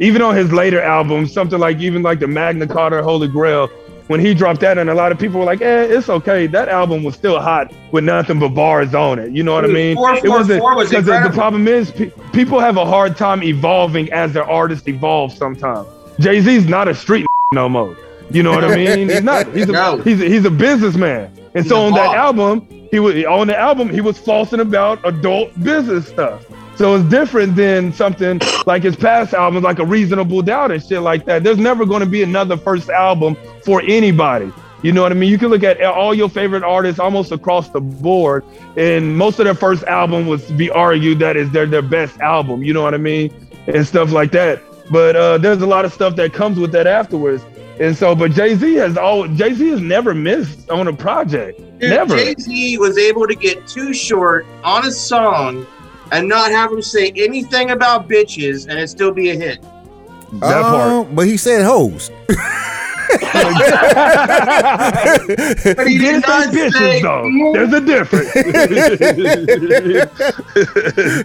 Even on his later albums, something like even like the Magna Carta, Holy Grail, when he dropped that, and a lot of people were like, "Eh, it's okay." That album was still hot with nothing but bars on it. You know what I Dude, mean? 444 was because the, the problem is pe- people have a hard time evolving as their artist evolves. Sometimes Jay Z's not a street no more. You know what I mean? He's not. He's a, No. he's a, he's a businessman. And so on that album, he was on the album he was falsing about adult business stuff. So it's different than something like his past albums, like a Reasonable Doubt and shit like that. There's never going to be another first album for anybody. You know what I mean? You can look at all your favorite artists almost across the board, and most of their first album was be argued that is their their best album. You know what I mean? And stuff like that. But uh, there's a lot of stuff that comes with that afterwards. And so, but Jay Z has all Jay Z has never missed on a project. Dude, never. Jay Z was able to get Too Short on a song and not have him say anything about bitches and it still be a hit. That part. Uh, but he said hoes. But he He did did say not bitches say though. There's a difference.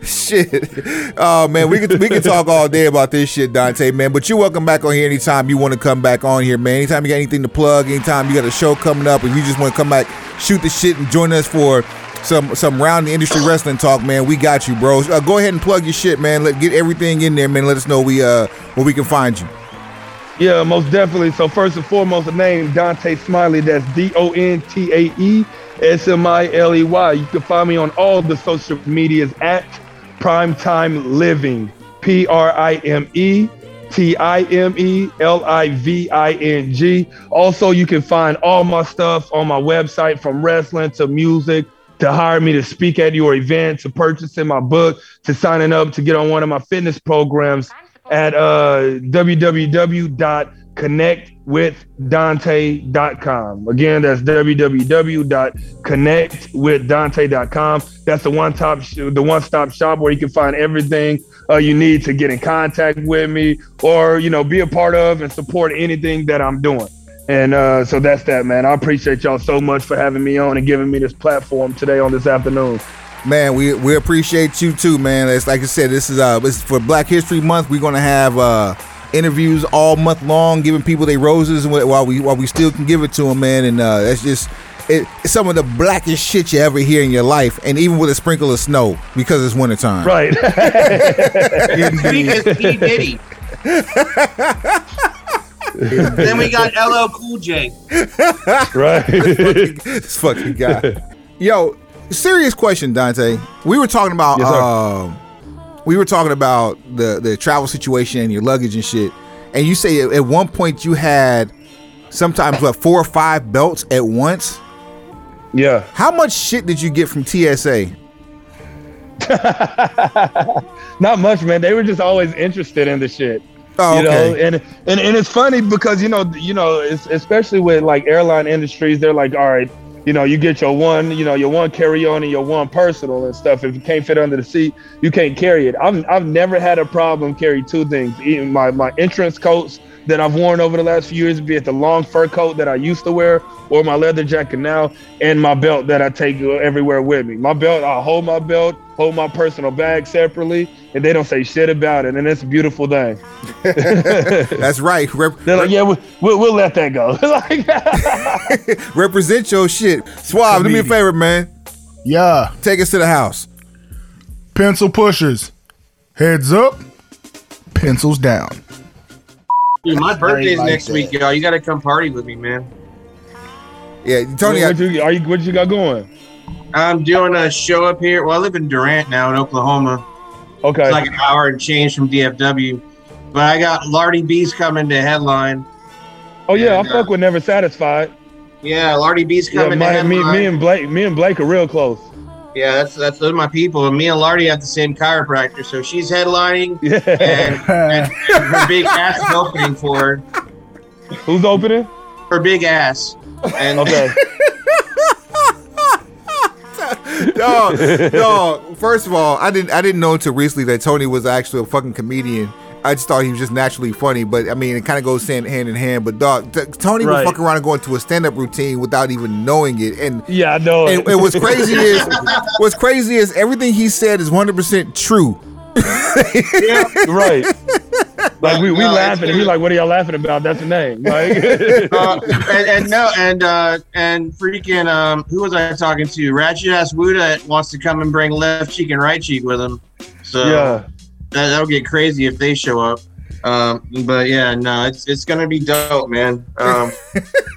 shit. Oh man, we can we can talk all day about this shit, Dontae, man. But you're welcome back on here anytime you want to come back on here, man. Anytime you got anything to plug, anytime you got a show coming up, if you just want to come back, shoot the shit and join us for some some round the industry wrestling talk, man. We got you, bro. Uh, go ahead and plug your shit, man. Let get everything in there, man. Let us know we uh where we can find you. Yeah, most definitely. So first and foremost, the name Dontae Smiley. That's D O N T A E S M I L E Y. You can find me on all the social medias at Primetime Living. P R I M E T I M E L I V I N G. Also, you can find all my stuff on my website from wrestling to music to hire me to speak at your event, to purchasing my book, to signing up to get on one of my fitness programs at uh, www.connectwithdante.com. Again, that's www.connectwithdante.com. That's the one top, sh- the one stop shop where you can find everything uh, you need to get in contact with me, or you know, be a part of and support anything that I'm doing. And uh, so that's that, man. I appreciate y'all so much for having me on and giving me this platform today on this afternoon. Man, we we appreciate you too, man. It's like I said, this is uh this is for Black History Month. We're gonna have uh interviews all month long, giving people their roses while we while we still can give it to them, man. And uh, that's just it, it's some of the blackest shit you ever hear in your life, and even with a sprinkle of snow because it's wintertime. Right. Speak P Diddy. then we got LL Cool J. right. this fucking guy. Yo, serious question, Dontae. We were talking about Yes, um, we were talking about the the travel situation and your luggage and shit. And you say at, one point you had sometimes what four or five belts at once. Yeah. How much shit did you get from TSA? Not much, man. They were just always interested in the shit. Oh, you know, okay. and, and and it's funny because you know, you know, it's, especially with like airline industries, they're like, all right, you know, you get your one, you know, your one carry on and your one personal and stuff. If you can't fit under the seat, you can't carry it. I've I've never had a problem carry two things. Even my my entrance coats that I've worn over the last few years, be it the long fur coat that I used to wear or my leather jacket now, and my belt that I take everywhere with me. My belt, I hold my belt, hold my personal bag separately, and they don't say shit about it, and it's a beautiful thing. That's right. Rep- They're like, yeah, we, we'll, we'll let that go. like, represent your shit. Suave, do me a favor, man. Yeah. Take us to the house. Pencil pushers. Heads up. Pencils down. Dude, my birthday's next that. week, y'all. You got to come party with me, man. Yeah, Tony. what, you, are you, what you got going? I'm doing a show up here. Well, I live in Durant now in Oklahoma. Okay. It's like an hour and change from DFW. But I got Lardy B's coming to headline. oh yeah, and, I fuck with Never Satisfied. Yeah, Lardy B's Yeah, coming to my, headline. me, me and Blake, me and Blake are real close. Yeah, that's that's those are my people. And me and Lardy have the same chiropractor, so she's headlining, Yeah. and, and her big ass is opening for her. Who's opening? Her big ass. And Okay. dog, dog. First of all, I didn't I didn't know until recently that Tony was actually a fucking comedian. I just thought he was just naturally funny, but I mean, it kind of goes hand, hand in hand. But dog, t- Tony Right. would fuck around and go into a stand up routine without even knowing it. And Yeah, I know. and, it. and what's crazy is what's crazy is everything he said is 100 percent true. yeah, right. Like we, we No, laughing, and he like, what are y'all laughing about? That's the name. Like, uh, and, and no, and uh, and freaking um, who was I talking to? Ratchet ass Wuda wants to come and bring left cheek and right cheek with him. So yeah. That, that'll get crazy if they show up. Um, but yeah, no, it's it's gonna be dope, man. Um,